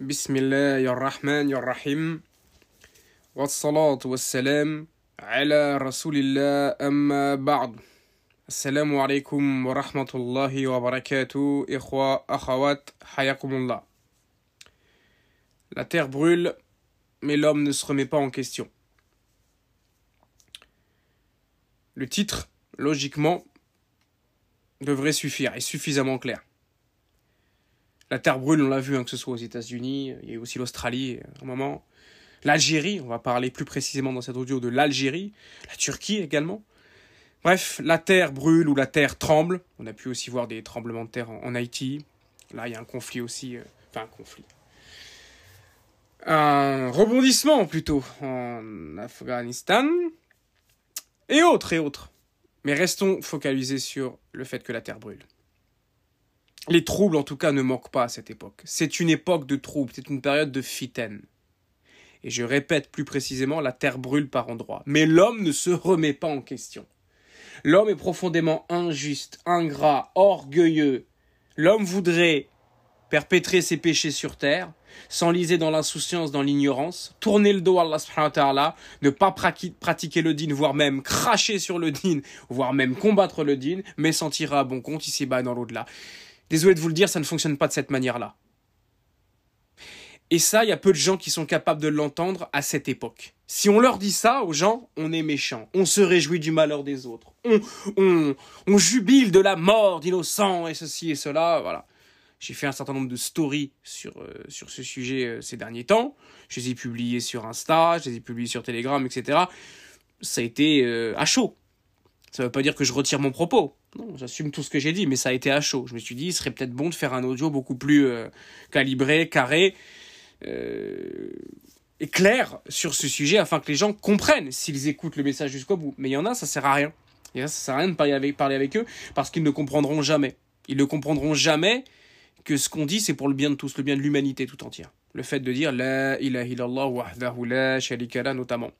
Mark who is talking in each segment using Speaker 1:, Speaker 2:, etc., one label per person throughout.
Speaker 1: بسم الله الرحمن الرحيم والصلاة والسلام على رسول الله أما بعد السلام عليكم ورحمة الله وبركاته إخوة أخوات حياكم الله La terre brûle, mais l'homme ne se remet pas en question. Le titre, logiquement, devrait suffire, est suffisamment clair. La terre brûle, on l'a vu, hein, que ce soit aux États-Unis, il y a aussi l'Australie, un moment. L'Algérie, on va parler plus précisément dans cet audio de l'Algérie, la Turquie également. Bref, la terre brûle ou la terre tremble. On a pu aussi voir des tremblements de terre en, Haïti. Là, il y a un conflit aussi, euh, enfin un conflit. Un rebondissement plutôt en Afghanistan et autres et autres. Mais restons focalisés sur le fait que la terre brûle. Les troubles, en tout cas, ne manquent pas à cette époque. C'est une époque de troubles, c'est une période de fitaine. Et je répète plus précisément, la terre brûle par endroits. Mais l'homme ne se remet pas en question. L'homme est profondément injuste, ingrat, orgueilleux. L'homme voudrait perpétrer ses péchés sur terre, s'enliser dans l'insouciance, dans l'ignorance, tourner le dos à Allah subhanahu ne pas pratiquer le din, voire même cracher sur le din, voire même combattre le din, mais s'en tirer à bon compte ici-bas dans l'au-delà. Désolé de vous le dire, ça ne fonctionne pas de cette manière-là. Et ça, il y a peu de gens qui sont capables de l'entendre à cette époque. Si on leur dit ça aux gens, on est méchant. On se réjouit du malheur des autres. On, on, on jubile de la mort d'innocents et ceci et cela. Voilà. J'ai fait un certain nombre de stories sur, euh, sur ce sujet euh, ces derniers temps. Je les ai publiées sur Insta, je les ai publiées sur Telegram, etc. Ça a été euh, à chaud. Ça ne veut pas dire que je retire mon propos. Non, j'assume tout ce que j'ai dit, mais ça a été à chaud. Je me suis dit, il serait peut-être bon de faire un audio beaucoup plus euh, calibré, carré euh, et clair sur ce sujet afin que les gens comprennent s'ils écoutent le message jusqu'au bout. Mais il y en a, ça sert à rien. Et ça sert à rien de parler avec, parler avec eux parce qu'ils ne comprendront jamais. Ils ne comprendront jamais que ce qu'on dit, c'est pour le bien de tous, le bien de l'humanité tout entière. Le fait de dire La ilaha illallah wahdahu la sharika notamment.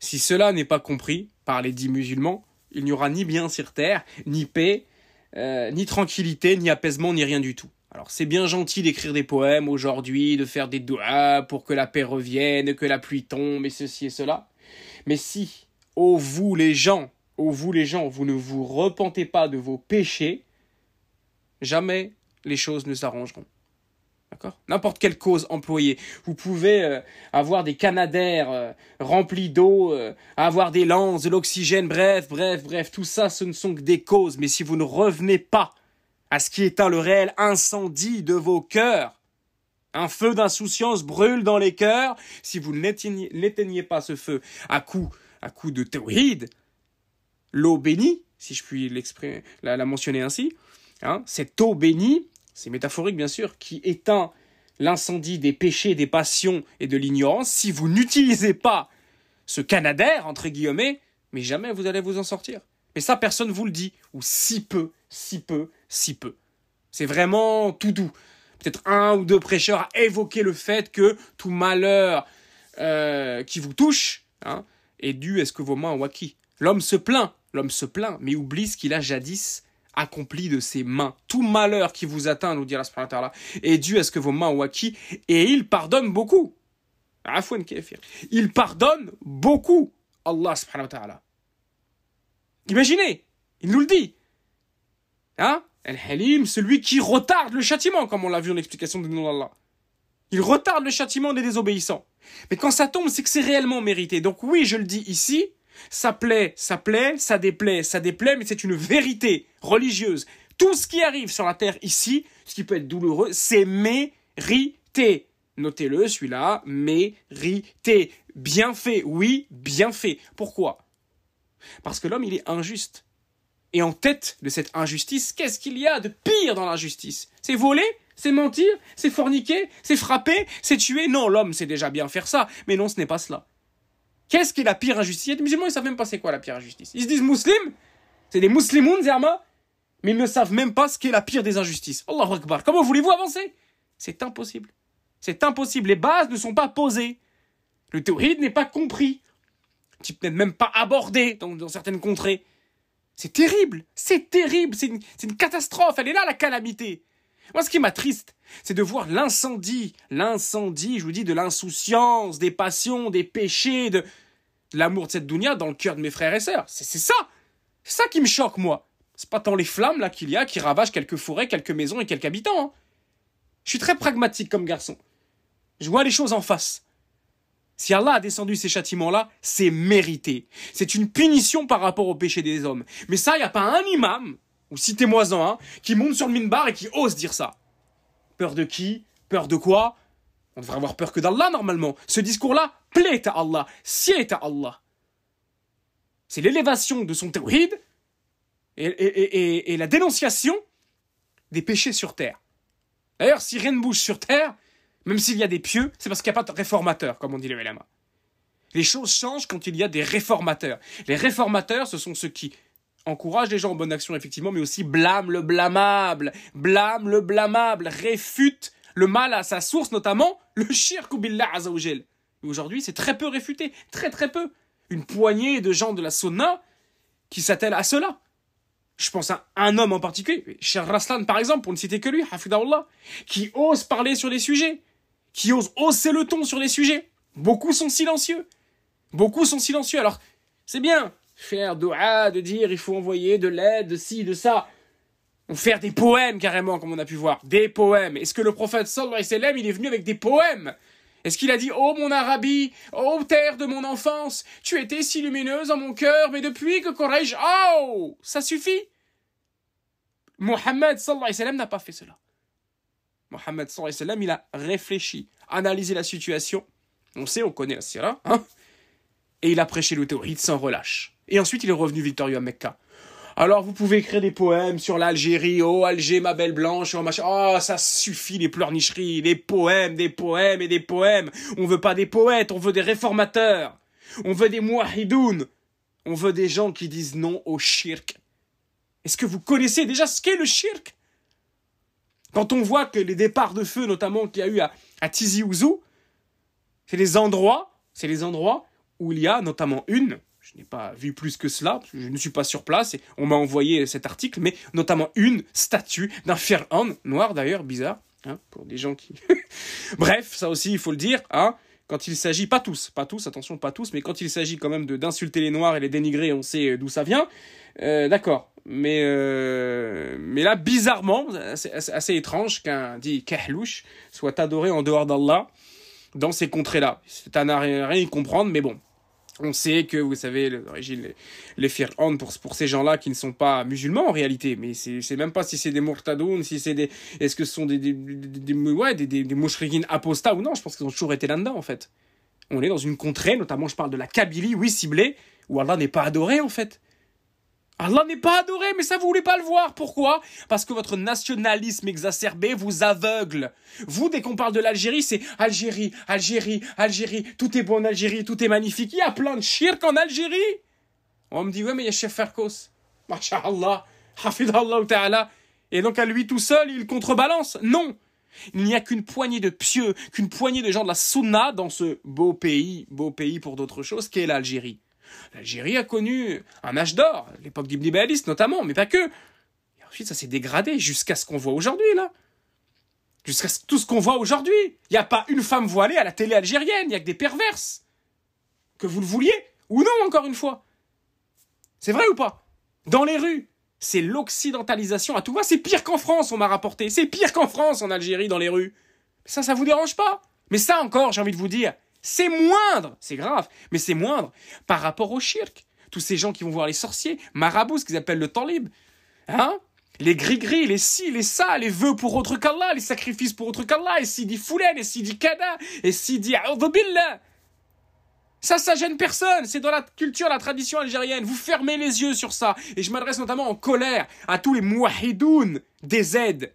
Speaker 1: Si cela n'est pas compris par les dix musulmans, il n'y aura ni bien sur terre, ni paix, euh, ni tranquillité, ni apaisement, ni rien du tout. Alors c'est bien gentil d'écrire des poèmes aujourd'hui, de faire des doigts pour que la paix revienne, que la pluie tombe, et ceci et cela. Mais si, ô vous les gens, ô vous les gens, vous ne vous repentez pas de vos péchés, jamais les choses ne s'arrangeront. D'accord N'importe quelle cause employée. Vous pouvez euh, avoir des canadaires euh, remplis d'eau, euh, avoir des lances, de l'oxygène, bref, bref, bref, tout ça, ce ne sont que des causes. Mais si vous ne revenez pas à ce qui éteint le réel incendie de vos cœurs, un feu d'insouciance brûle dans les cœurs, si vous n'éteignez pas ce feu à coup, à coup de tawhid, l'eau bénie, si je puis l'exprimer, la, la mentionner ainsi, hein, cette eau bénie, c'est métaphorique bien sûr, qui éteint l'incendie des péchés, des passions et de l'ignorance, si vous n'utilisez pas ce canadaire, entre guillemets, mais jamais vous allez vous en sortir. Mais ça, personne vous le dit, ou si peu, si peu, si peu. C'est vraiment tout doux. Peut-être un ou deux prêcheurs à évoquer le fait que tout malheur euh, qui vous touche hein, est dû à ce que vos mains ont acquis. L'homme se plaint, l'homme se plaint, mais oublie ce qu'il a jadis accompli de ses mains. Tout malheur qui vous atteint, nous dit Allah est dû à ce que vos mains ont acquis, et il pardonne beaucoup. Il pardonne beaucoup, Allah subhanahu wa ta'ala. Imaginez, il nous le dit. Hein? Al-Halim, celui qui retarde le châtiment, comme on l'a vu en explication du nom. Il retarde le châtiment des désobéissants. Mais quand ça tombe, c'est que c'est réellement mérité. Donc oui, je le dis ici, ça plaît, ça plaît, ça déplaît, ça déplaît, mais c'est une vérité religieuse. Tout ce qui arrive sur la terre ici, ce qui peut être douloureux, c'est mérité. Notez-le, celui-là, mérité. Bien fait, oui, bien fait. Pourquoi? Parce que l'homme, il est injuste. Et en tête de cette injustice, qu'est-ce qu'il y a de pire dans l'injustice? C'est voler? C'est mentir? C'est forniquer? C'est frapper? C'est tuer? Non, l'homme sait déjà bien faire ça. Mais non, ce n'est pas cela. Qu'est-ce qui est la pire injustice? Les musulmans, ils savent même pas c'est quoi la pire injustice. Ils se disent musulmans, c'est des musulmans, mais ils ne savent même pas ce qu'est la pire des injustices. Allahu Akbar. Comment voulez-vous avancer? C'est impossible. C'est impossible. Les bases ne sont pas posées. Le théorie n'est pas compris. Type n'est même pas abordé dans, certaines contrées. C'est terrible. C'est terrible. C'est une catastrophe. Elle est là, la calamité. Moi, ce qui m'attriste, c'est de voir l'incendie, l'incendie, je vous dis, de l'insouciance, des passions, des péchés, de, l'amour de cette dounia dans le cœur de mes frères et sœurs. C'est ça. C'est ça qui me choque, moi. C'est pas tant les flammes, là, qu'il y a, qui ravagent quelques forêts, quelques maisons et quelques habitants. Hein. Je suis très pragmatique comme garçon. Je vois les choses en face. Si Allah a descendu ces châtiments-là, c'est mérité. C'est une punition par rapport au péché des hommes. Mais ça, il n'y a pas un imam, ou citez-moi-en un, qui monte sur le minbar et qui ose dire ça. Peur de qui? Peur de quoi? On devrait avoir peur que d'Allah, normalement. Ce discours-là plaît à Allah, sied à Allah. C'est l'élévation de son tawhid et, et la dénonciation des péchés sur terre. D'ailleurs, si rien ne bouge sur terre, même s'il y a des pieux, c'est parce qu'il n'y a pas de réformateurs, comme on dit le ulama. Les choses changent quand il y a des réformateurs. Les réformateurs, ce sont ceux qui encouragent les gens en bonne action, effectivement, mais aussi blâment le blâmable, blâment le blâmable, réfutent le mal à sa source, notamment le shirk billah azawajel. Aujourd'hui, c'est très peu réfuté, très très peu. Une poignée de gens de la sunna qui s'attellent à cela. Je pense à un homme en particulier, Cher Raslan par exemple, pour ne citer que lui, Hafidahullah, qui ose parler sur les sujets, qui osent hausser le ton sur les sujets. Beaucoup sont silencieux. Beaucoup sont silencieux. Alors, c'est bien, faire dua, de dire il faut envoyer de l'aide, de ci, de ça. On faire des poèmes carrément, comme on a pu voir. Des poèmes. Est-ce que le prophète sallallahu alayhi wa sallam, il est venu avec des poèmes? Est-ce qu'il a dit Oh mon Arabie, oh terre de mon enfance, tu étais si lumineuse en mon cœur, mais depuis que Quraysh, oh Ça suffit Mohammed sallallahu alayhi wa sallam n'a pas fait cela. Mohammed sallam, il a réfléchi, analysé la situation. On sait, on connaît la sira, hein Et il a prêché le sans relâche. Et ensuite, il est revenu victorieux à Mecca. Alors, vous pouvez écrire des poèmes sur l'Algérie, oh Alger, ma belle blanche, oh machin. Oh, ça suffit, les pleurnicheries, les poèmes, des poèmes et des poèmes. On veut pas des poètes, on veut des réformateurs. On veut des mouahidoun. On veut des gens qui disent non au shirk. Est-ce que vous connaissez déjà ce qu'est le shirk? Quand on voit que les départs de feu, notamment qu'il y a eu à, à Tizi Ouzou, c'est les endroits, c'est les endroits où il y a notamment une, je n'ai pas vu plus que cela, je ne suis pas sur place et on m'a envoyé cet article, mais notamment une statue d'un Fir'aun, noir d'ailleurs, bizarre, hein, pour des gens qui... Bref, ça aussi il faut le dire, hein, quand il s'agit, pas tous, pas tous, attention, pas tous, mais quand il s'agit quand même d'insulter les noirs et les dénigrer, on sait d'où ça vient, euh, d'accord. Mais, euh, mais là, bizarrement, c'est assez, étrange qu'un dit kahlouche soit adoré en dehors d'Allah dans ces contrées-là. C'est à rien y comprendre, mais bon. On sait que, vous savez, l'origine, les, les pour, pour ces gens-là qui ne sont pas musulmans en réalité, mais c'est même pas si c'est des mourtadoun, si c'est des, est-ce que ce sont des, des, des, ouais, des, des, des apostats ou non, je pense qu'ils ont toujours été là-dedans, en fait. On est dans une contrée, notamment je parle de la Kabylie, oui, ciblée, où Allah n'est pas adoré, en fait. Allah n'est pas adoré, mais ça vous voulez pas le voir. Pourquoi? Parce que votre nationalisme exacerbé vous aveugle. Vous, dès qu'on parle de l'Algérie, c'est Algérie, Algérie, Algérie, tout est bon en Algérie, tout est magnifique. Il y a plein de shirk en Algérie. On me dit, ouais, mais il y a Chef Farkos. Masha'Allah, Hafidallah ta'ala. Et donc à lui tout seul, il contrebalance. Non il n'y a qu'une poignée de pieux, qu'une poignée de gens de la sunna dans ce beau pays, beau pays pour d'autres choses, qu'est l'Algérie. L'Algérie a connu un âge d'or, l'époque d'Ibn Balis notamment, mais pas que. Et ensuite, ça s'est dégradé jusqu'à ce qu'on voit aujourd'hui, là. Jusqu'à tout ce qu'on voit aujourd'hui. Il n'y a pas une femme voilée à la télé algérienne, il n'y a que des perverses. Que vous le vouliez, ou non, encore une fois. C'est vrai ou pas? Dans les rues, c'est l'occidentalisation à tout va. C'est pire qu'en France, on m'a rapporté. C'est pire qu'en France, en Algérie, dans les rues. Ça, ça vous dérange pas? Mais ça encore, j'ai envie de vous dire, c'est moindre, c'est grave, mais c'est moindre par rapport au shirk. Tous ces gens qui vont voir les sorciers, marabouts, ce qu'ils appellent le temps libre. Hein les gris-gris, les ci, les ça, les vœux pour autre qu'Allah, les sacrifices pour autre qu'Allah, et si dit foulen, et si dit kada, et si dit billah. Ça, ça gêne personne. C'est dans la culture, la tradition algérienne. Vous fermez les yeux sur ça. Et je m'adresse notamment en colère à tous les mouahidoun des aides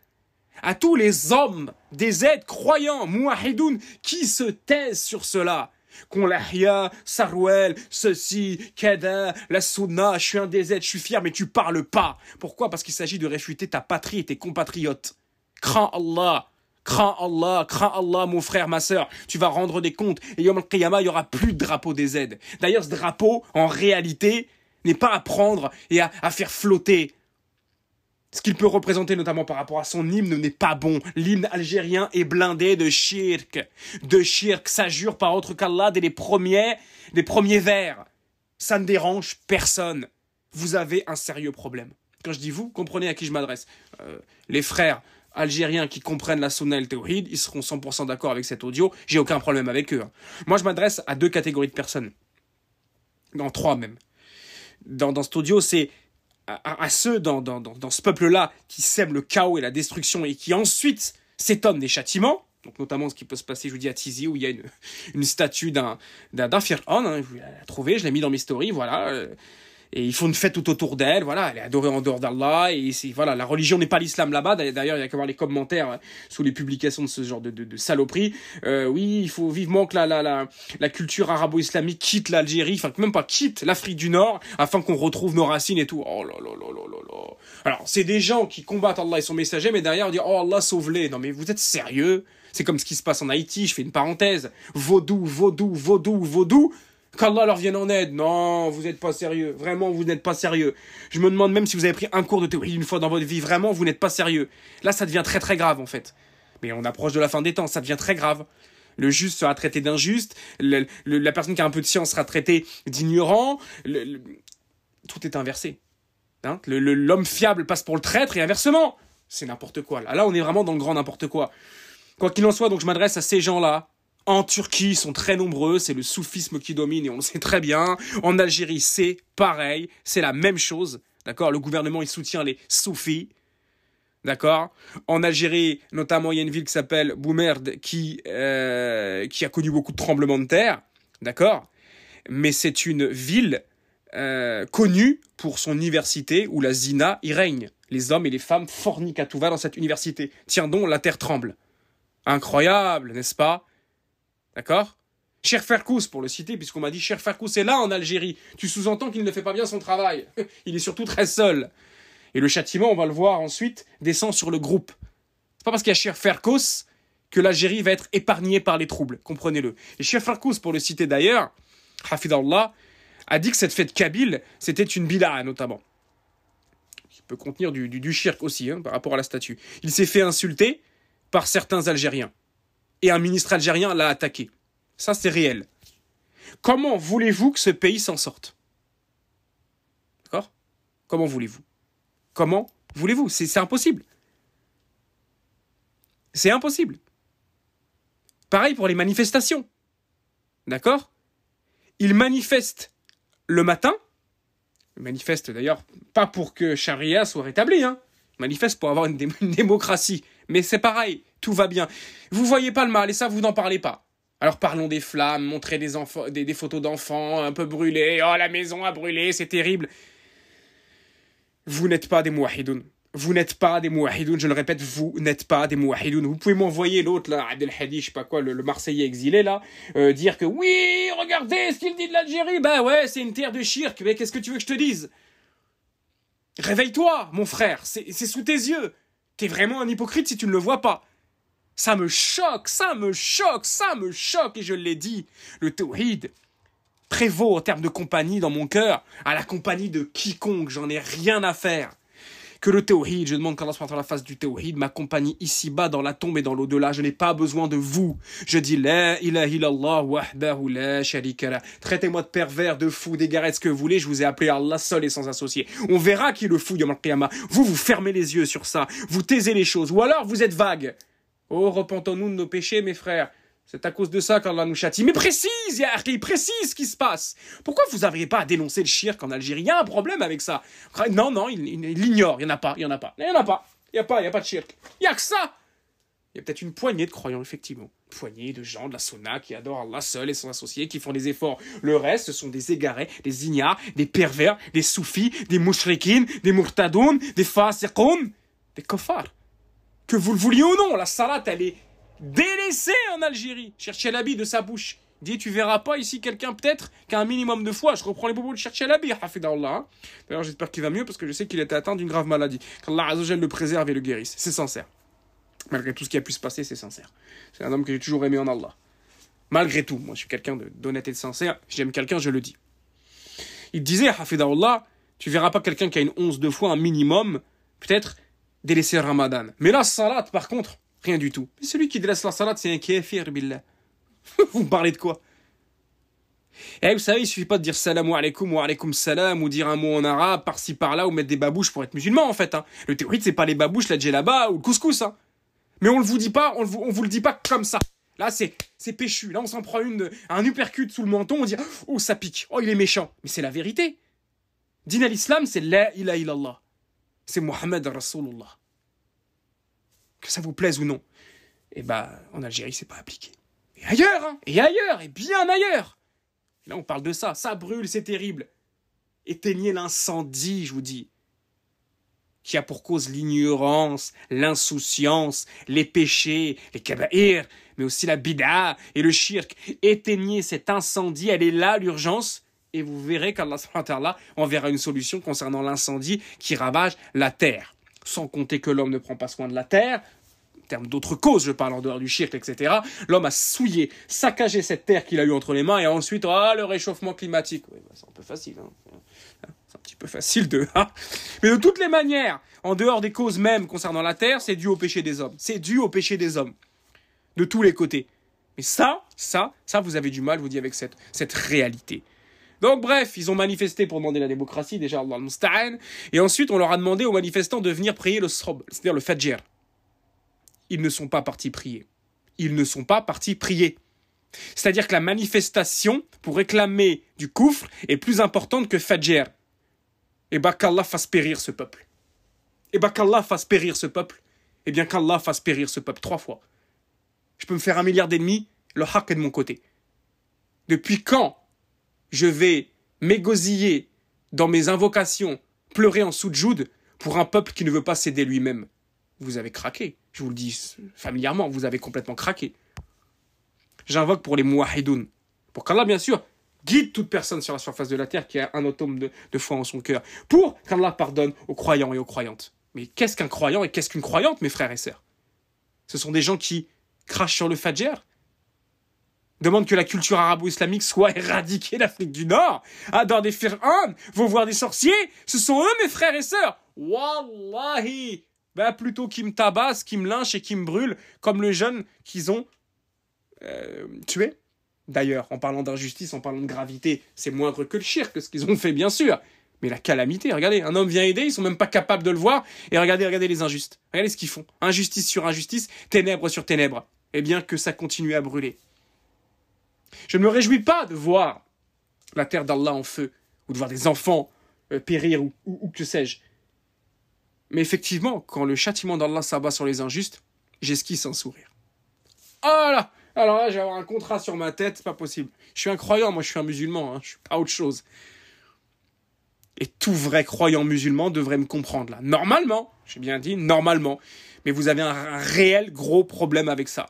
Speaker 1: à tous les hommes des aides croyants, mouahidoun, qui se taisent sur cela. Qu'on l'ahya, Sarouel, ceci, Kada, la Sunna, je suis un des aides, je suis fier, mais tu parles pas. Pourquoi? Parce qu'il s'agit de réfuter ta patrie et tes compatriotes. Crains Allah. Crains Allah, crains Allah, mon frère, ma sœur. Tu vas rendre des comptes. Et Yom al-Qiyamah, il y aura plus de drapeau des aides. D'ailleurs, ce drapeau, en réalité, n'est pas à prendre et à faire flotter ce qu'il peut représenter notamment par rapport à son hymne n'est pas bon. L'hymne algérien est blindé de shirk. De shirk, ça jure par autre qu'Allah dès les premiers, les premiers vers. Ça ne dérange personne. Vous avez un sérieux problème. Quand je dis vous, comprenez à qui je m'adresse. Euh, les frères algériens qui comprennent la sunna et le ils seront 100% d'accord avec cet audio. J'ai aucun problème avec eux. hein. Moi, je m'adresse à deux catégories de personnes. Dans trois même. Dans cet audio, c'est à, ceux dans, dans, dans, ce peuple-là qui sème le chaos et la destruction et qui ensuite s'étonnent des châtiments. Donc notamment ce qui peut se passer, je vous dis, à Tizi, où il y a une, statue d'un d'un d'un Fir'aun, hein, je l'ai trouvé, je l'ai mis dans mes stories, voilà. Et ils font une fête tout autour d'elle, voilà, elle est adorée en dehors d'Allah, et voilà, la religion n'est pas l'islam là-bas, d'ailleurs, il y a qu'à voir les commentaires euh, sous les publications de ce genre de, de, de saloperies, Euh, oui, il faut vivement que la, la, la, la culture arabo-islamique quitte l'Algérie, enfin, même pas quitte l'Afrique du Nord, afin qu'on retrouve nos racines et tout, oh là là là là là. Alors, c'est des gens qui combattent Allah et son messager, mais derrière, on dit, oh Allah, sauve-les, non mais vous êtes sérieux? C'est comme ce qui se passe en Haïti, je fais une parenthèse. Vaudou, vaudou, vaudou, vaudou. Qu'Allah leur vienne en aide. Non, vous n'êtes pas sérieux. Vraiment, vous n'êtes pas sérieux. Je me demande même si vous avez pris un cours de théorie une fois dans votre vie. Vraiment, vous n'êtes pas sérieux. Là, ça devient très très grave en fait. Mais on approche de la fin des temps, ça devient très grave. Le juste sera traité d'injuste, la personne qui a un peu de science sera traitée d'ignorant. Tout est inversé. Hein? L'homme fiable passe pour le traître et inversement. C'est n'importe quoi. Là, on est vraiment dans le grand n'importe quoi. Quoi qu'il en soit, donc je m'adresse à ces gens-là. En Turquie, ils sont très nombreux, c'est le soufisme qui domine et on le sait très bien. En Algérie, c'est pareil, c'est la même chose. D'accord? Le gouvernement, il soutient les soufis. D'accord? En Algérie, notamment, il y a une ville qui s'appelle Boumerd qui, euh, qui a connu beaucoup de tremblements de terre. D'accord? Mais c'est une ville euh, connue pour son université où la zina y règne. Les hommes et les femmes forniquent à tout va dans cette université. Tiens donc, la terre tremble. Incroyable, n'est-ce pas? D'accord? Cher Ferkous, pour le citer, puisqu'on m'a dit Cher Ferkous est là en Algérie. Tu sous-entends qu'il ne fait pas bien son travail. Il est surtout très seul. Et le châtiment, on va le voir ensuite, descend sur le groupe. C'est pas parce qu'il y a Cher Ferkous que l'Algérie va être épargnée par les troubles. Comprenez-le. Et Cher Ferkous, pour le citer d'ailleurs, Hafidallah, a dit que cette fête kabyle, c'était une bid'a, notamment. Qui peut contenir du, du, du shirk aussi, hein, par rapport à la statue. Il s'est fait insulter par certains Algériens. Et un ministre algérien l'a attaqué. Ça, c'est réel. Comment voulez-vous que ce pays s'en sorte? D'accord? Comment voulez-vous? Comment voulez-vous? C'est impossible. C'est impossible. Pareil pour les manifestations. D'accord? Ils manifestent le matin. Ils manifestent d'ailleurs pas pour que Sharia soit rétablie. Hein. Ils manifestent pour avoir une démocratie. Mais c'est pareil, tout va bien. Vous voyez pas le mal et ça, vous n'en parlez pas. Alors parlons des flammes, montrez des, des, photos d'enfants un peu brûlés. Oh, la maison a brûlé, c'est terrible. Vous n'êtes pas des mouahidoun. Vous n'êtes pas des mouahidoun, je le répète, vous n'êtes pas des mouahidoun. Vous pouvez m'envoyer l'autre, là, Abdel Hadi, je sais pas quoi, le, Marseillais exilé, là, euh, dire que oui, regardez ce qu'il dit de l'Algérie. Ben ouais, c'est une terre de shirk, mais qu'est-ce que tu veux que je te dise? Réveille-toi, mon frère, c'est sous tes yeux. T'es vraiment un hypocrite si tu ne le vois pas. Ça me choque, ça me choque, ça me choque, et je l'ai dit. Le tawhid prévaut en termes de compagnie dans mon cœur à la compagnie de quiconque, j'en ai rien à faire. Que le tawhid, je demande qu'Allah wa ta'ala fasse du tawhid, m'accompagne ici-bas dans la tombe et dans l'au-delà. Je n'ai pas besoin de vous. Je dis la ilaha illallah wahdahu la sharika. Traitez-moi de pervers, de fou, d'égaré, ce que vous voulez. Je vous ai appelé Allah seul et sans associé. On verra qui le fou, Yom al-Qiyamah. Vous, vous fermez les yeux sur ça. Vous taisez les choses. Ou alors vous êtes vague. Oh, repentons-nous de nos péchés, mes frères. C'est à cause de ça qu'Allah nous châtie. Mais précise, ya akhi, précise ce qui se passe. Pourquoi vous n'arrivez pas à dénoncer le shirk en Algérie? Il y a un problème avec ça. Non, non, il l'ignore. Il n'y en a pas, il n'y en a pas. Il n'y en a pas. Il n'y a pas, a pas de shirk. Il n'y a que ça. Il y a peut-être une poignée de croyants, effectivement. Une poignée de gens de la Sunna qui adorent Allah seul et son associé, qui font des efforts. Le reste, ce sont des égarés, des ignares, des pervers, des soufis, des mouchriquines, des murtadoun, des fasiqoun, des kofars. Que vous le vouliez ou non, la salat, elle est délaissée en Algérie. Cherchez l'habit de sa bouche. Dis, tu verras pas ici quelqu'un peut-être qui a un minimum de foi. Je reprends les bobos de chercher l'habit, hafidallah. D'ailleurs, j'espère qu'il va mieux parce que je sais qu'il était atteint d'une grave maladie. Qu'Allah Azzawajal le préserve et le guérisse. C'est sincère. Malgré tout ce qui a pu se passer, c'est sincère. C'est un homme que j'ai toujours aimé en Allah. Malgré tout, moi je suis quelqu'un d'honnête et de sincère. J'aime quelqu'un, je le dis. Il disait, hafidallah, tu verras pas quelqu'un qui a une once de foi, un minimum, peut-être, délaisser ramadan. Mais la salat, par contre, rien du tout. Mais celui qui délaisse la salat, c'est un kéfir, billah. vous me parlez de quoi? Et eh, vous savez, il suffit pas de dire salam alaikum ou alaikum salam ou dire un mot en arabe par-ci par-là ou mettre des babouches pour être musulman en fait. Hein. Le théorie, c'est pas les babouches, la djellaba ou le couscous. Hein. Mais on le vous dit pas, on, vous, vous le dit pas comme ça. Là, c'est c'est péchu. Là, on s'en prend une, un uppercut sous le menton. On dit oh ça pique, oh il est méchant. Mais c'est la vérité. Din al-Islam, c'est la ilaha illallah. C'est Mohammed Rasulullah. Que ça vous plaise ou non. Eh bah, en Algérie, c'est pas appliqué. Et ailleurs, hein, et ailleurs, et bien ailleurs. là, on parle de ça. Ça brûle, c'est terrible. Éteignez l'incendie, je vous dis qui a pour cause l'ignorance, l'insouciance, les péchés, les kaba'ir, mais aussi la bid'a et le shirk. Éteignez cet incendie, elle est là, l'urgence, et vous verrez qu'Allah enverra une solution concernant l'incendie qui ravage la terre. Sans compter que l'homme ne prend pas soin de la terre, en termes d'autres causes, je parle en dehors du shirk, etc. L'homme a souillé, saccagé cette terre qu'il a eue entre les mains, et ensuite, ah, le réchauffement climatique. Bah, c'est un peu facile. Hein un petit peu facile de... Hein. Mais de toutes les manières, en dehors des causes mêmes concernant la terre, c'est dû au péché des hommes. C'est dû au péché des hommes. De tous les côtés. Mais ça, ça, ça, vous avez du mal, vous dis, avec cette, cette réalité. Donc bref, ils ont manifesté pour demander la démocratie, déjà Allah al et ensuite on leur a demandé aux manifestants de venir prier le srob, c'est-à-dire le fajr. Ils ne sont pas partis prier. Ils ne sont pas partis prier. C'est-à-dire que la manifestation pour réclamer du coufre est plus importante que fajr et bah qu'Allah fasse périr ce peuple. Et bah qu'Allah fasse périr ce peuple. Et bien qu'Allah fasse périr ce peuple trois fois. Je peux me faire un milliard d'ennemis, le haq est de mon côté. Depuis quand je vais m'égosiller dans mes invocations, pleurer en soudjoud pour un peuple qui ne veut pas céder lui-même Vous avez craqué, je vous le dis familièrement, vous avez complètement craqué. J'invoque pour les muahidoun. Pour qu'Allah, bien sûr, guide toute personne sur la surface de la terre qui a un atome de, foi en son cœur, pour qu'Allah pardonne aux croyants et aux croyantes. Mais qu'est-ce qu'un croyant et qu'est-ce qu'une croyante, mes frères et sœurs? Ce sont des gens qui crachent sur le Fajr, demandent que la culture arabo-islamique soit éradiquée d'Afrique du Nord, adorent des fir'an, vont voir des sorciers, ce sont eux, mes frères et sœurs Wallahi ben, plutôt qu'ils me tabassent, qu'ils me lynchent et qu'ils me brûlent, comme le jeune qu'ils ont euh, tué D'ailleurs, en parlant d'injustice, en parlant de gravité, c'est moindre que le que ce qu'ils ont fait, bien sûr. Mais la calamité, regardez, un homme vient aider, ils sont même pas capables de le voir. Et regardez, regardez les injustes. Regardez ce qu'ils font. Injustice sur injustice, ténèbres sur ténèbres. Et bien que ça continue à brûler. Je ne me réjouis pas de voir la terre d'Allah en feu, ou de voir des enfants euh, périr, ou, ou que sais-je. Mais effectivement, quand le châtiment d'Allah s'abat sur les injustes, j'esquisse un sourire. Oh là alors là, je vais avoir un contrat sur ma tête, c'est pas possible. Je suis un croyant, moi je suis un musulman, hein, je suis pas autre chose. Et tout vrai croyant musulman devrait me comprendre là. Normalement, j'ai bien dit normalement. Mais vous avez un, réel gros problème avec ça.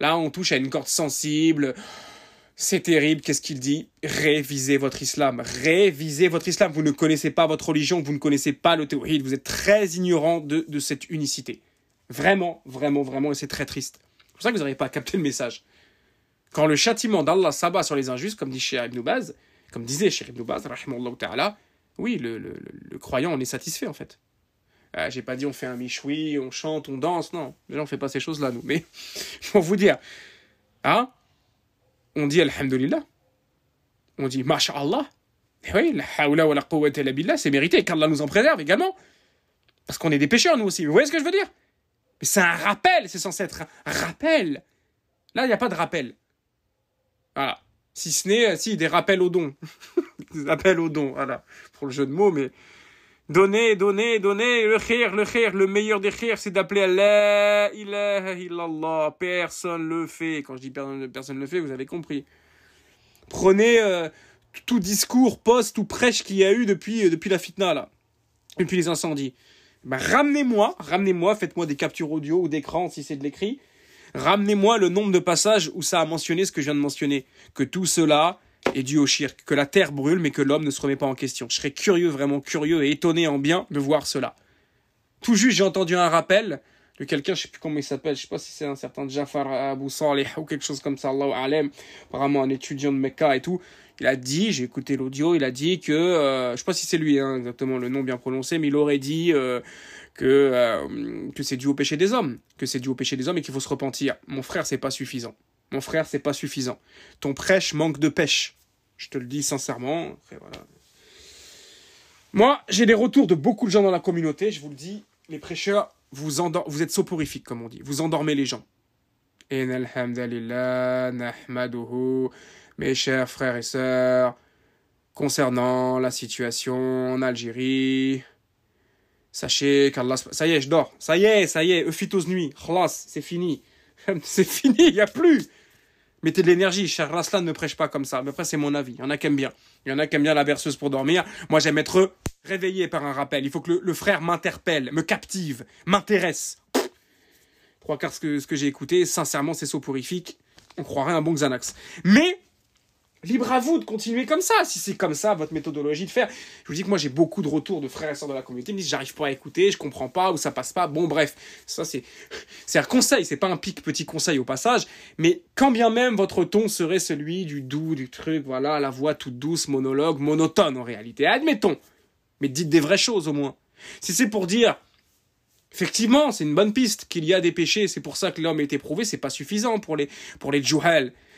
Speaker 1: Là, on touche à une corde sensible. C'est terrible, qu'est-ce qu'il dit? Révisez votre islam. Révisez votre islam. Vous ne connaissez pas votre religion, vous ne connaissez pas le théorie, vous êtes très ignorant de, de cette unicité. Vraiment, vraiment, vraiment, et c'est très triste pour ça que vous n'arrivez pas à capter le message. Quand le châtiment d'Allah s'abat sur les injustes, comme dit Ibn Baz, comme disait Cheikh Ibn Baz, ta'ala, oui, le, le, le, croyant, on est satisfait en fait. Euh, J'ai pas dit on fait un michoui, on chante, on danse, non. Déjà, on fait pas ces choses-là, nous. Mais, pour vous dire, hein, on dit Alhamdulillah. On dit Masha'Allah. Oui, la hawla wa la quwwata illa billah, c'est mérité, qu'Allah nous en préserve également. Parce qu'on est des pécheurs, nous aussi. Vous voyez ce que je veux dire? Mais c'est un rappel, c'est censé être un rappel. Là, il n'y a pas de rappel. Voilà. Si ce n'est, si, des rappels au don. des rappels au don, voilà. Pour le jeu de mots, mais. Donner, donner, donner, le khir, le khir, le meilleur des khirs, c'est d'appeler Allah, ilaha illallah. Personne le fait. Quand je dis personne, personne le fait, vous avez compris. Prenez euh, tout discours, poste ou prêche qu'il y a eu depuis, euh, depuis la fitna, là. Depuis les incendies. Bah, ramenez-moi, ramenez-moi, faites-moi des captures audio ou d'écran si c'est de l'écrit. Ramenez-moi le nombre de passages où ça a mentionné ce que je viens de mentionner. Que tout cela est dû au shirk. Que la terre brûle, mais que l'homme ne se remet pas en question. Je serais curieux, vraiment curieux et étonné en bien de voir cela. Tout juste, j'ai entendu un rappel de quelqu'un, je sais plus comment il s'appelle, je sais pas si c'est un certain Jafar Abu Salih ou quelque chose comme ça, Allahu Alem, apparemment un étudiant de Mecca et tout. Il a dit, j'ai écouté l'audio, il a dit que, euh, je sais pas si c'est lui hein, exactement le nom bien prononcé, mais il aurait dit euh, que, euh, que c'est dû au péché des hommes, que c'est dû au péché des hommes et qu'il faut se repentir. Mon frère, c'est pas suffisant. Mon frère, c'est pas suffisant. Ton prêche manque de pêche. Je te le dis sincèrement. voilà. Moi, j'ai des retours de beaucoup de gens dans la communauté. Je vous le dis, les prêcheurs, vous, vous êtes soporifiques, comme on dit. Vous endormez les gens. Et mes chers frères et sœurs, concernant la situation en Algérie, sachez qu'Allah... Ça y est, je dors. Ça y est, ça y est, Euphytose nuit. Khlas, c'est fini. c'est fini, il n'y a plus. Mettez de l'énergie. Cher Raslan ne prêche pas comme ça. Mais après, c'est mon avis. Il y en a qui aiment bien. Il y en a qui aiment bien la berceuse pour dormir. Moi, j'aime être réveillé par un rappel. Il faut que le, frère m'interpelle, me captive, m'intéresse. Trois quarts ce que, que j'ai écouté, sincèrement, c'est soporifique. On croirait un bon Xanax. Mais Libre à vous de continuer comme ça, si c'est comme ça votre méthodologie de faire. Je vous dis que moi j'ai beaucoup de retours de frères et sœurs de la communauté, ils me disent j'arrive pas à écouter, je comprends pas, ou ça passe pas. Bon bref, ça c'est c'est un conseil, c'est pas un pic petit conseil au passage, mais quand bien même votre ton serait celui du doux, du truc, voilà, la voix toute douce, monologue, monotone en réalité, admettons. Mais dites des vraies choses au moins. Si c'est pour dire Effectivement, c'est une bonne piste qu'il y a des péchés, c'est pour ça que l'homme est éprouvé, c'est pas suffisant pour les, pour les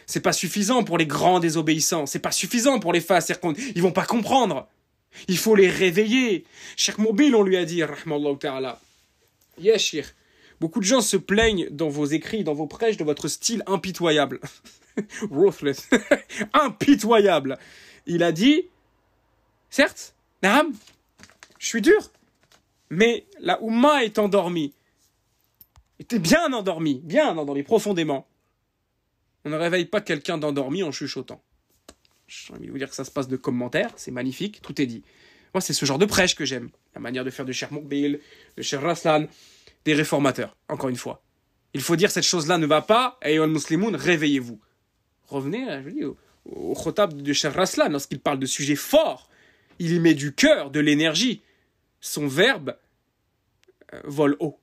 Speaker 1: c'est pas suffisant pour les grands désobéissants. C'est pas suffisant pour les faces. Ils vont pas comprendre. Il faut les réveiller. Cheikh Mobile, on lui a dit, rahmallahu ta'ala. Yes, Beaucoup de gens se plaignent dans vos écrits, dans vos prêches, de votre style impitoyable. Ruthless. impitoyable. Il a dit, certes, Naam, je suis dur, mais la Oumma est endormie. Était bien endormie, bien endormie, profondément. On ne réveille pas quelqu'un d'endormi en chuchotant. J'ai envie de vous dire que ça se passe de commentaires, c'est magnifique, tout est dit. Moi, c'est ce genre de prêche que j'aime. La manière de faire de Cher Moukbil, de Cher Raslan, des réformateurs, encore une fois. Il faut dire cette chose-là ne va pas, et al muslimoun, réveillez-vous. Revenez, je dis, au, au khotab de Cher Raslan, lorsqu'il parle de sujets forts, il y met du cœur, de l'énergie. Son verbe euh, vole haut.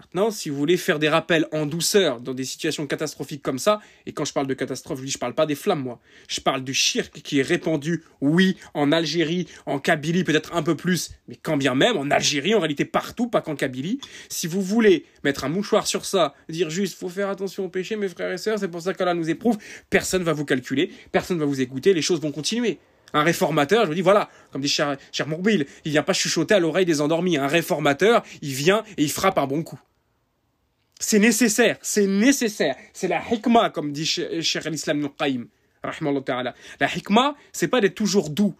Speaker 1: Maintenant, si vous voulez faire des rappels en douceur dans des situations catastrophiques comme ça, et quand je parle de catastrophe, je je parle pas des flammes, moi. Je parle du shirk qui est répandu, oui, en Algérie, en Kabylie, peut-être un peu plus, mais quand bien même, en Algérie, en réalité partout, pas qu'en Kabylie. Si vous voulez mettre un mouchoir sur ça, dire juste, faut faire attention au péché, mes frères et sœurs, c'est pour ça qu'Allah nous éprouve, personne va vous calculer, personne va vous écouter, les choses vont continuer. Un réformateur, je vous dis, voilà, comme dit cher, cher Mourbil, il vient pas chuchoter à l'oreille des endormis. Un réformateur, il vient et il frappe un bon coup. C'est nécessaire, c'est nécessaire. C'est la hikmah, comme dit cher l'islam Nuqaim. La hikmah, c'est pas d'être toujours doux.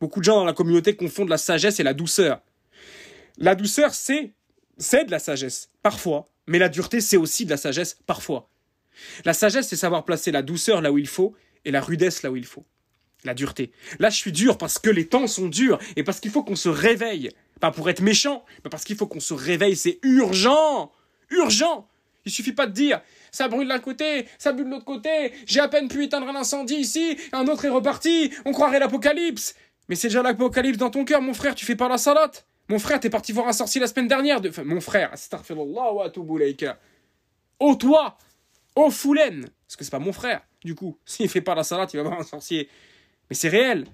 Speaker 1: Beaucoup de gens dans la communauté confondent la sagesse et la douceur. La douceur, c'est de la sagesse, parfois. Mais la dureté, c'est aussi de la sagesse, parfois. La sagesse, c'est savoir placer la douceur là où il faut et la rudesse là où il faut la dureté. Là, je suis dur parce que les temps sont durs et parce qu'il faut qu'on se réveille. Pas pour être méchant, mais parce qu'il faut qu'on se réveille. C'est urgent. Urgent. Il suffit pas de dire ça brûle d'un côté, ça brûle de l'autre côté, j'ai à peine pu éteindre un incendie ici, un autre est reparti, on croirait l'apocalypse. Mais c'est déjà l'apocalypse dans ton cœur, mon frère, tu fais pas la salade. Mon frère, t'es parti voir un sorcier la semaine dernière. De... Enfin, mon frère, astaghfirullah wa Oh toi, oh foulen, parce que c'est pas mon frère, du coup. S'il fait pas la salade, il va voir un sorcier. C'est réel.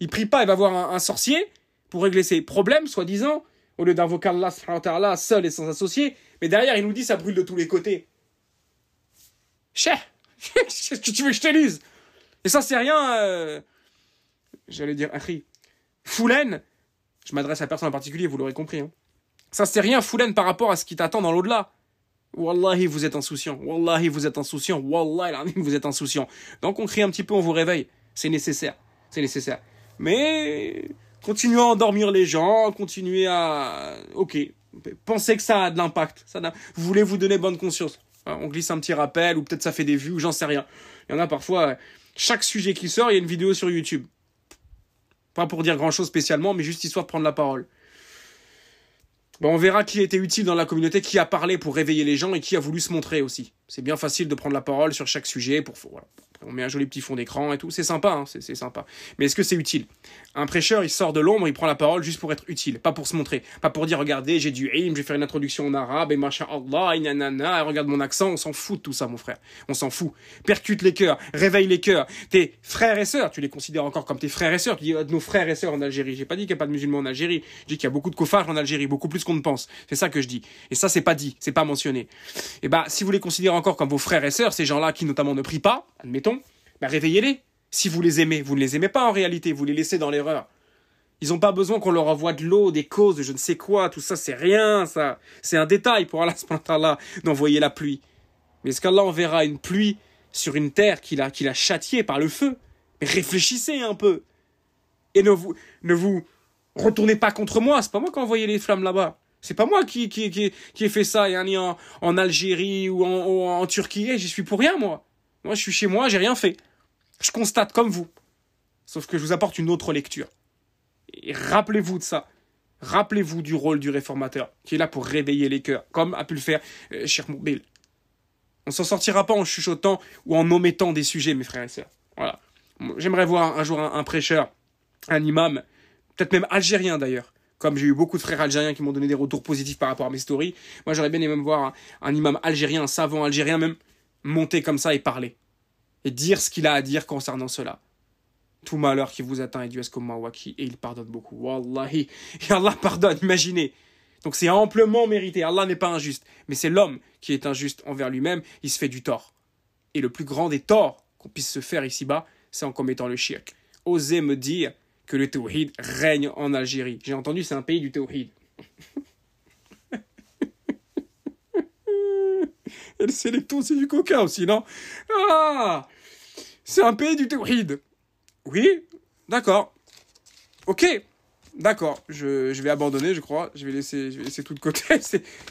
Speaker 1: Il prie pas, il va voir un, sorcier pour régler ses problèmes, soi-disant, au lieu d'invoquer Allah seul et sans associé. Mais derrière, il nous dit ça brûle de tous les côtés. Cher Qu'est-ce que tu veux que je te dise Et ça, c'est rien. Euh, j'allais dire, Ahri. Foulen, je m'adresse à personne en particulier, vous l'aurez compris. Hein. Ça, c'est rien, Foulen, par rapport à ce qui t'attend dans l'au-delà. Wallahi, vous êtes insouciant. Wallahi, vous êtes insouciant. Wallahi, vous êtes insouciant. Donc, on crie un petit peu, on vous réveille. C'est nécessaire. Nécessaire. Mais continuez à endormir les gens, continuez à... Ok, pensez que ça a de l'impact. Ça vous voulez vous donner bonne conscience. On glisse un petit rappel, ou peut-être ça fait des vues, ou j'en sais rien. Il y en a parfois, chaque sujet qui sort, il y a une vidéo sur YouTube. Pas pour dire grand-chose spécialement, mais juste histoire de prendre la parole. Bon, on verra qui été utile dans la communauté, qui a parlé pour réveiller les gens et qui a voulu se montrer aussi. C'est bien facile de prendre la parole sur chaque sujet pour on met un joli petit fond d'écran et tout, c'est sympa, hein, c'est sympa. Mais est-ce que c'est utile? Un prêcheur, il sort de l'ombre, il prend la parole juste pour être utile, pas pour se montrer, pas pour dire regardez, j'ai du ilm, je vais faire une introduction en arabe et machin Allah, et nanana, regarde mon accent, on s'en fout de tout ça mon frère, on s'en fout. Percute les cœurs, réveille les cœurs. Tes frères et sœurs, tu les considères encore comme tes frères et sœurs, tu dis nos frères et sœurs en Algérie. J'ai pas dit qu'il n'y a pas de musulmans en Algérie, je dis qu'il y a beaucoup de kofards en Algérie, beaucoup plus qu'on ne pense. C'est ça que je dis. Et ça c'est pas dit, c'est pas mentionné. Et eh bah si vous les considérez encore comme vos frères et sœurs, ces gens-là qui notamment ne prient pas, admettons, bah, réveillez-les. Si vous les aimez, vous ne les aimez pas en réalité, vous les laissez dans l'erreur. Ils n'ont pas besoin qu'on leur envoie de l'eau, des causes, de je ne sais quoi, tout ça, c'est rien, ça. C'est un détail pour Allah d'envoyer la pluie. Mais est-ce qu'Allah enverra une pluie sur une terre qu'il a, qu'il a châtiée par le feu? Mais réfléchissez un peu. Et ne vous, ne vous retournez pas contre moi, c'est pas moi qui ai envoyé les flammes là-bas. C'est pas moi qui, ai fait ça et en, en Algérie ou en, en Turquie. Eh, j'y suis pour rien, moi. Moi, je suis chez moi, j'ai rien fait. Je constate comme vous. Sauf que je vous apporte une autre lecture. Et rappelez-vous de ça. Rappelez-vous du rôle du réformateur, qui est là pour réveiller les cœurs, comme a pu le faire euh, Cheikh Moubil. On s'en sortira pas en chuchotant ou en omettant des sujets, mes frères et sœurs. Voilà. J'aimerais voir un jour un, prêcheur, un imam, peut-être même algérien d'ailleurs, comme j'ai eu beaucoup de frères algériens qui m'ont donné des retours positifs par rapport à mes stories. Moi, j'aurais bien aimé voir un imam algérien, un savant algérien même, monter comme ça et parler. Et dire ce qu'il a à dire concernant cela. Tout malheur qui vous atteint est dû à ce et il pardonne beaucoup. Wallahi. Et Allah pardonne, imaginez. Donc c'est amplement mérité. Allah n'est pas injuste. Mais c'est l'homme qui est injuste envers lui-même. Il se fait du tort. Et le plus grand des torts qu'on puisse se faire ici-bas, c'est en commettant le shirk. Osez me dire que le tawhid règne en Algérie. J'ai entendu, c'est un pays du tawhid. Et le Sélecto, c'est du coca aussi, non? Ah C'est un pays du tawhid. Oui, d'accord. Ok, d'accord. Je, je, vais abandonner, je crois. Je vais laisser, je vais laisser tout de côté.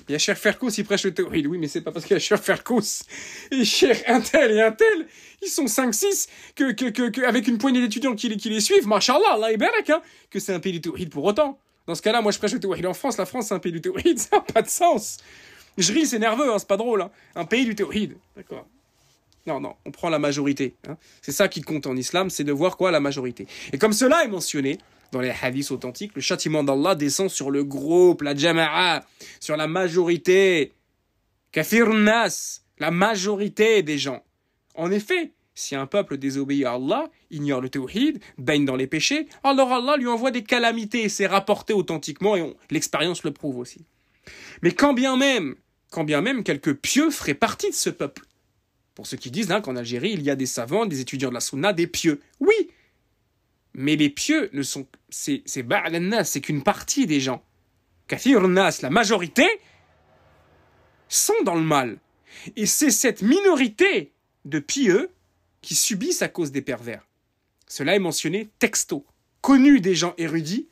Speaker 1: Il y a Cher Ferkous, il prêche le tawhid. Oui, mais c'est pas parce qu'il y a Cher Ferkous et Cher Intel et Intel, ils sont 5-6, que, que, que, avec une poignée d'étudiants qui, qui les suivent, machallah, Allah est hein, que c'est un pays du tawhid pour autant. Dans ce cas-là, moi je prêche le tawhid en France. La France, c'est un pays du tawhid. Ça n'a pas de sens. Je ris, c'est nerveux, hein, c'est pas drôle. Hein. Un pays du théoride. D'accord. Non, non, on prend la majorité. Hein. C'est ça qui compte en islam, c'est de voir quoi la majorité. Et comme cela est mentionné dans les hadiths authentiques, le châtiment d'Allah descend sur le groupe, la jama'a, sur la majorité. Kafir nas, la majorité des gens. En effet, si un peuple désobéit à Allah, ignore le tawhid, baigne dans les péchés, alors Allah lui envoie des calamités. C'est rapporté authentiquement et l'expérience le prouve aussi. Mais quand bien même quand bien même quelques pieux feraient partie de ce peuple. Pour ceux qui disent hein, qu'en Algérie, il y a des savants, des étudiants de la Sunna, des pieux. Oui Mais les pieux ne sont. C'est c'est qu'une partie des gens. Kathir Nas, la majorité, sont dans le mal. Et c'est cette minorité de pieux qui subissent à cause des pervers. Cela est mentionné texto, connu des gens érudits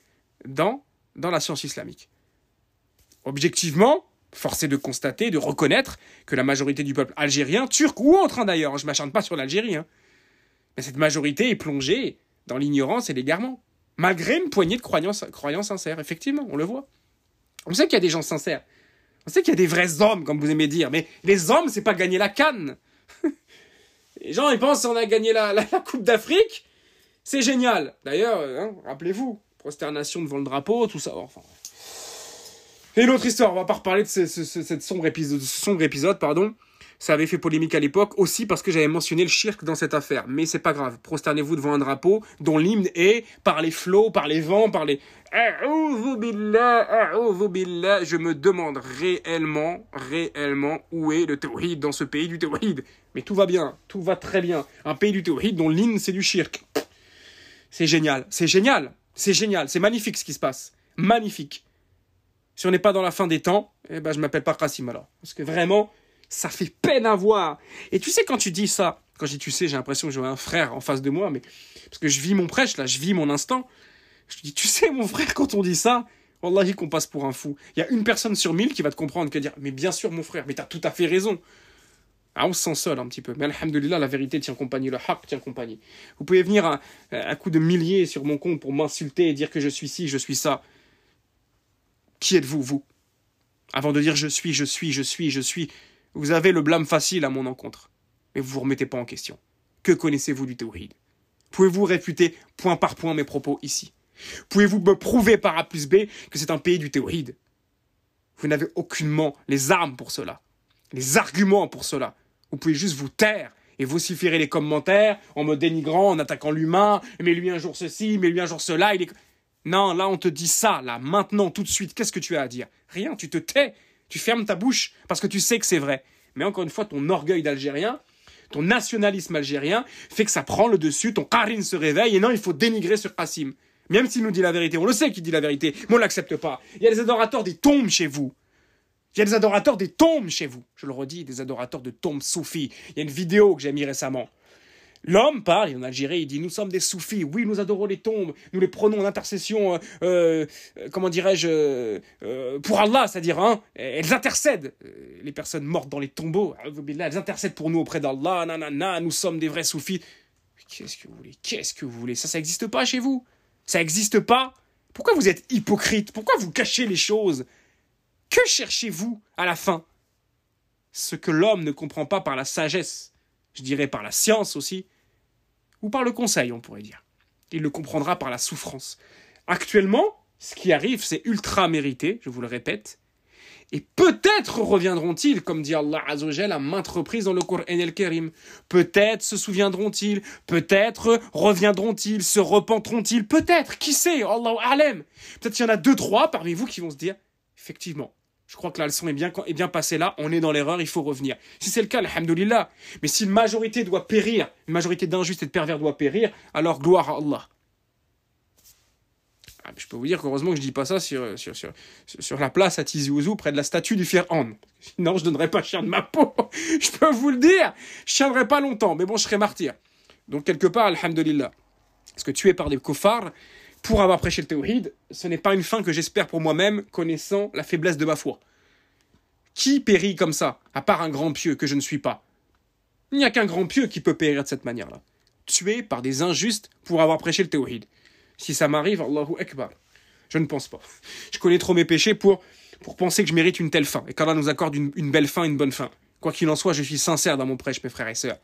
Speaker 1: dans, la science islamique. Objectivement, forcé de constater, de reconnaître que la majorité du peuple algérien, turc ou autre d'ailleurs, je ne m'acharne pas sur l'Algérie, hein, cette majorité est plongée dans l'ignorance et l'égarement, malgré une poignée de croyants sincères, effectivement, on le voit. On sait qu'il y a des gens sincères, on sait qu'il y a des vrais hommes, comme vous aimez dire, mais les hommes, c'est pas gagner la canne. les gens, ils pensent qu'on a gagné la, Coupe d'Afrique, c'est génial. D'ailleurs, hein, rappelez-vous, prosternation devant le drapeau, tout ça, enfin... Et une autre histoire, on va pas reparler de ce, sombre épisode, sombre épisode, pardon. Ça avait fait polémique à l'époque, aussi parce que j'avais mentionné le shirk dans cette affaire. Mais c'est pas grave. Prosternez-vous devant un drapeau dont l'hymne est par les flots, par les vents, par les... Je me demande réellement, réellement où est le tawhid dans ce pays du tawhid. Mais tout va bien, tout va très bien. Un pays du tawhid dont l'hymne c'est du shirk. C'est génial, c'est génial, c'est génial, c'est magnifique ce qui se passe. Magnifique. Si on n'est pas dans la fin des temps, eh ben, je m'appelle pas Kassim alors. Parce que vraiment, ça fait peine à voir. Et tu sais, quand tu dis ça, quand je dis tu sais, j'ai l'impression que j'ai un frère en face de moi, mais parce que je vis mon prêche, là, je vis mon instant. Je dis, tu sais, mon frère, quand on dit ça, Wallahi qu'on passe pour un fou. Il y a une personne sur mille qui va te comprendre, qui va dire, mais bien sûr, mon frère, mais t'as tout à fait raison. Ah, on se sent seul un petit peu. Mais alhamdoulilah, la vérité tient compagnie, le haq tient compagnie. Vous pouvez venir à, à coup de milliers sur mon compte pour m'insulter et dire que je suis ci, je suis ça. Qui êtes-vous, vous? Avant de dire je suis, je suis, je suis, je suis, Vous avez le blâme facile à mon encontre. Mais vous vous remettez pas en question. Que connaissez-vous du théoride? Pouvez-vous réfuter point par point mes propos ici? Pouvez-vous me prouver par A plus B que c'est un pays du théoride? Vous n'avez aucunement les armes pour cela, les arguments pour cela. Vous pouvez juste vous taire et vociférer les commentaires en me dénigrant, en attaquant l'humain, mais lui un jour ceci, mais lui un jour cela. Non, là on te dit ça, là, maintenant, tout de suite, qu'est-ce que tu as à dire? Rien, tu te tais, tu fermes ta bouche parce que tu sais que c'est vrai. Mais encore une fois, ton orgueil d'Algérien, ton nationalisme algérien fait que ça prend le dessus, ton Karim se réveille et non, il faut dénigrer sur Qassim. Même s'il nous dit la vérité, on le sait qu'il dit la vérité, mais on l'accepte pas. Il y a des adorateurs des tombes chez vous. Il y a des adorateurs des tombes chez vous. Je le redis, des adorateurs de tombes soufis. Il y a une vidéo que j'ai mis récemment. L'homme parle, en Algérie, il dit Nous sommes des soufis, oui, nous adorons les tombes, nous les prenons en intercession, euh, euh, comment dirais-je, euh, pour Allah, c'est-à-dire, hein, elles intercèdent. Les personnes mortes dans les tombeaux, elles intercèdent pour nous auprès d'Allah, nanana, nous sommes des vrais soufis. Qu'est-ce que vous voulez Qu'est-ce que vous voulez? Ça, ça n'existe pas chez vous? Ça n'existe pas? Pourquoi vous êtes hypocrite? Pourquoi vous cachez les choses? Que cherchez-vous à la fin? Ce que l'homme ne comprend pas par la sagesse, je dirais par la science aussi, ou par le conseil, on pourrait dire. Il le comprendra par la souffrance. Actuellement, ce qui arrive, c'est ultra mérité, je vous le répète. Et peut-être reviendront-ils, comme dit Allah Azzawajal à maintes reprises dans le Coran el-Karim. Peut-être se souviendront-ils, peut-être reviendront-ils, se repenteront-ils, peut-être, qui sait, Allah Alem. Peut-être qu'il y en a deux, trois parmi vous qui vont se dire, effectivement, je crois que la leçon est bien, est bien passée là, on est dans l'erreur, il faut revenir. Si c'est le cas, alhamdoulilah. Mais si une majorité doit périr, une majorité d'injustes et de pervers doit périr, alors gloire à Allah. Ah, je peux vous dire qu'heureusement que je dis pas ça sur, sur, sur, sur la place à Tizi Ouzou, près de la statue du Fir'aun. Sinon, je donnerais pas chien de ma peau. je peux vous le dire. Je tiendrai pas longtemps, mais bon, je serai martyr. Donc, quelque part, alhamdoulilah. Parce que tué par des kofars, pour avoir prêché le théoride, ce n'est pas une fin que j'espère pour moi-même, connaissant la faiblesse de ma foi. Qui périt comme ça, à part un grand pieux que je ne suis pas? Il n'y a qu'un grand pieux qui peut périr de cette manière-là. Tué par des injustes pour avoir prêché le théoride. Si ça m'arrive, Allahu Akbar. Je ne pense pas. Je connais trop mes péchés pour, pour penser que je mérite une telle fin. Et qu'Allah nous accorde une, une belle fin, une bonne fin. Quoi qu'il en soit, je suis sincère dans mon prêche, mes frères et sœurs.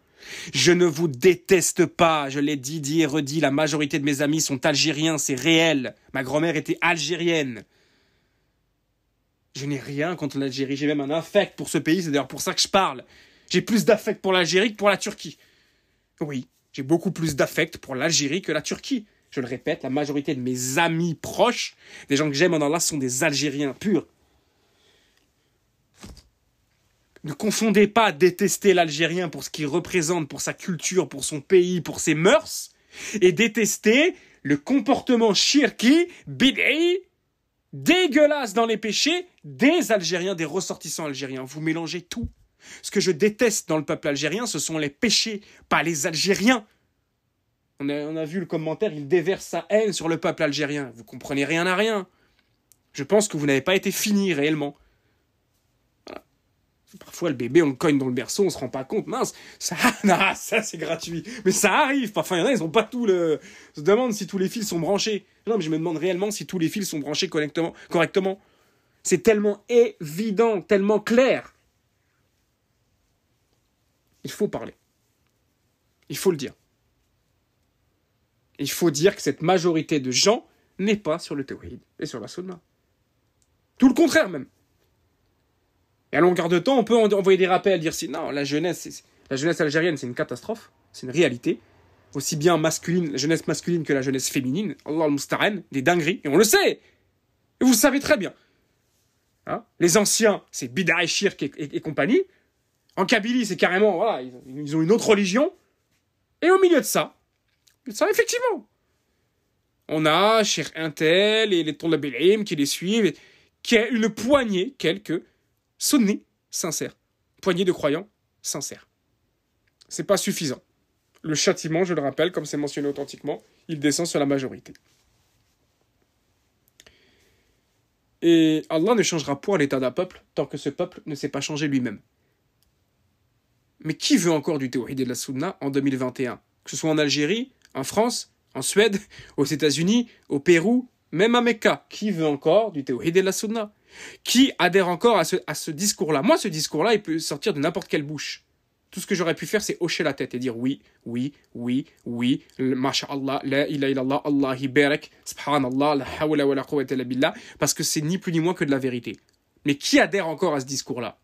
Speaker 1: Je ne vous déteste pas, je l'ai dit, dit et redit, la majorité de mes amis sont algériens, c'est réel. Ma grand-mère était algérienne. Je n'ai rien contre l'Algérie, j'ai même un affect pour ce pays, c'est d'ailleurs pour ça que je parle. J'ai plus d'affect pour l'Algérie que pour la Turquie. Oui, j'ai beaucoup plus d'affect pour l'Algérie que la Turquie. Je le répète, la majorité de mes amis proches, des gens que j'aime en Allah, sont des Algériens purs. Ne confondez pas détester l'Algérien pour ce qu'il représente, pour sa culture, pour son pays, pour ses mœurs, et détester le comportement shirki, bid'i, dégueulasse dans les péchés des Algériens, des ressortissants algériens. Vous mélangez tout. Ce que je déteste dans le peuple algérien, ce sont les péchés, pas les Algériens. On a, on a vu le commentaire, il déverse sa haine sur le peuple algérien. Vous comprenez rien à rien. Je pense que vous n'avez pas été fini réellement. Parfois, le bébé, on le cogne dans le berceau, on se rend pas compte. Mince, ça, ça c'est gratuit. Mais ça arrive. Parfois, il y en a, ils ont pas tout le. On se demande si tous les fils sont branchés. Non, mais je me demande réellement si tous les fils sont branchés correctement. correctement. C'est tellement évident, tellement clair. Il faut parler. Il faut le dire. Il faut dire que cette majorité de gens n'est pas sur le théoride et sur la sunna. Tout le contraire même. Et à longueur de temps, on peut envoyer des rappels, dire si non, la jeunesse, la jeunesse algérienne, c'est une catastrophe, c'est une réalité. Aussi bien masculine, la jeunesse masculine que la jeunesse féminine. Allah al des dingueries. Et on le sait. Et vous le savez très bien. Hein les anciens, c'est Bida et Shirk et, compagnie. En Kabylie, c'est carrément, voilà, ils, ont une autre religion. Et au milieu de ça, ça, effectivement, on a Shir Intel et les Toulabilim qui les suivent, qui a une poignée, quelques, Sunni, sincère. Poignée de croyants, sincères. C'est pas suffisant. Le châtiment, je le rappelle, comme c'est mentionné authentiquement, il descend sur la majorité. Et Allah ne changera point l'état d'un peuple tant que ce peuple ne s'est pas changé lui-même. Mais qui veut encore du théorie de la Sunna en 2021 Que ce soit en Algérie, en France, en Suède, aux États-Unis, au Pérou, même à Mecca. Qui veut encore du théorie de la Sunna? Qui adhère encore à ce, discours-là Moi, ce discours-là, il peut sortir de n'importe quelle bouche. Tout ce que j'aurais pu faire, c'est hocher la tête et dire oui, oui, oui, oui, masha'Allah, la ilaha illallah, Allah barak, subhanallah, la hawla wa la quwwata illa billah, parce que c'est ni plus ni moins que de la vérité. Mais qui adhère encore à ce discours-là?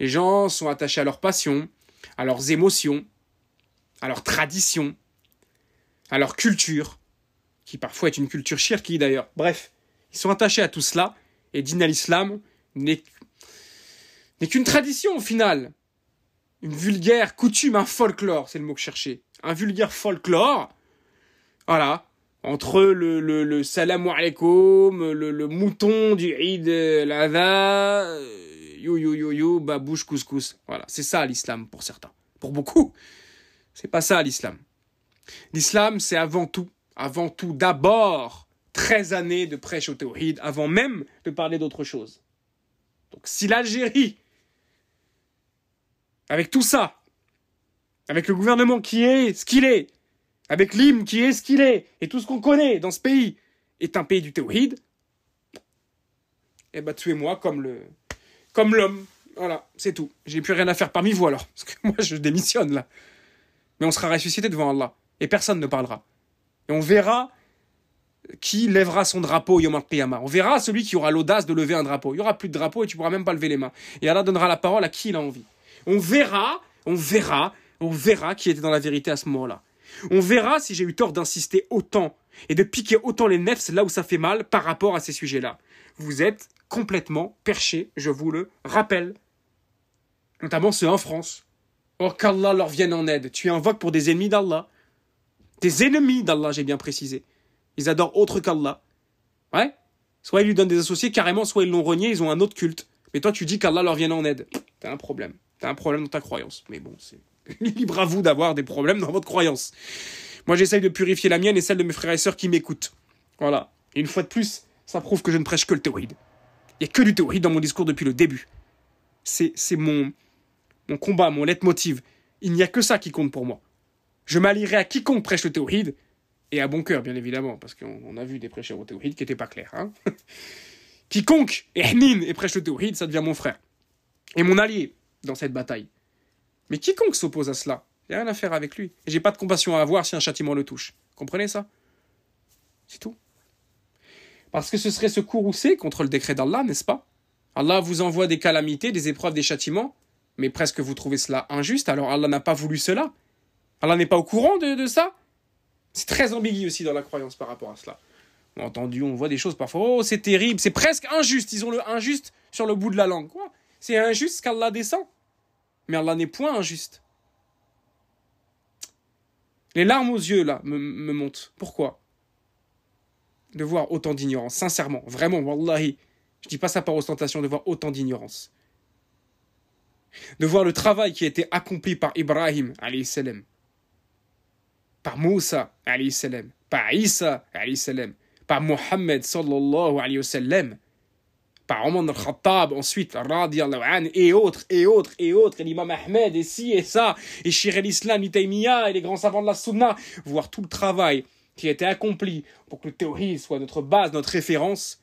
Speaker 1: Les gens sont attachés à leur passion, à leurs émotions, à leur tradition, à leur culture, qui parfois est une culture shirki d'ailleurs. Bref, ils sont attachés à tout cela, et din al-Islam n'est qu'une tradition au final. Une vulgaire coutume, un folklore, c'est le mot que je cherchais. Un vulgaire folklore, voilà, entre le, le, le salam alaikum, le, le mouton du Eid al yo yo yo yo, babouche couscous. Voilà, c'est ça l'islam pour certains. Pour beaucoup, c'est pas ça l'islam. L'islam, c'est avant tout, avant tout, d'abord 13 années de prêche au théoride, avant même de parler d'autre chose. Donc si l'Algérie, avec tout ça, avec le gouvernement qui est ce qu'il est, avec l'hymne qui est ce qu'il est, et tout ce qu'on connaît dans ce pays, est un pays du théoride, eh ben tuez-moi comme le, comme l'homme. Voilà, c'est tout. J'ai plus rien à faire parmi vous alors, parce que moi je démissionne là. Mais on sera ressuscité devant Allah, et personne ne parlera. Et on verra qui lèvera son drapeau Yom Al-Qiyamah. On verra celui qui aura l'audace de lever un drapeau. Il y aura plus de drapeau et tu pourras même pas lever les mains. Et Allah donnera la parole à qui il a envie. On verra, on verra, on verra qui était dans la vérité à ce moment-là. On verra si j'ai eu tort d'insister autant et de piquer autant les nefs là où ça fait mal par rapport à ces sujets-là. Vous êtes complètement perchés, je vous le rappelle. Notamment ceux en France. Oh, qu'Allah leur vienne en aide. Tu invoques pour des ennemis d'Allah. Des ennemis d'Allah, j'ai bien précisé. Ils adorent autre qu'Allah. Ouais Soit ils lui donnent des associés carrément, soit ils l'ont renié, ils ont un autre culte. Mais toi, tu dis qu'Allah leur vienne en aide. T'as un problème. T'as un problème dans ta croyance. Mais bon, c'est libre à vous d'avoir des problèmes dans votre croyance. Moi, j'essaye de purifier la mienne et celle de mes frères et sœurs qui m'écoutent. Voilà. Et une fois de plus, ça prouve que je ne prêche que le théoride. Il n'y a que du théoride dans mon discours depuis le début. C'est, mon, mon combat, mon leitmotiv. Il n'y a que ça qui compte pour moi. Je m'allierai à quiconque prêche le théoride, et à bon cœur, bien évidemment, parce qu'on a vu des prêcheurs au théoride qui n'étaient pas clairs. Hein quiconque est hnin et prêche le théoride, ça devient mon frère. Et mon allié dans cette bataille. Mais quiconque s'oppose à cela, il n'y a rien à faire avec lui. Et j'ai pas de compassion à avoir si un châtiment le touche. Comprenez ça? C'est tout. Parce que ce serait se courroucer contre le décret d'Allah, n'est-ce pas? Allah vous envoie des calamités, des épreuves, des châtiments, mais presque vous trouvez cela injuste, alors Allah n'a pas voulu cela. Allah n'est pas au courant de, de ça? C'est très ambigu aussi dans la croyance par rapport à cela. On entendu, on voit des choses parfois, oh c'est terrible, c'est presque injuste, ils ont le injuste sur le bout de la langue. Quoi? C'est injuste qu'Allah descend. Mais Allah n'est point injuste. Les larmes aux yeux, là, me, me montent. Pourquoi? De voir autant d'ignorance. Sincèrement, vraiment, wallahi. Je dis pas ça par ostentation, de voir autant d'ignorance. De voir le travail qui a été accompli par Ibrahim, salam, par Moussa, salam, par Isa, salam, par Mohammed, sallallahu alayhi par Omar al-Khattab, ensuite, et autres, et autres, et autres, et l'imam Ahmed, et ci, et ça, et Shir el-Islam, et les grands savants de la Sunna, voir tout le travail qui a été accompli pour que le théorie soit notre base, notre référence,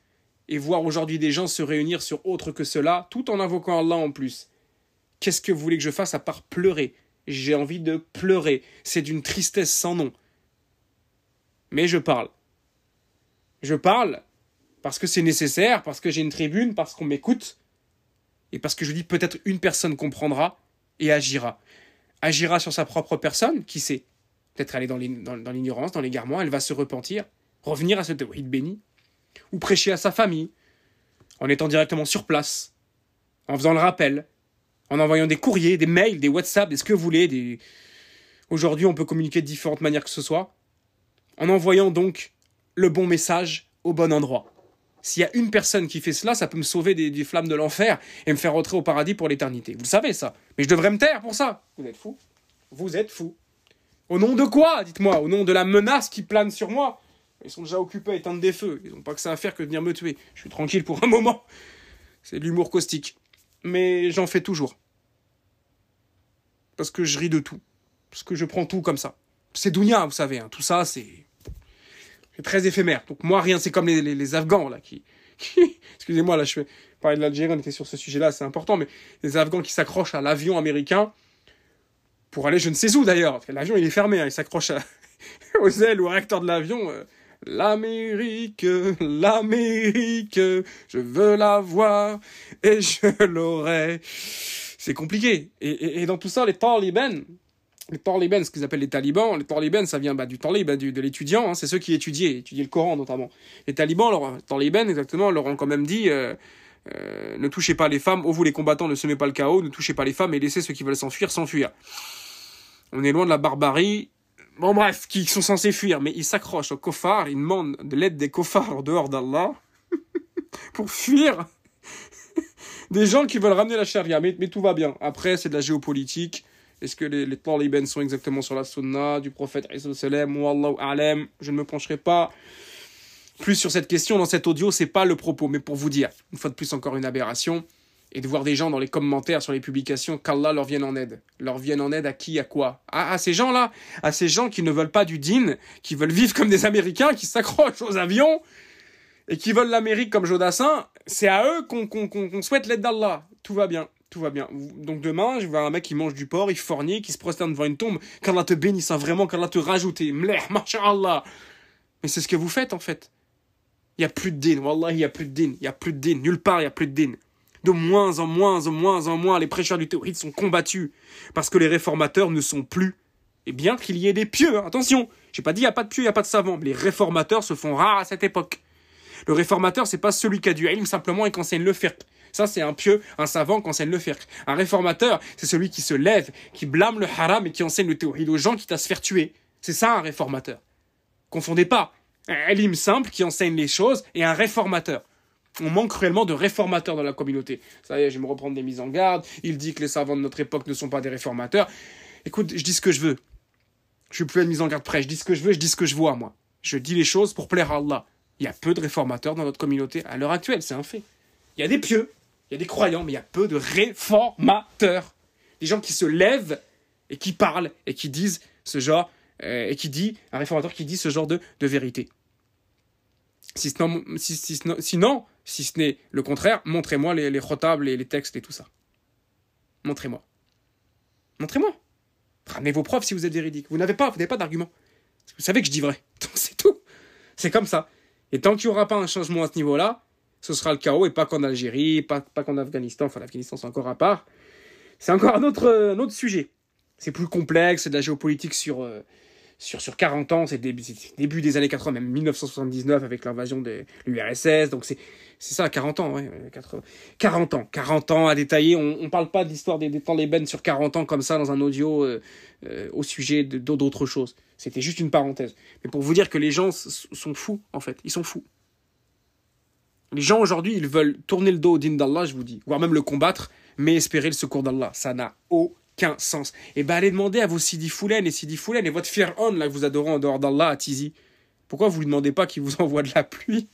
Speaker 1: et voir aujourd'hui des gens se réunir sur autre que cela, tout en invoquant Allah en plus. Qu'est-ce que vous voulez que je fasse à part pleurer? J'ai envie de pleurer. C'est d'une tristesse sans nom. Mais je parle. Je parle parce que c'est nécessaire, parce que j'ai une tribune, parce qu'on m'écoute, et parce que je dis peut-être une personne comprendra et agira. Agira sur sa propre personne, qui sait Peut-être aller dans l'ignorance, dans l'égarement, elle va se repentir, revenir à ce théorie béni, ou prêcher à sa famille, en étant directement sur place, en faisant le rappel, en envoyant des courriers, des mails, des WhatsApp, des ce que vous voulez. Aujourd'hui, on peut communiquer de différentes manières que ce soit, en envoyant donc le bon message au bon endroit. S'il y a une personne qui fait cela, ça peut me sauver des, flammes de l'enfer et me faire rentrer au paradis pour l'éternité. Vous le savez, ça. Mais je devrais me taire pour ça. Vous êtes fou. Vous êtes fou. Au nom de quoi, dites-moi? Au nom de la menace qui plane sur moi? Ils sont déjà occupés à éteindre des feux. Ils n'ont pas que ça à faire que de venir me tuer. Je suis tranquille pour un moment. C'est de l'humour caustique. Mais j'en fais toujours. Parce que je ris de tout. Parce que je prends tout comme ça. C'est Dounia, vous savez. Hein. Tout ça, c'est très éphémère. Donc moi, rien, c'est comme les, les, Afghans, là, qui... Excusez-moi, là, je fais... Parler de l'Algérie, on était sur ce sujet-là, c'est important, mais les Afghans qui s'accrochent à l'avion américain pour aller je ne sais où d'ailleurs. L'avion il est fermé, hein, ils s'accrochent aux ailes ou au recteur de l'avion. Euh, L'Amérique, l'Amérique, je veux la voir et je l'aurai. C'est compliqué. Et, dans tout ça, les talibans, les talibans, ce qu'ils appellent les talibans, les talibans, ça vient bah, du talib, bah, de l'étudiant, hein, c'est ceux qui étudiaient, étudiaient le Coran notamment. Les talibans, leur, talibans exactement, leur ont quand même dit euh, euh, ne touchez pas les femmes, oh vous les combattants, ne semez pas le chaos, ne touchez pas les femmes et laissez ceux qui veulent s'enfuir s'enfuir. On est loin de la barbarie, Bon bref, qui sont censés fuir, mais ils s'accrochent aux kofars, ils demandent de l'aide des kofars en dehors d'Allah pour fuir des gens qui veulent ramener la charia. Mais, tout va bien. Après, c'est de la géopolitique. Est-ce que les, les talibans sont exactement sur la sunna du prophète ou Allah alem Je ne me pencherai pas plus sur cette question dans cet audio, c'est pas le propos, mais pour vous dire, une fois de plus encore une aberration et de voir des gens dans les commentaires sur les publications qu'Allah leur vienne en aide. Leur vienne en aide à qui, à quoi? À, ces gens-là, à ces gens qui ne veulent pas du din, qui veulent vivre comme des Américains, qui s'accrochent aux avions et qui veulent l'Amérique comme Jodassin. C'est à eux qu'on souhaite l'aide d'Allah. Tout va bien. Tout va bien. Donc demain, je voir un mec qui mange du porc, il fornie, qui se prosterne devant une tombe. Qu'Allah te bénisse, hein, vraiment, qu'Allah te rajoute. Mleh, Allah. Mais c'est ce que vous faites en fait. Il n'y a plus de din. Wallah, il n'y a plus de din. Il n'y a plus de din. Nulle part, il n'y a plus de din de moins en moins, en moins en moins, les prêcheurs du théorite sont combattus parce que les réformateurs ne sont plus. Et bien qu'il y ait des pieux, hein, attention, j'ai pas dit il n'y a pas de pieux, il n'y a pas de savants, mais les réformateurs se font rares à cette époque. Le réformateur, c'est pas celui qui a du ilm simplement et qui enseigne le fiqh. Ça, c'est un pieux, un savant qui enseigne le fiqh. Un réformateur, c'est celui qui se lève, qui blâme le haram et qui enseigne le théorite aux gens qui t'a se faire tuer. C'est ça un réformateur. Confondez pas. Un ilm simple qui enseigne les choses et un réformateur on manque cruellement de réformateurs dans la communauté. Ça y est, je vais me reprendre des mises en garde. Il dit que les savants de notre époque ne sont pas des réformateurs. Écoute, je dis ce que je veux. Je suis plus à une mise en garde près. Je dis ce que je veux, je dis ce que je vois, moi. Je dis les choses pour plaire à Allah. Il y a peu de réformateurs dans notre communauté à l'heure actuelle, c'est un fait. Il y a des pieux, il y a des croyants, mais il y a peu de réformateurs. Des gens qui se lèvent et qui parlent et qui disent ce genre, euh, et qui dit, un réformateur qui dit ce genre de, de vérité. Sinon, sinon, si ce n'est le contraire, montrez-moi les, les rotables et les textes et tout ça. Montrez-moi. Montrez-moi. Ramenez vos preuves si vous êtes véridique. Vous n'avez pas, vous n'avez pas d'argument. Vous savez que je dis vrai. C'est tout. C'est comme ça. Et tant qu'il n'y aura pas un changement à ce niveau-là, ce sera le chaos et pas qu'en Algérie, pas, qu'en Afghanistan. Enfin, l'Afghanistan, c'est encore à part. C'est encore un autre, un autre sujet. C'est plus complexe, c'est de la géopolitique sur, euh, sur, sur 40 ans, c'est début, début des années 80, même 1979 avec l'invasion de l'URSS, donc c'est c'est ça, 40 ans, ouais, 40 ans, 40 ans à détailler. On, on parle pas de l'histoire des, des talibans sur 40 ans comme ça dans un audio euh, euh, au sujet d'autres choses. C'était juste une parenthèse. Mais pour vous dire que les gens sont fous, en fait. Ils sont fous. Les gens aujourd'hui, ils veulent tourner le dos au din d'Allah, je vous dis, voire même le combattre, mais espérer le secours d'Allah. Ça n'a aucun qu'un sens. Et eh ben allez demander à vos Sidi Foulen et Sidi Foulen et votre on là que vous adorez en dehors d'Allah à Tizi. Pourquoi vous lui demandez pas qu'il vous envoie de la pluie?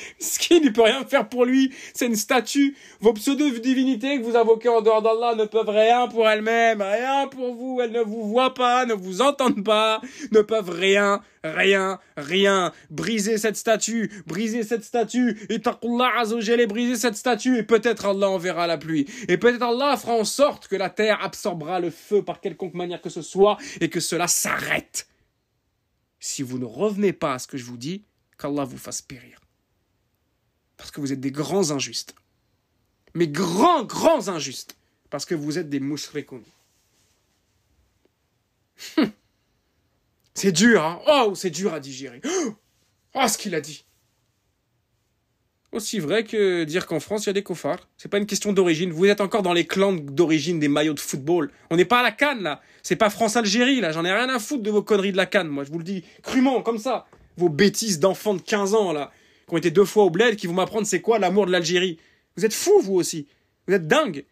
Speaker 1: Ce qui ne peut rien faire pour lui, c'est une statue. Vos pseudo-divinités que vous invoquez en dehors d'Allah ne peuvent rien pour elles-mêmes, rien pour vous. Elles ne vous voient pas, ne vous entendent pas, ne peuvent rien, rien, rien. Briser cette statue, briser cette statue. Et taqullah azawajal briser cette statue. Et peut-être Allah enverra la pluie. Et peut-être Allah fera en sorte que la terre absorbera le feu par quelconque manière que ce soit et que cela s'arrête. Si vous ne revenez pas à ce que je vous dis, qu'Allah vous fasse périr. Parce que vous êtes des grands injustes. Mais grands, grands injustes. Parce que vous êtes des moushrikoun. Hum. C'est dur, hein Oh, c'est dur à digérer. Oh, ce qu'il a dit. Aussi vrai que dire qu'en France, il y a des cofards. C'est pas une question d'origine. Vous êtes encore dans les clans d'origine des maillots de football. On n'est pas à la canne, là. C'est pas France-Algérie, là. J'en ai rien à foutre de vos conneries de la canne, moi. Je vous le dis crûment, comme ça. Vos bêtises d'enfants de 15 ans, là qui ont été deux fois au bled, qui vont m'apprendre c'est quoi l'amour de l'Algérie. Vous êtes fous, vous aussi. Vous êtes dingue.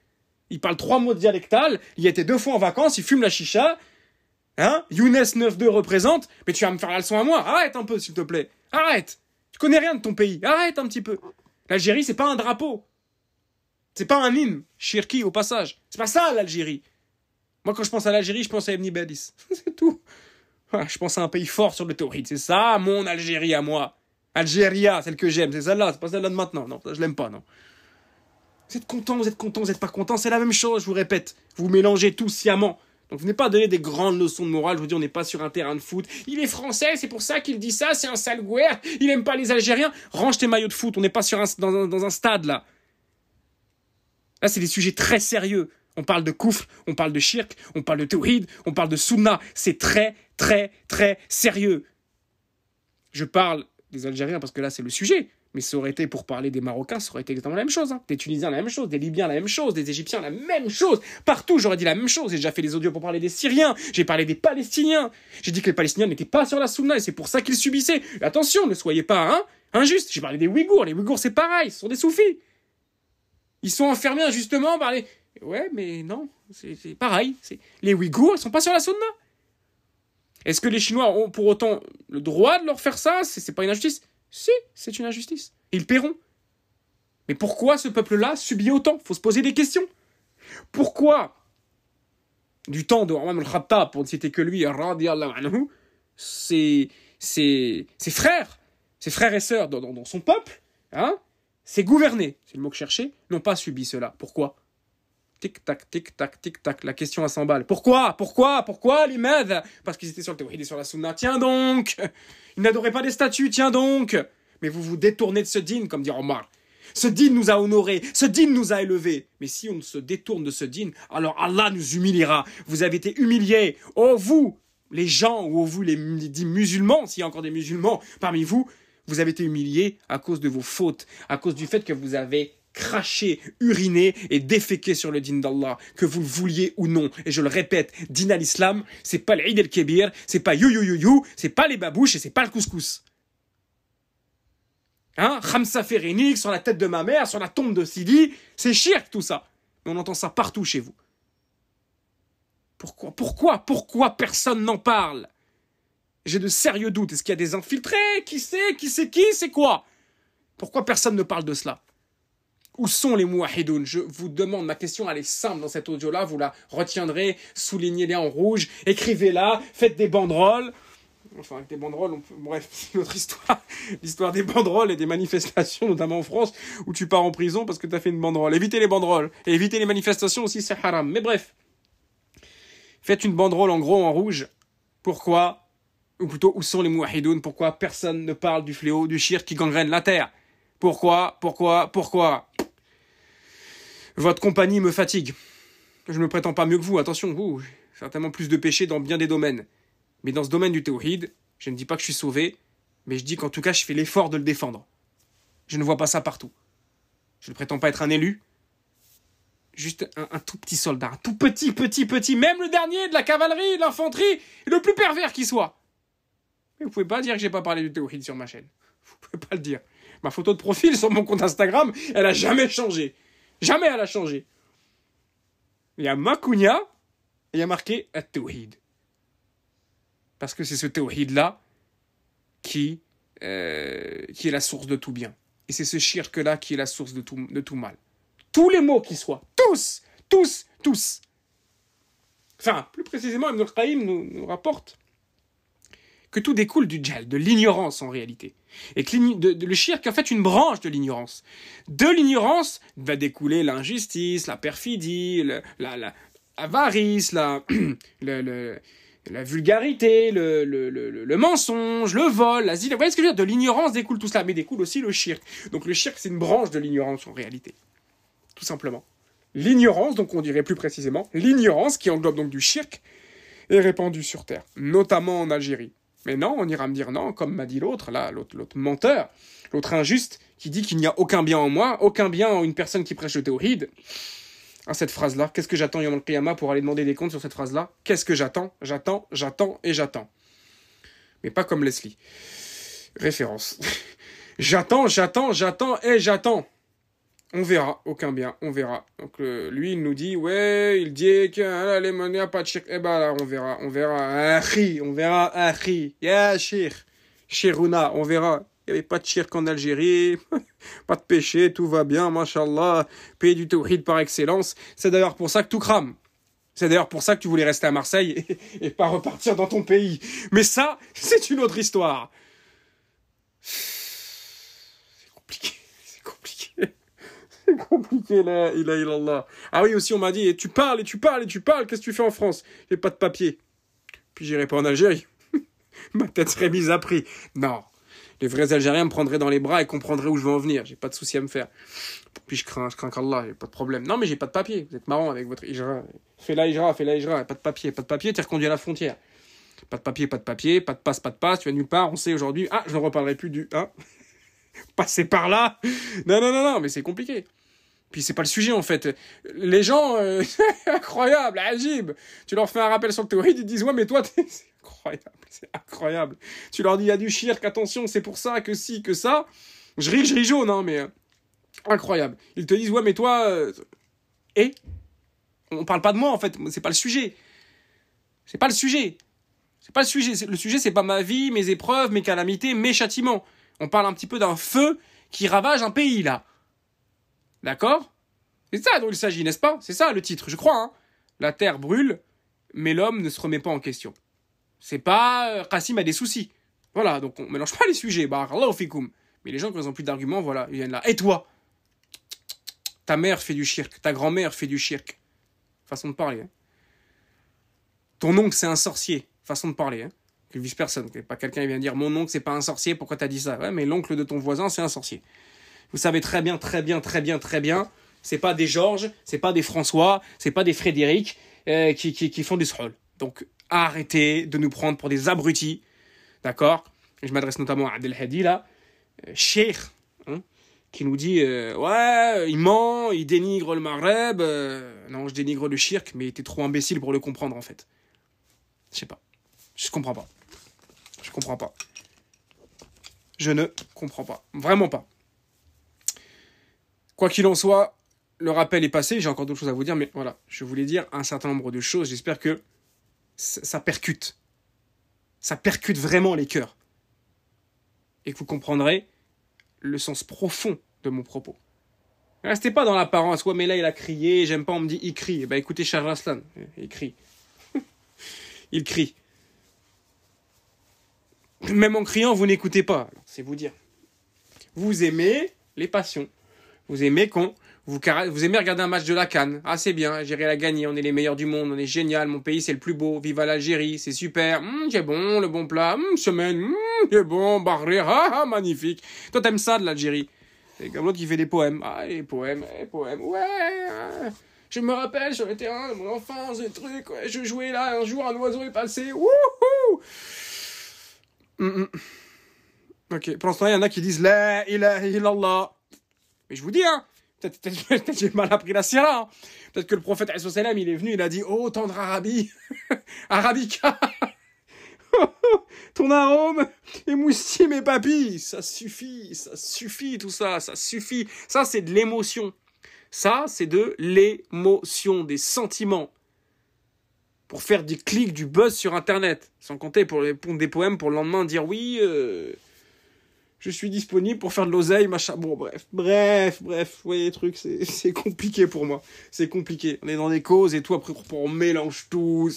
Speaker 1: Il parle trois mots dialectal, il a deux fois en vacances, il fume la chicha. Hein Younes 9-2 représente, mais tu vas me faire la leçon à moi. Arrête un peu, s'il te plaît. Arrête. Tu connais rien de ton pays. Arrête un petit peu. L'Algérie, c'est pas un drapeau. C'est pas un hymne. Shirki au passage. C'est pas ça, l'Algérie. Moi, quand je pense à l'Algérie, je pense à Ebni Bedis. c'est tout. je pense à un pays fort sur le théorie. C'est ça, mon Algérie à moi. Algéria, celle que j'aime, c'est celle-là, c'est pas celle-là de maintenant. Non, je l'aime pas, non. Vous êtes content, vous êtes content, vous êtes pas content, c'est la même chose, je vous répète. Vous mélangez tout sciemment. Donc venez pas donner des grandes leçons de morale, je vous dis on n'est pas sur un terrain de foot. Il est français, c'est pour ça qu'il dit ça, c'est un sale il aime pas les Algériens. Range tes maillots de foot, on n'est pas sur un, dans, un, dans un stade là. Là c'est des sujets très sérieux. On parle de koufr, on parle de shirk, on parle de tawhid, on parle de sunna. C'est très très très sérieux. Je parle des Algériens parce que là c'est le sujet. Mais ça aurait été pour parler des Marocains, ça aurait été exactement la même chose. Hein. Des Tunisiens, la même chose. Des Libyens, la même chose. Des Égyptiens, la même chose. Partout, j'aurais dit la même chose. J'ai déjà fait des audios pour parler des Syriens. J'ai parlé des Palestiniens. J'ai dit que les Palestiniens n'étaient pas sur la Sunna et c'est pour ça qu'ils subissaient. attention, ne soyez pas hein, injustes. J'ai parlé des Ouïghours. Les Ouïghours, c'est pareil. Ce sont des soufis. Ils sont enfermés injustement par les. Ouais, mais non. C'est pareil. Les Ouïghours, ils sont pas sur la Sunna. Est-ce que les Chinois ont pour autant le droit de leur faire ça? C'est pas une injustice? Si, c'est une injustice. ils paieront. Mais pourquoi ce peuple-là subit autant? Faut se poser des questions. Pourquoi du temps de Omar al-Khattab, pour ne citer que lui, ses, ses, ses frères, ses frères et sœurs dans, son peuple, hein, ses gouvernés, c'est le mot que je cherchais, n'ont pas subi cela. Pourquoi? Tic-tac, tic-tac, tic-tac, la question à 100 balles. Pourquoi? Pourquoi? Pourquoi l'imad Parce qu'ils étaient sur le théorie et sur la sunna. Tiens donc Ils n'adoraient pas des statues, tiens donc Mais vous vous détournez de ce din, comme dit Omar. Ce din nous a honorés, ce din nous a élevés. Mais si on se détourne de ce din, alors Allah nous humiliera. Vous avez été humiliés. Oh vous, les gens, ou oh, vous les musulmans, s'il y a encore des musulmans parmi vous, vous avez été humiliés à cause de vos fautes, à cause du fait que vous avez cracher, uriner et déféquer sur le din d'Allah, que vous le vouliez ou non. Et je le répète, din à l'islam, c'est pas l'Eid el-Kebir, c'est pas you you you you, c'est pas les babouches et c'est pas le couscous. Hein Khamsa sur la tête de ma mère, sur la tombe de Sidi, c'est shirk tout ça. Mais on entend ça partout chez vous. Pourquoi Pourquoi Pourquoi personne n'en parle? J'ai de sérieux doutes. Est-ce qu'il y a des infiltrés? Qui sait Qui sait qui? C'est quoi? Pourquoi personne ne parle de cela? Où sont les mouahidoun Je vous demande, ma question elle est simple dans cet audio-là, vous la retiendrez, soulignez-les en rouge, écrivez-la, faites des banderoles. Enfin, avec des banderoles, on peut... bref, c'est une autre histoire. L'histoire des banderoles et des manifestations, notamment en France, où tu pars en prison parce que tu as fait une banderole. Évitez les banderoles. Et évitez les manifestations aussi, c'est haram. Mais bref. Faites une banderole en gros en rouge. Pourquoi? Ou plutôt, où sont les mouahidoun Pourquoi personne ne parle du fléau, du shirk qui gangrène la terre? Pourquoi Pourquoi Pourquoi? Votre compagnie me fatigue. Je ne me prétends pas mieux que vous, attention, vous, certainement plus de péchés dans bien des domaines. Mais dans ce domaine du théoride, je ne dis pas que je suis sauvé, mais je dis qu'en tout cas, je fais l'effort de le défendre. Je ne vois pas ça partout. Je ne prétends pas être un élu, juste un, tout petit soldat, un tout petit, petit, petit, même le dernier de la cavalerie, de l'infanterie, le plus pervers qui soit. Mais vous pouvez pas dire que j'ai pas parlé du théoride sur ma chaîne. Vous pouvez pas le dire. Ma photo de profil sur mon compte Instagram, elle a jamais changé. Jamais elle a changé. Il y a Makunya et il y a marqué At-Tawhid. Parce que c'est ce Tawhid-là qui, euh, qui est la source de tout bien. Et c'est ce shirk-là qui est la source de tout, mal. Tous les mots qui soient. Tous Tous Tous Enfin, plus précisément, Ibn nous, nous rapporte que tout découle du djal, de l'ignorance en réalité. Et que le shirk est en fait une branche de l'ignorance. De l'ignorance va découler l'injustice, la perfidie, la, avarice, la, vulgarité, le, mensonge, le vol, la Vous voyez ce que je veux dire? De l'ignorance découle tout cela, mais découle aussi le shirk. Donc le shirk, c'est une branche de l'ignorance en réalité. Tout simplement. L'ignorance, donc on dirait plus précisément, l'ignorance qui englobe donc du shirk, est répandue sur Terre, notamment en Algérie. Mais non, on ira me dire non, comme m'a dit l'autre, là, l'autre, menteur, l'autre injuste, qui dit qu'il n'y a aucun bien en moi, aucun bien en une personne qui prêche le théoride. À cette phrase-là, qu'est-ce que j'attends Yom Kiyama pour aller demander des comptes sur cette phrase-là? Qu'est-ce que j'attends? J'attends, j'attends et j'attends. Mais pas comme Leslie. Référence. j'attends, j'attends, j'attends et j'attends. On verra, aucun bien, on verra. Donc lui, il nous dit, ouais, il dit que hein, les monnaies, pas de. Eh ben là, on verra, on verra. Achi, on verra, achi. Ya, shir. Shiruna, on verra. Il n'y avait pas de shirk en Algérie, pas de péché, tout va bien, mashallah. Pays du tawhid par excellence. C'est d'ailleurs pour ça que tout crame. C'est d'ailleurs pour ça que tu voulais rester à Marseille et pas repartir dans ton pays. Mais ça, c'est une autre histoire. C'est compliqué là, il a Allah. Ah oui, aussi on m'a dit, tu parles et tu parles et tu parles, qu'est-ce que tu fais en France? J'ai pas de papier. Puis j'irai pas en Algérie. Ma tête serait mise à prix. Non. Les vrais Algériens me prendraient dans les bras et comprendraient où je veux en venir. J'ai pas de souci à me faire. Puis je crains, je crains qu'Allah, j'ai pas de problème. Non, mais j'ai pas de papier. Vous êtes marrant avec votre Ijra. Fais la Ijra, fais la Ijra. Pas de papier, pas de papier, t'es reconduit à la frontière. Pas de papier, pas de papier, pas de passe, pas de passe, tu vas nulle part. On sait aujourd'hui. Ah, je ne reparlerai plus du. Hein? Passer par là? Non, non, non, non, mais c'est compliqué. Puis c'est pas le sujet en fait. Les gens, euh, incroyable, agib. Tu leur fais un rappel sur le théorie, ils disent ouais mais toi c'est incroyable, c'est incroyable. Tu leur dis il y a du shirk, attention, c'est pour ça que si que ça. Je ris, je ris jaune hein, mais euh, incroyable. Ils te disent ouais mais toi euh, et? On parle pas de moi en fait, c'est pas le sujet. C'est pas le sujet. C'est pas le sujet. Le sujet c'est pas ma vie, mes épreuves, mes calamités, mes châtiments. On parle un petit peu d'un feu qui ravage un pays là. D'accord? C'est ça dont il s'agit, n'est-ce pas? C'est ça le titre, je crois. Hein la terre brûle, mais l'homme ne se remet pas en question. C'est pas Kassim euh, a des soucis. Voilà, donc on mélange pas les sujets. Bah, Mais les gens, quand ils ont plus d'arguments, voilà, ils viennent là. Et toi? Ta mère fait du shirk, ta grand-mère fait du shirk. Façon de parler. Hein. Ton oncle, c'est un sorcier. Façon de parler. Hein. Que vice personne. Pas quelqu'un qui vient dire mon oncle, c'est pas un sorcier, pourquoi t'as dit ça? Mais l'oncle de ton voisin, c'est un sorcier. Vous savez très bien, très bien, très bien, très bien. C'est pas des Georges, c'est pas des François, c'est pas des Frédéric euh, qui, qui, font du sroll. Donc arrêtez de nous prendre pour des abrutis. D'accord? Je m'adresse notamment à Adel Hadi là, euh, hein, qui nous dit euh, Ouais, il ment, il dénigre le Maghreb. non, je dénigre le shirk, mais t'es trop imbécile pour le comprendre en fait. Je sais pas. Je comprends pas. Je comprends pas. Je ne comprends pas. Vraiment pas. Quoi qu'il en soit, le rappel est passé. J'ai encore d'autres choses à vous dire, mais voilà, je voulais dire un certain nombre de choses. J'espère que ça percute. Ça percute vraiment les cœurs. Et que vous comprendrez le sens profond de mon propos. Restez pas dans l'apparence. Ouais, mais là, il a crié. J'aime pas, on me dit il crie. Eh ben, écoutez, Charles Aslan, il crie. il crie. Même en criant, vous n'écoutez pas. C'est vous dire. Vous aimez les passions. Vous aimez qu'on vous, aimez regarder un match de la Cannes. Ah, c'est bien, Algérie a gagné, on est les meilleurs du monde, on est génial, mon pays c'est le plus beau, vive l'Algérie, c'est super, hum, c'est bon, le bon plat, hum, semaine, c'est bon, barré, ah, ah, magnifique. Toi, t'aimes ça de l'Algérie? Et comme l'autre qui fait des poèmes. Ah, les poèmes, les poèmes, ouais. Je me rappelle sur le terrain de mon enfance, des trucs, je jouais là, un jour un oiseau est passé, wouhou Ok, pour l'instant, il y en a qui disent La ilaha illallah. Mais je vous dis, hein, peut-être peut j'ai mal appris la sira. Hein. Peut-être que le prophète, il est venu, il a dit Oh, tendre Arabie, Arabica, ton arôme émoustille mes papilles. Ça suffit, ça suffit tout ça, ça suffit. Ça, c'est de l'émotion. Ça, c'est de l'émotion, des sentiments. Pour faire du clic, du buzz sur Internet. Sans compter pour les des poèmes pour le lendemain dire oui. Euh, je suis disponible pour faire de l'oseille, machin. Bon, bref, bref, bref, vous voyez les trucs, c'est compliqué pour moi. C'est compliqué. On est dans des causes et tout, après on mélange tout,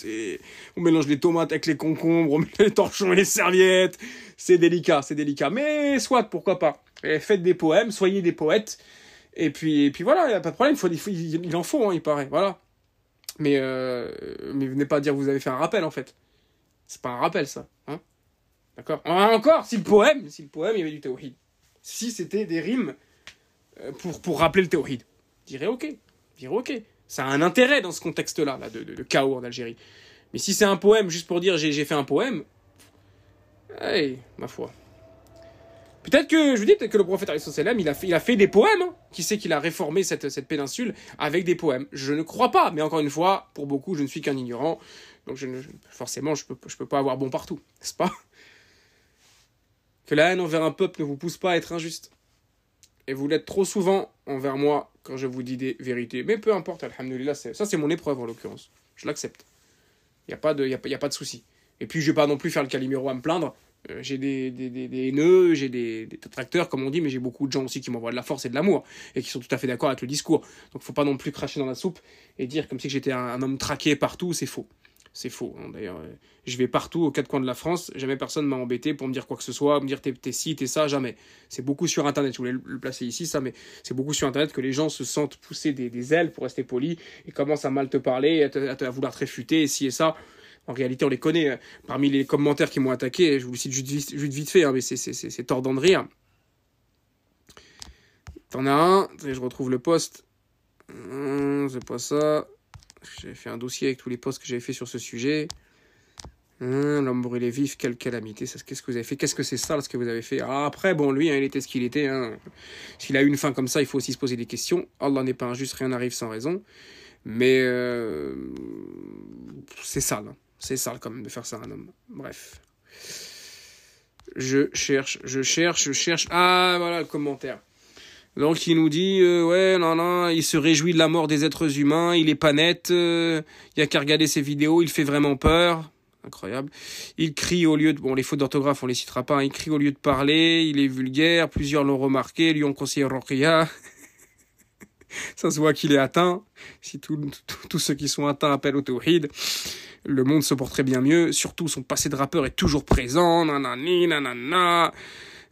Speaker 1: on mélange les tomates avec les concombres, on met les torchons et les serviettes. C'est délicat, c'est délicat. Mais soit, pourquoi pas. faites des poèmes, soyez des poètes. Et puis, puis voilà, il n'y a pas de problème, il, en faut, hein, il paraît, voilà. Mais, euh, mais venez pas dire que vous avez fait un rappel, en fait. C'est pas un rappel, ça. Hein D'accord Encore, si le poème, si le poème, il y avait du théoïde. Si c'était des rimes euh, pour, pour rappeler le. Je dirais ok. Dirais ok. Ça a un intérêt dans ce contexte-là, là, de, de, chaos en Algérie. Mais si c'est un poème juste pour dire j'ai fait un poème, hey, ma foi. Peut-être que, je vous dis, peut-être que le prophète il a fait, il a fait des poèmes. Qui sait qu'il a réformé cette, cette péninsule avec des poèmes? Je ne crois pas, mais encore une fois, pour beaucoup, je ne suis qu'un ignorant. Donc je ne, forcément, je ne peux, je peux pas avoir bon partout, n'est-ce pas? Que la haine envers un peuple ne vous pousse pas à être injuste. Et vous l'êtes trop souvent envers moi quand je vous dis des vérités. Mais peu importe, alhamdoulilah, ça c'est mon épreuve en l'occurrence. Je l'accepte. Il n'y a pas de, a, pas de souci. Et puis je vais pas non plus faire le calimero à me plaindre. Euh, j'ai des, des, des, haineux, j'ai des, des détracteurs, comme on dit, mais j'ai beaucoup de gens aussi qui m'envoient de la force et de l'amour, et qui sont tout à fait d'accord avec le discours. Donc faut pas non plus cracher dans la soupe et dire comme si j'étais un homme traqué partout, c'est faux. C'est faux. Hein. D'ailleurs, euh, je vais partout aux quatre coins de la France, jamais personne m'a embêté pour me dire quoi que ce soit, me dire t'es, ci, t'es ça, jamais. C'est beaucoup sur Internet. Je voulais le placer ici, ça, mais c'est beaucoup sur Internet que les gens se sentent pousser des, ailes pour rester polis et commencent à mal te parler, à, vouloir te réfuter, et ci et ça. En réalité, on les connaît. Hein. Parmi les commentaires qui m'ont attaqué, je vous le cite juste, vite fait, hein, mais c'est, tordant de rire. T'en as un, je retrouve le poste. Hum, c'est pas ça. J'ai fait un dossier avec tous les posts que j'avais fait sur ce sujet. Hum, L'homme brûlé vif, quelle calamité. Qu'est-ce que vous avez fait? Qu'est-ce que c'est ça, ce que vous avez fait? Ah, Après, bon, lui, hein, il était ce qu'il était. Hein. S'il a eu une fin comme ça, il faut aussi se poser des questions. Allah n'est pas injuste, rien n'arrive sans raison. Mais euh, c'est sale. Hein. C'est sale quand même de faire ça à un homme. Bref. Je cherche, je cherche, je cherche. Ah, voilà le commentaire. Donc il nous dit euh, ouais non non il se réjouit de la mort des êtres humains il est pas net euh, il y a qu'à regarder ses vidéos il fait vraiment peur. Incroyable. Il crie au lieu de bon les fautes d'orthographe on les citera pas hein. il crie au lieu de parler il est vulgaire plusieurs l'ont remarqué lui ont conseillé Rokia ça se voit qu'il est atteint. Si tous ceux qui sont atteints appellent au tawhid le monde se porterait bien mieux surtout son passé de rappeur est toujours présent nanani nanana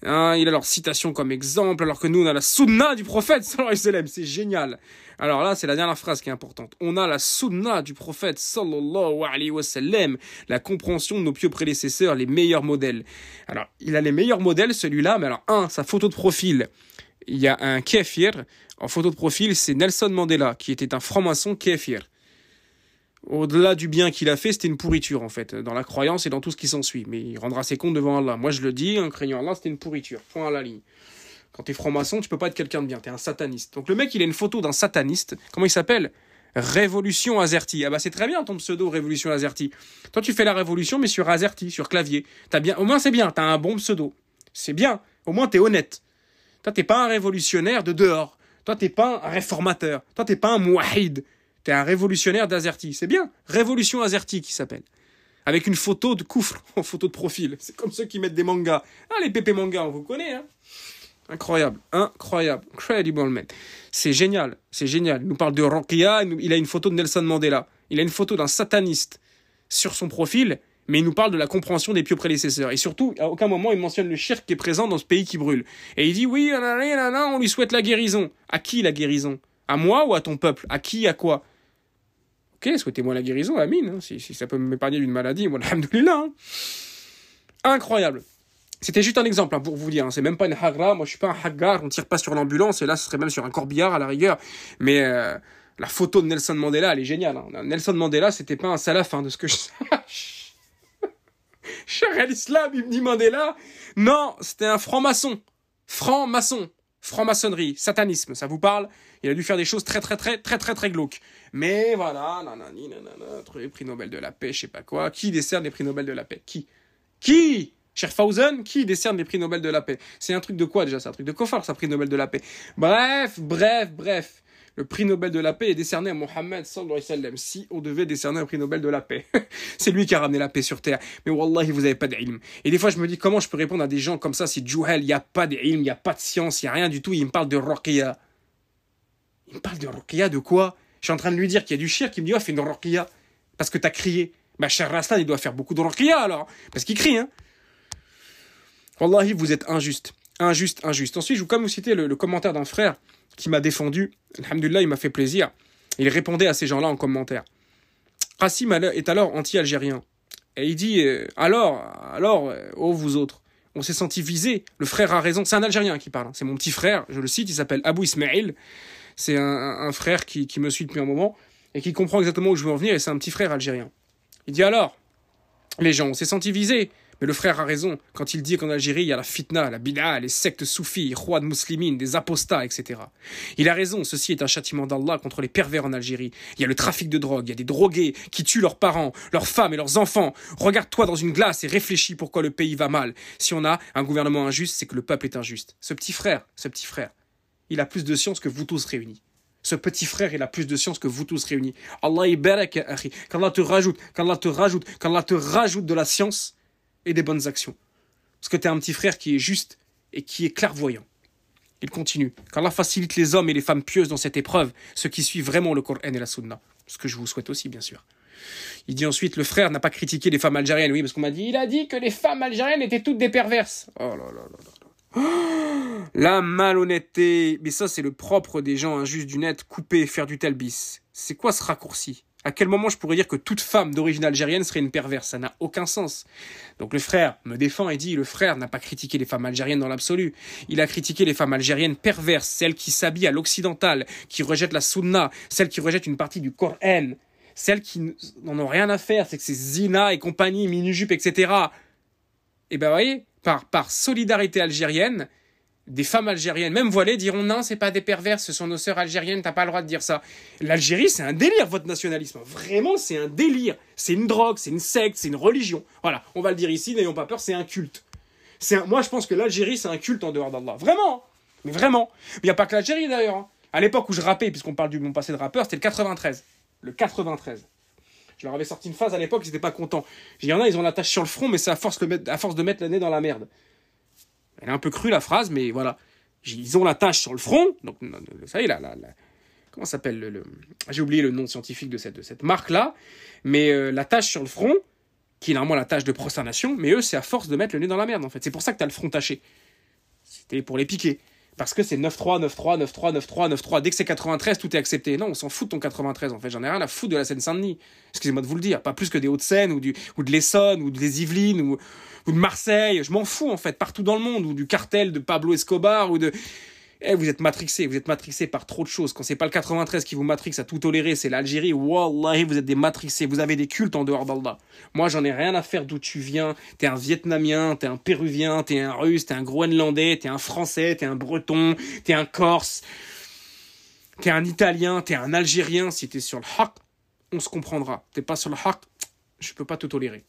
Speaker 1: Hein, il a leur citation comme exemple, alors que nous, on a la sunna du prophète, c'est génial. Alors là, c'est la dernière phrase qui est importante. On a la sunna du prophète, sallallahu alayhi wa sallam, la compréhension de nos pieux prédécesseurs, les meilleurs modèles. Alors, il a les meilleurs modèles, celui-là, mais alors, un, sa photo de profil. Il y a un kéfir, en photo de profil, c'est Nelson Mandela, qui était un franc-maçon kéfir au-delà du bien qu'il a fait, c'était une pourriture en fait, dans la croyance et dans tout ce qui s'ensuit. Mais il rendra ses comptes devant Allah. Moi je le dis, en craignant Allah, c'était une pourriture. Point à la ligne. Quand t'es franc-maçon, tu peux pas être quelqu'un de bien, t'es un sataniste. Donc le mec, il a une photo d'un sataniste. Comment il s'appelle? Révolution Azerty. Ah bah c'est très bien ton pseudo Révolution Azerty. Toi tu fais la révolution mais sur Azerty, sur clavier. T'as bien, au moins c'est bien, t'as un bon pseudo. C'est bien. Au moins t'es honnête. Toi t'es pas un révolutionnaire de dehors. Toi t'es pas un réformateur. Toi t'es pas un mouahid. T'es un révolutionnaire d'Azerty. C'est bien. Révolution Azerty qui s'appelle. Avec une photo de coufre en photo de profil. C'est comme ceux qui mettent des mangas. Ah, les pépé mangas, on vous connaît, hein. Incroyable, incroyable, incredible man. C'est génial, c'est génial. Il nous parle de Rokia, il a une photo de Nelson Mandela. Il a une photo d'un sataniste sur son profil, mais il nous parle de la compréhension des pieux prédécesseurs. Et surtout, à aucun moment, il mentionne le shirk qui est présent dans ce pays qui brûle. Et il dit, oui, on lui souhaite la guérison. À qui la guérison? À moi ou à ton peuple? À qui, à quoi? Ok, souhaitez-moi la guérison, Amine. Hein, si, ça peut m'épargner d'une maladie, moi, alhamdoulilah. Hein. Incroyable. C'était juste un exemple hein, pour vous dire. C'est même pas une hagra. Moi, je suis pas un hagar. On tire pas sur l'ambulance. Et là, ce serait même sur un corbillard à la rigueur. Mais euh, la photo de Nelson Mandela, elle est géniale. Nelson Mandela, c'était pas un salaf, de ce que je sache. Cher l'islam, il me dit Mandela. Non, c'était un franc-maçon. Franc-maçon. Franc-maçonnerie, satanisme, ça vous parle? Il a dû faire des choses très très très très très très glauques. Mais voilà, nanani, nanana, prix Nobel de la paix, je sais pas quoi. Qui décerne les prix Nobel de la paix? Qui? Qui? Cher Fausen, qui décerne les prix Nobel de la paix? C'est un truc de quoi déjà? C'est un truc de Kofar, ça, prix Nobel de la paix. Bref, bref, bref. Le prix Nobel de la paix est décerné à Mohammed sallallahu alayhi wa. Si on devait décerner un prix Nobel de la paix. c'est lui qui a ramené la paix sur terre. Mais wallahi, vous avez pas d'ilm. Et des fois, je me dis, comment je peux répondre à des gens comme ça C'est Juhel, il n'y a pas d'ilm, il n'y a pas de science, il n'y a rien du tout. Il me parle de Rokia. Il me parle de Rokia de quoi? Je suis en train de lui dire qu'il y a du shirk, qui me dit, oh, fais une Rokia. Parce que t'as crié. Bah, cher Rastan, il doit faire beaucoup de Rokia alors. Parce qu'il crie, hein. Wallahi, vous êtes injuste. Injuste, injuste. Ensuite, je vous comme vous citer le commentaire d'un frère qui m'a défendu. Alhamdulillah, il m'a fait plaisir. Il répondait à ces gens-là en commentaire. Qassim est alors anti-algérien. Et il dit euh, Alors, alors, euh, oh vous autres, on s'est senti visé. Le frère a raison. C'est un Algérien qui parle. Hein. C'est mon petit frère, je le cite, il s'appelle Abou Ismail. C'est un, frère qui, qui me suit depuis un moment et qui comprend exactement où je veux en venir. Et c'est un petit frère algérien. Il dit alors Les gens, on s'est senti visé. Mais le frère a raison quand il dit qu'en Algérie, il y a la fitna, la bid'a, les sectes soufis, rois de muslimines, des apostats, etc. Il a raison, ceci est un châtiment d'Allah contre les pervers en Algérie. Il y a le trafic de drogue, il y a des drogués qui tuent leurs parents, leurs femmes et leurs enfants. Regarde-toi dans une glace et réfléchis pourquoi le pays va mal. Si on a un gouvernement injuste, c'est que le peuple est injuste. Ce petit frère, ce petit frère, il a plus de science que vous tous réunis. Ce petit frère, il a plus de science que vous tous réunis. Allah Qu'Allah te rajoute, qu'Allah te rajoute, qu'Allah te rajoute de la science et des bonnes actions. Parce que tu es un petit frère qui est juste et qui est clairvoyant. Il continue. Qu'Allah facilite les hommes et les femmes pieuses dans cette épreuve, ceux qui suivent vraiment le Coran et la Sunna. Ce que je vous souhaite aussi, bien sûr. Il dit ensuite, le frère n'a pas critiqué les femmes algériennes. Oui, parce qu'on m'a dit, il a dit que les femmes algériennes étaient toutes des perverses. Oh là là là là. La malhonnêteté. Mais ça, c'est le propre des gens injustes du net. Couper, faire du tel bis. C'est quoi ce raccourci? À quel moment je pourrais dire que toute femme d'origine algérienne serait une perverse? Ça n'a aucun sens. Donc le frère me défend et dit le frère n'a pas critiqué les femmes algériennes dans l'absolu. Il a critiqué les femmes algériennes perverses, celles qui s'habillent à l'occidental, qui rejettent la sunna, celles qui rejettent une partie du Coran, celles qui n'en ont rien à faire, c'est que c'est zina et compagnie, mini-jupe, etc. Et ben voyez, par, par solidarité algérienne, des femmes algériennes, même voilées, diront non, c'est pas des perverses, ce sont nos sœurs algériennes, t'as pas le droit de dire ça. L'Algérie, c'est un délire, votre nationalisme. Vraiment, c'est un délire. C'est une drogue, c'est une secte, c'est une religion. Voilà, on va le dire ici, n'ayons pas peur, c'est un culte. C'est Moi, je pense que l'Algérie, c'est un culte en dehors d'Allah. Vraiment Mais vraiment Il n'y a pas que l'Algérie, d'ailleurs. Hein. À l'époque où je rappais, puisqu'on parle du mon passé de rappeur, c'était le 93. Le 93. Je leur avais sorti une phase à l'époque, ils n'étaient pas contents. Il y en a, ils ont la tâche sur le front, mais c'est à force, à force de mettre le nez dans la merde. Elle est un peu crue la phrase, mais voilà. Ils ont la tâche sur le front. Donc, ça y est, là, là, comment s'appelle le, J'ai oublié le nom scientifique de cette, de cette marque-là. Mais euh, la tâche sur le front, qui est normalement la tâche de prosternation, mais eux, c'est à force de mettre le nez dans la merde, en fait. C'est pour ça que tu as le front taché. C'était pour les piquer. Parce que c'est 9-3, 9-3, 9-3, 9-3, 9-3. Dès que c'est 93, tout est accepté. Non, on s'en fout de ton 93, en fait. J'en ai rien à foutre de la Seine-Saint-Denis. Excusez-moi de vous le dire. Pas plus que des Hauts-de-Seine, ou, ou de l'Essonne, ou des Yvelines, ou, ou de Marseille, je m'en fous en fait, partout dans le monde, ou du cartel de Pablo Escobar, ou de... Eh, vous êtes matrixé, vous êtes matrixé par trop de choses. Quand c'est pas le 93 qui vous matrixe à tout tolérer, c'est l'Algérie. Wallahi, vous êtes des matrixés. Vous avez des cultes en dehors d'Allah. Moi, j'en ai rien à faire d'où tu viens. T'es un Vietnamien, t'es un Péruvien, t'es un Russe, t'es un Groenlandais, t'es un Français, t'es un Breton, t'es un Corse, t'es un Italien, t'es un Algérien. Si t'es sur le haq, on se comprendra. T'es pas sur le haq, je peux pas te tolérer.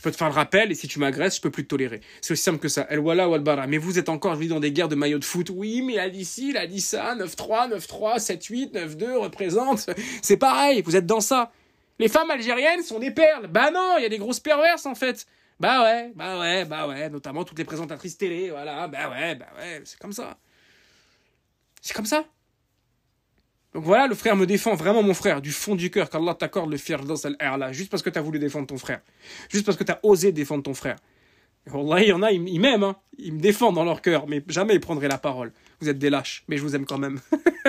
Speaker 1: Je peux te faire le rappel et si tu m'agresses, je peux plus te tolérer. C'est aussi simple que ça. El wala ou. Mais vous êtes encore, je dans des guerres de maillots de foot. Oui, mais a dit ci, a dit ça, 9-3, 9-3, 7-8, 9-2 représente. C'est pareil, vous êtes dans ça. Les femmes algériennes sont des perles. Bah non, il y a des grosses perverses en fait. Bah ouais, bah ouais, bah ouais, notamment toutes les présentatrices télé, voilà, bah ouais, bah ouais, c'est comme ça. C'est comme ça. Donc voilà, le frère me défend, vraiment mon frère, du fond du cœur, qu'Allah t'accorde le cette là juste parce que tu as voulu défendre ton frère. Juste parce que tu as osé défendre ton frère. Wallah, il y en a, ils, m'aiment, hein. ils me défendent dans leur cœur, mais jamais ils prendraient la parole. Vous êtes des lâches, mais je vous aime quand même.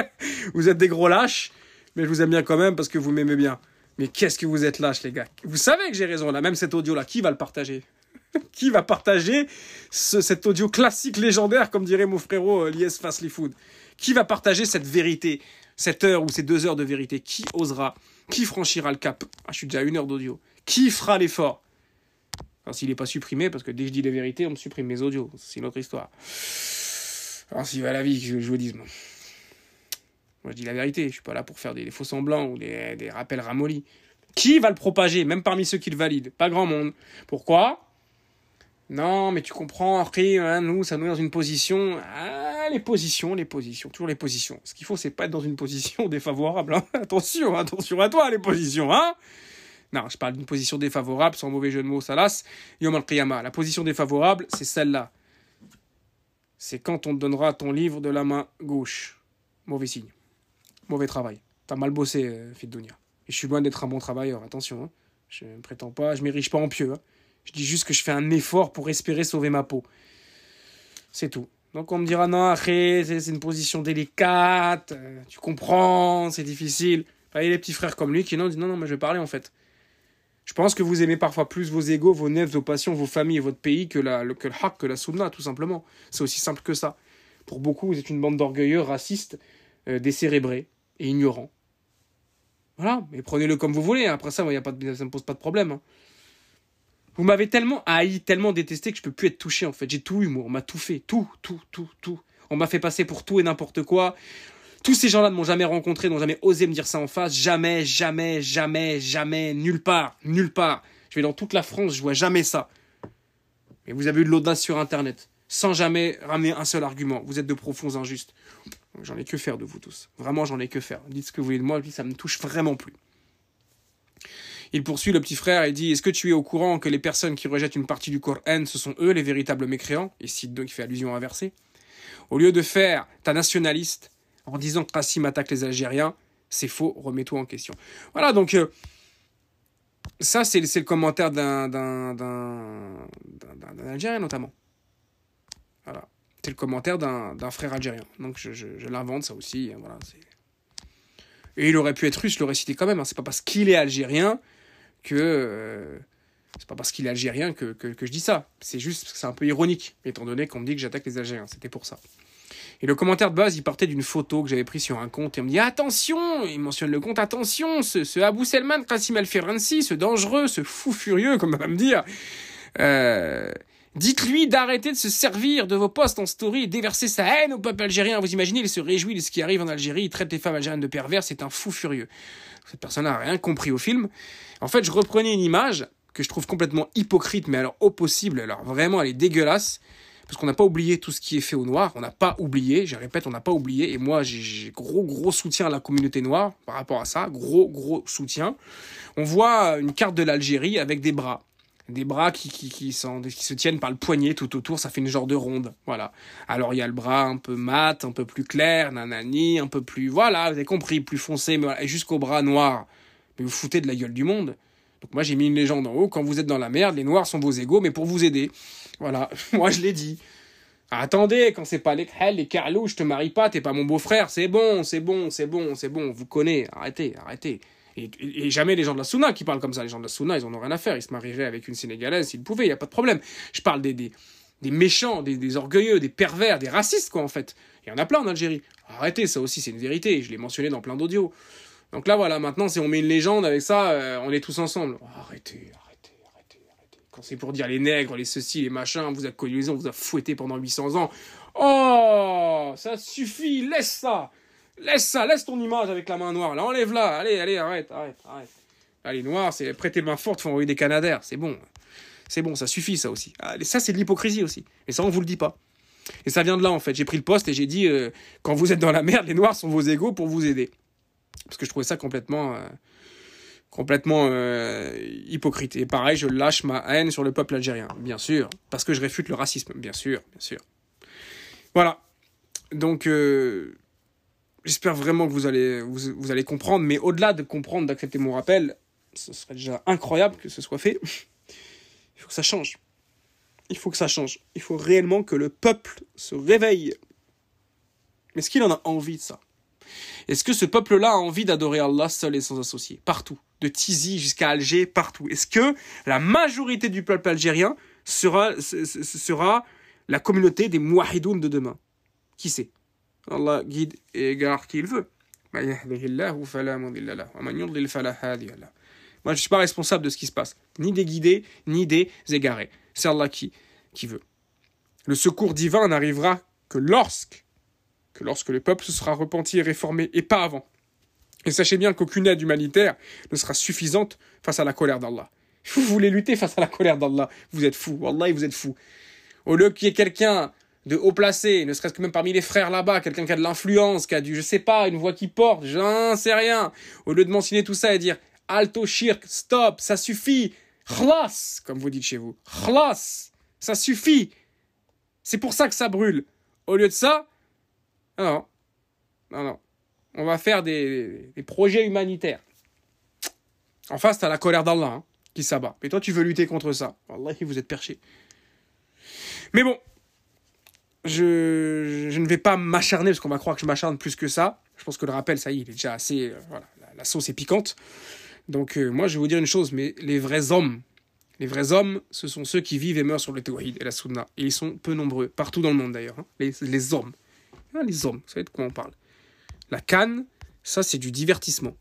Speaker 1: vous êtes des gros lâches, mais je vous aime bien quand même parce que vous m'aimez bien. Mais qu'est-ce que vous êtes lâches, les gars. Vous savez que j'ai raison, là, même cet audio-là, qui va le partager? Qui va partager cet audio classique légendaire, comme dirait mon frérot euh, Lies Fastly Food Qui va partager cette vérité? Cette heure ou ces deux heures de vérité, qui osera Qui franchira le cap? Ah, Je suis déjà à une heure d'audio. Qui fera l'effort? Enfin, s'il n'est pas supprimé, parce que dès que je dis les vérités, on me supprime mes audios. C'est une autre histoire. Alors, s'il va la vie, je, je vous dis. Moi, je dis la vérité. Je suis pas là pour faire des, faux semblants ou des, des rappels ramollis. Qui va le propager, même parmi ceux qui le valident? Pas grand monde. Pourquoi? Non, mais tu comprends, après, hein, nous, ça nous met dans une position. Ah, les positions, les positions, toujours les positions. Ce qu'il faut, c'est pas être dans une position défavorable. Hein. Attention, attention à toi, les positions, hein Non, je parle d'une position défavorable, sans mauvais jeu de mots, salas. Yom al La position défavorable, c'est celle-là. C'est quand on te donnera ton livre de la main gauche. Mauvais signe. Mauvais travail. T'as mal bossé, euh. Et je suis loin d'être un bon travailleur, attention. Hein. Je ne prétends pas, je m'érige pas en pieux. Hein. Je dis juste que je fais un effort pour espérer sauver ma peau. C'est tout. Donc on me dira non, après, c'est une position délicate, euh, tu comprends, c'est difficile. Il y a les petits frères comme lui qui non, disent non, non, mais je vais parler en fait. Je pense que vous aimez parfois plus vos égaux, vos nefs, vos passions, vos familles et votre pays que, le, que que la sunna, tout simplement. C'est aussi simple que ça. Pour beaucoup, vous êtes une bande d'orgueilleux, racistes, euh, décérébrés et ignorants. Voilà, mais prenez-le comme vous voulez. Après ça, a pas ça ne me pose pas de problème. Hein. Vous m'avez tellement haï, tellement détesté que je peux plus être touché en fait. J'ai tout eu, moi. On m'a tout fait. Tout, tout, tout, tout. On m'a fait passer pour tout et n'importe quoi. Tous ces gens-là ne m'ont jamais rencontré, n'ont jamais osé me dire ça en face. Jamais, jamais, jamais, jamais, nulle part, nulle part. Je vais dans toute la France, je vois jamais ça. Mais vous avez eu de l'audace sur Internet, sans jamais ramener un seul argument. Vous êtes de profonds injustes. J'en ai que faire de vous tous. Vraiment, j'en ai que faire. Dites ce que vous voulez de moi, ça me touche vraiment plus. Il poursuit le petit frère et dit Est-ce que tu es au courant que les personnes qui rejettent une partie du Coran, ce sont eux les véritables mécréants? Et cite donc, il fait allusion à. Au lieu de faire ta nationaliste en disant que Qassim attaque les Algériens, c'est faux, remets-toi en question. Voilà, donc, euh, Ça, c'est le commentaire d'un Algérien, notamment. Voilà. C'est le commentaire d'un frère algérien. Donc, je, l'invente, ça aussi. Hein, Et il aurait pu être russe, je l'aurais cité quand même. Hein. C'est pas parce qu'il est algérien que. Euh, c'est pas parce qu'il est algérien que, que, je dis ça. C'est juste que c'est un peu ironique, étant donné qu'on me dit que j'attaque les Algériens. C'était pour ça. Et le commentaire de base, il partait d'une photo que j'avais prise sur un compte et on me dit attention, il mentionne le compte, attention, ce, ce Abou Selman Qassim al ce dangereux, ce fou furieux, comme on va me dire. Euh, Dites-lui d'arrêter de se servir de vos postes en story et déverser sa haine au peuple algérien. Vous imaginez, il se réjouit de ce qui arrive en Algérie, il traite les femmes algériennes de pervers, c'est un fou furieux. Cette personne n'a rien compris au film. En fait, je reprenais une image que je trouve complètement hypocrite, mais alors au possible, alors vraiment elle est dégueulasse parce qu'on n'a pas oublié tout ce qui est fait au noir, on n'a pas oublié, je répète, on n'a pas oublié, et moi j'ai gros gros soutien à la communauté noire par rapport à ça, gros gros soutien. On voit une carte de l'Algérie avec des bras, des bras qui, qui, qui, se tiennent par le poignet tout autour, ça fait une genre de ronde, voilà. Alors il y a le bras un peu mat, un peu plus clair, nanani, un peu plus, voilà, vous avez compris, plus foncé, mais voilà, jusqu'au bras noir. Mais vous foutez de la gueule du monde. Donc moi j'ai mis une légende en haut, quand vous êtes dans la merde, les noirs sont vos égaux, mais pour vous aider. Voilà, moi je l'ai dit. Attendez, quand c'est pas les les Carlou, je te marie pas, t'es pas mon beau-frère, c'est bon, c'est bon, c'est bon, c'est bon, vous connaissez, arrêtez, arrêtez. Et, jamais les gens de la Souna qui parlent comme ça, les gens de la Souna, ils en ont rien à faire, ils se marieraient avec une Sénégalaise s'ils pouvaient, il y a pas de problème. Je parle des, des, des méchants, des, des, orgueilleux, des pervers, des racistes, quoi, en fait. Il y en a plein en Algérie. Arrêtez, ça aussi, c'est une vérité, je l'ai mentionné dans plein d'audios. Donc là, voilà, maintenant, si on met une légende avec ça, euh, on est tous ensemble. arrêtez, quand c'est pour dire les nègres, les ceci, les machins, vous a colonisé, on vous a fouetté pendant 800 ans. Oh, ça suffit, laisse ça. Laisse ça, laisse ton image avec la main noire. Là, enlève-la. Allez, allez, arrête, arrête, arrête. Allez, noir, c'est prêter main forte, faut envoyer des canadaires. C'est bon. C'est bon, ça suffit, ça aussi. Allez, ça, c'est de l'hypocrisie aussi. Et ça, on vous le dit pas. Et ça vient de là, en fait. J'ai pris le poste et j'ai dit, euh, quand vous êtes dans la merde, les noirs sont vos égaux pour vous aider. Parce que je trouvais ça complètement... Euh, complètement euh, hypocrite. Et pareil, je lâche ma haine sur le peuple algérien, bien sûr, parce que je réfute le racisme, bien sûr, bien sûr. Voilà. Donc, euh, j'espère vraiment que vous allez, vous, allez comprendre, mais au-delà de comprendre, d'accepter mon rappel, ce serait déjà incroyable que ce soit fait. Il faut que ça change. Il faut que ça change. Il faut réellement que le peuple se réveille. Mais est-ce qu'il en a envie de ça? Est-ce que ce peuple-là a envie d'adorer Allah seul et sans associé? Partout de Tizi jusqu'à Alger, partout. Est-ce que la majorité du peuple algérien sera, sera la communauté des mouahidoun de demain? Qui sait? Allah guide et égare qui il veut. Moi, je ne suis pas responsable de ce qui se passe, ni des guidés, ni des égarés. C'est Allah qui, qui veut. Le secours divin n'arrivera que lorsque, que lorsque le peuple se sera repenti et réformé, et pas avant. Et sachez bien qu'aucune aide humanitaire ne sera suffisante face à la colère d'Allah. Vous voulez lutter face à la colère d'Allah, vous êtes fou. Wallah, vous êtes fou. Au lieu qu'il y ait quelqu'un de haut placé, ne serait-ce que même parmi les frères là-bas, quelqu'un qui a de l'influence, qui a du, je sais pas, une voix qui porte, j'en sais rien. Au lieu de mentionner tout ça et dire, alto shirk, stop, ça suffit, khlas, comme vous dites chez vous, khlas, ça suffit. C'est pour ça que ça brûle. Au lieu de ça, non, non, non on va faire des, projets humanitaires. En face, t'as la colère d'Allah hein, qui s'abat. Mais toi, tu veux lutter contre ça. Allah, vous êtes perché. Mais bon, je, ne vais pas m'acharner, parce qu'on va croire que je m'acharne plus que ça. Je pense que le rappel, ça y est, il est déjà assez... Euh, voilà, la, sauce est piquante. Donc euh, moi, je vais vous dire une chose, mais les vrais hommes, les vrais hommes, ce sont ceux qui vivent et meurent sur le tawhid et la sunna. Et ils sont peu nombreux, partout dans le monde d'ailleurs. Hein. Les hommes. Ah, les hommes, vous savez de quoi on parle. La canne, ça c'est du divertissement.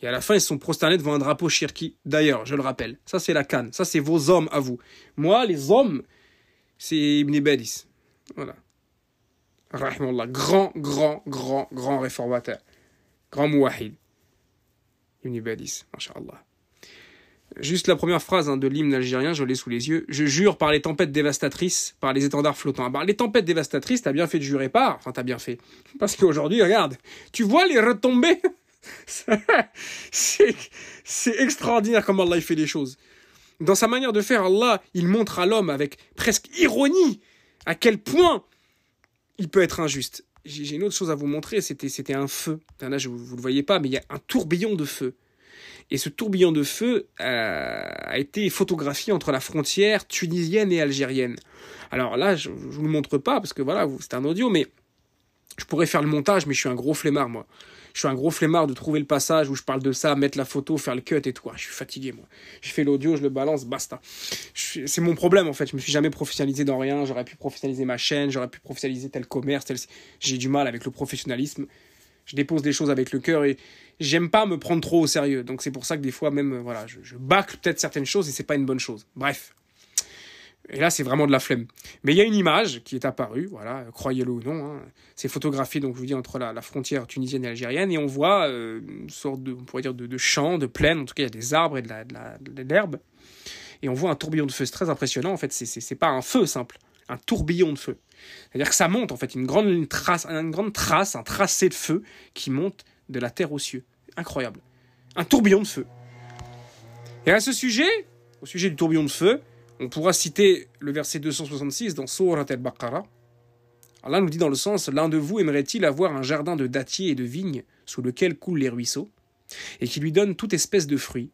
Speaker 1: Et à la fin, ils sont prosternés devant un drapeau shirki. D'ailleurs, je le rappelle, ça c'est la canne. Ça c'est vos hommes à vous. Moi, les hommes, c'est Ibn Badis. Voilà. Rahimallah. Grand, grand, grand, grand réformateur. Grand mouahid. Ibn Badis. Masha'Allah. Juste la première phrase hein, de l'hymne algérien, je l'ai sous les yeux. Je jure par les tempêtes dévastatrices, par les étendards flottants. Les tempêtes dévastatrices, t'as bien fait de jurer pas. Enfin, t'as bien fait. Parce qu'aujourd'hui, regarde, tu vois les retombées? C'est extraordinaire comment Allah fait les choses. Dans sa manière de faire, Allah, il montre à l'homme avec presque ironie à quel point il peut être injuste. J'ai une autre chose à vous montrer, c'était un feu. Là, je, vous, vous le voyez pas, mais il y a un tourbillon de feu Et ce tourbillon de feu euh, a été photographié entre la frontière tunisienne et algérienne. Alors là, je ne vous le montre pas parce que voilà, c'est un audio, mais je pourrais faire le montage, mais je suis un gros flemmard, moi. Je suis un gros flemmard de trouver le passage où je parle de ça, mettre la photo, faire le cut et tout. Je suis fatigué, moi. Je fais l'audio, je le balance, basta. C'est mon problème, en fait. Je me suis jamais professionnalisé dans rien. J'aurais pu professionnaliser ma chaîne, j'aurais pu professionnaliser tel commerce. J'ai du mal avec le professionnalisme. Je dépose des choses avec le cœur et j'aime pas me prendre trop au sérieux. Donc c'est pour ça que des fois, même, voilà, je, je bâcle peut-être certaines choses et c'est pas une bonne chose. Bref. Et là, c'est vraiment de la flemme. Mais il y a une image qui est apparue, voilà, croyez-le ou non. Hein. C'est photographié, donc je vous dis, entre la, frontière tunisienne et algérienne, et on voit euh, une sorte de, on pourrait dire, de, de, champ, de plaine. En tout cas, il y a des arbres et de, la, de, l'herbe. Et on voit un tourbillon de feu. C'est très impressionnant. En fait, c'est, pas un feu simple, un tourbillon de feu. C'est-à-dire que ça monte, en fait, une grande trace, une grande trace, un tracé de feu qui monte de la terre aux cieux. Incroyable. Un tourbillon de feu. Et à ce sujet, au sujet du tourbillon de feu, on pourra citer le verset 266 dans Surat al-Baqarah. Allah nous dit dans le sens L'un de vous aimerait-il avoir un jardin de dattiers et de vignes sous lequel coulent les ruisseaux, et qui lui donne toute espèce de fruits,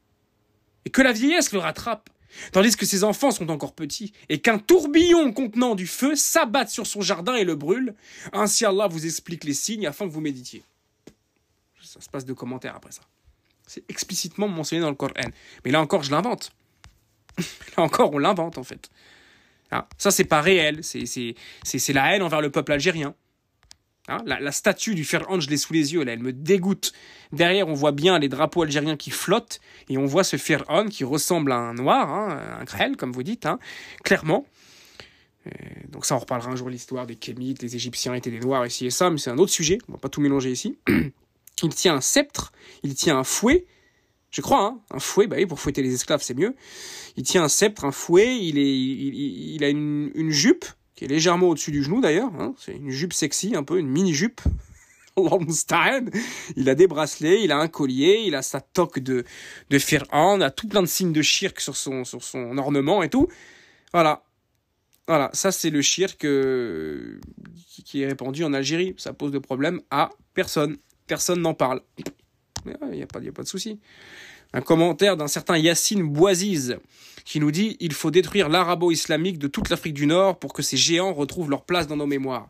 Speaker 1: et que la vieillesse le rattrape, tandis que ses enfants sont encore petits, et qu'un tourbillon contenant du feu s'abatte sur son jardin et le brûle Ainsi Allah vous explique les signes afin que vous méditiez. Ça se passe de commentaires après ça. C'est explicitement mentionné dans le Coran. Mais là encore, je l'invente. Là encore, on l'invente en fait. Ah, ça, c'est pas réel. C'est la haine envers le peuple algérien. Ah, la, statue du Pharaon, je l'ai sous les yeux, là, elle me dégoûte. Derrière, on voit bien les drapeaux algériens qui flottent, et on voit ce Pharaon qui ressemble à un noir, hein, un grêle, comme vous dites, hein, clairement. Euh, donc ça, on reparlera un jour l'histoire des Kémites, les Égyptiens étaient des noirs ici et ça, mais c'est un autre sujet, on va pas tout mélanger ici. il tient un sceptre, il tient un fouet, je crois, hein, un fouet, bah oui, pour fouetter les esclaves, c'est mieux. Il tient un sceptre, un fouet, il, est, il, a une, jupe, qui est légèrement au-dessus du genou d'ailleurs, hein, c'est une jupe sexy, un peu, une mini-jupe. il a des bracelets, il a un collier, il a sa toque de, de Fir'aun, il a tout plein de signes de shirk sur son, sur son ornement et tout. Voilà. Voilà, ça c'est le shirk euh, qui est répandu en Algérie. Ça pose de problème à personne. Personne n'en parle. Il n'y a, a pas de souci. Un commentaire d'un certain Yassine Boisiz qui nous dit il faut détruire l'arabo-islamique de toute l'Afrique du Nord pour que ces géants retrouvent leur place dans nos mémoires.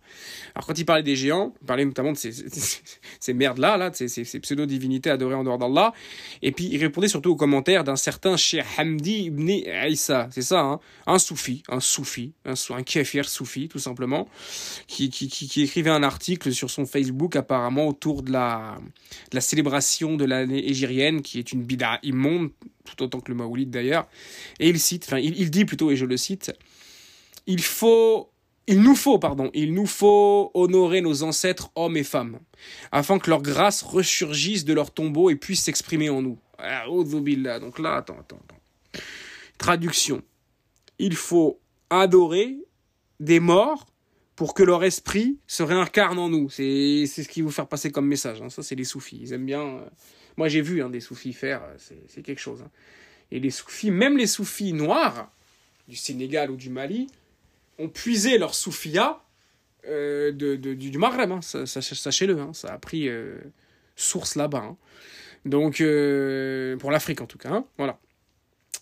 Speaker 1: Alors quand il parlait des géants, il parlait notamment de ces, merdes-là, là, ces, ces, pseudo-divinités adorées en dehors d'Allah, et puis il répondait surtout aux commentaires d'un certain Cheikh Hamdi ibn Aïssa, c'est ça, hein, un soufi, un soufi, un, un soufi tout simplement, qui, écrivait un article sur son Facebook apparemment autour de la, de la célébration de l'année égérienne, qui est une bida immonde, tout autant que le Maoulid d'ailleurs. Et il cite, enfin, il, dit plutôt, et je le cite, il faut, il nous faut, pardon, il nous faut honorer nos ancêtres hommes et femmes, afin que leur grâce ressurgisse de leur tombeau et puisse s'exprimer en nous. Ah, Donc là, attends, attends, attends. Traduction. Il faut adorer des morts pour que leur esprit se réincarne en nous. C'est ce qui vous faire passer comme message. Hein. Ça, c'est les soufis. Ils aiment bien. Moi, j'ai vu hein, des soufis faire, euh, c'est quelque chose. Hein. Et les soufis, même les soufis noirs, du Sénégal ou du Mali, ont puisé leur soufia euh, de, du, Maghreb. Hein. Sachez-le, ça a pris euh, source là-bas. Donc, pour l'Afrique en tout cas. Voilà.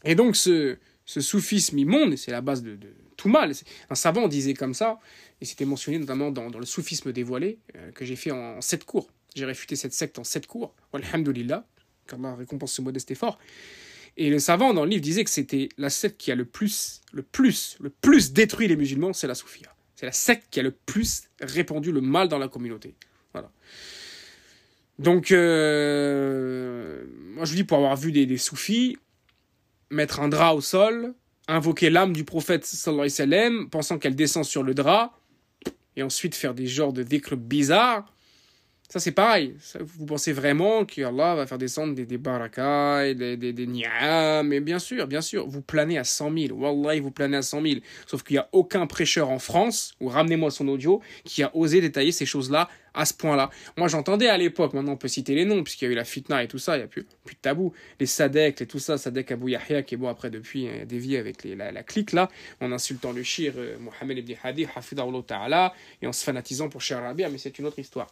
Speaker 1: Et donc, ce, soufisme immonde, c'est la base de, tout mal. Un savant disait comme ça, et c'était mentionné notamment dans, le soufisme dévoilé, que j'ai fait en sept cours. J'ai réfuté cette secte en sept cours. Alhamdulillah, qu'Allah récompense ce modeste effort. Et le savant dans le livre disait que c'était la secte qui a le plus, le plus, le plus détruit les musulmans, c'est la soufia. C'est la secte qui a le plus répandu le mal dans la communauté. Voilà. Donc, euh, moi je dis pour avoir vu des, des soufis mettre un drap au sol, invoquer l'âme du prophète sallallahu alayhi wa sallam, pensant qu'elle descend sur le drap, et ensuite faire des genres de dhikr bizarres, ça, c'est pareil. vous pensez vraiment qu'Allah va faire descendre des, des des, des, des mais bien sûr, bien sûr, vous planez à 100 000. Wallah, vous planez à 100 000. Sauf qu'il n'y a aucun prêcheur en France, ou ramenez-moi son audio, qui a osé détailler ces choses-là à ce point-là. Moi, j'entendais à l'époque, maintenant on peut citer les noms, puisqu'il y a eu la fitna et tout ça, il n'y a plus, plus de tabou. Les Sadek et tout ça, Sadek Abou Yahya, qui est bon après depuis euh, dévié avec la, clique là, en insultant le shir euh, Mohamed ibn Hadi, Hafidahullah Ta'ala, et en se fanatisant pour Cher Rabia, mais c'est une autre histoire.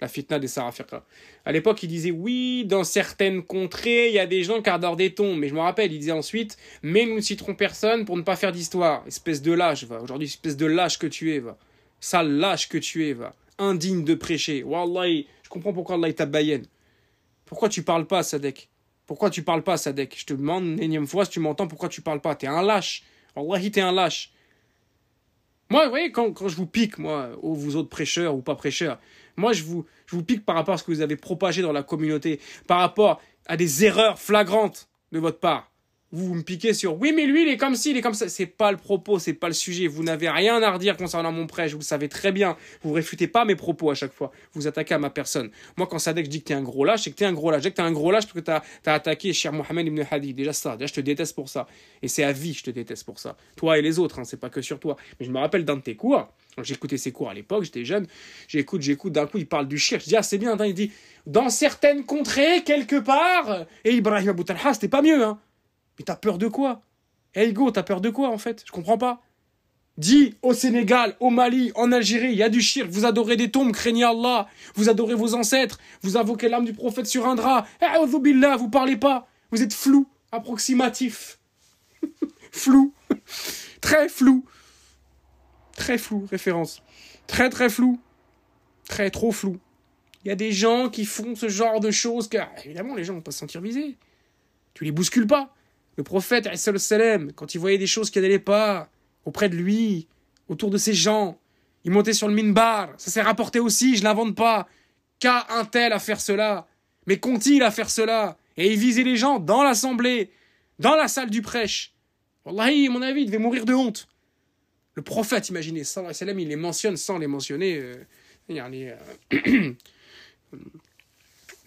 Speaker 1: La fitna des Sarafiqa. À l'époque, il disait oui, dans certaines contrées, il y a des gens qui adorent des tombes, mais je me rappelle, il disait ensuite, mais nous ne citerons personne pour ne pas faire d'histoire. Espèce de lâche, va. Aujourd'hui, espèce de lâche que tu es, va. Sale lâche que tu es, va indigne de prêcher. Wallahi, je comprends pourquoi Allah t'abayenne. Pourquoi tu parles pas, Sadek? Pourquoi tu parles pas, Sadek? Je te demande une énième fois si tu m'entends, pourquoi tu parles pas? T'es un lâche. Wallahi, t'es un lâche. Moi, vous voyez, quand, quand je vous pique, moi, vous autres prêcheurs ou pas prêcheurs, moi, je vous, je vous pique par rapport à ce que vous avez propagé dans la communauté, par rapport à des erreurs flagrantes de votre part vous me piquez sur oui mais lui il est comme ci, il est comme ça. C'est pas le propos, c'est pas le sujet. Vous n'avez rien à redire concernant mon prêche, vous le savez très bien. Vous réfutez pas mes propos à chaque fois. Vous attaquez à ma personne. Moi quand Sadek dit que t'es un gros lâche, c'est que t'es un gros lâche. Je que t'es un gros lâche parce que t'as as attaqué cher Mohamed ibn Hadi. Déjà ça, déjà je te déteste pour ça. Et c'est à vie je te déteste pour ça. Toi et les autres, hein, c'est pas que sur toi. Mais je me rappelle d'un de tes cours. J'écoutais ses cours à l'époque, j'étais jeune. J'écoute, j'écoute. D'un coup il parle du shirk. Je dis ah c'est bien. Il dit dans certaines contrées quelque part. Et Ibrahim Abou Talha c'était pas mieux. Hein. Mais t'as peur de quoi? Hey Go, t'as peur de quoi en fait? Je comprends pas. Dis au Sénégal, au Mali, en Algérie, il y a du shirk, vous adorez des tombes, craignez Allah, vous adorez vos ancêtres, vous invoquez l'âme du prophète sur un drap. Eh, vous parlez pas, vous êtes flou, approximatif. flou. très flou. Très flou, référence. Très très flou. Très trop flou. Il y a des gens qui font ce genre de choses car évidemment les gens vont pas se sentir visés. Tu les bouscules pas. Le prophète, quand il voyait des choses qui n'allaient pas auprès de lui, autour de ses gens, il montait sur le minbar. Ça s'est rapporté aussi, je l'invente pas. Qu'a un tel à faire cela? Mais qu'ont-ils à faire cela? Et il visait les gens dans l'assemblée, dans la salle du prêche. Wallahi, mon avis, il devait mourir de honte. Le prophète, imaginez, il les mentionne sans les mentionner. Euh,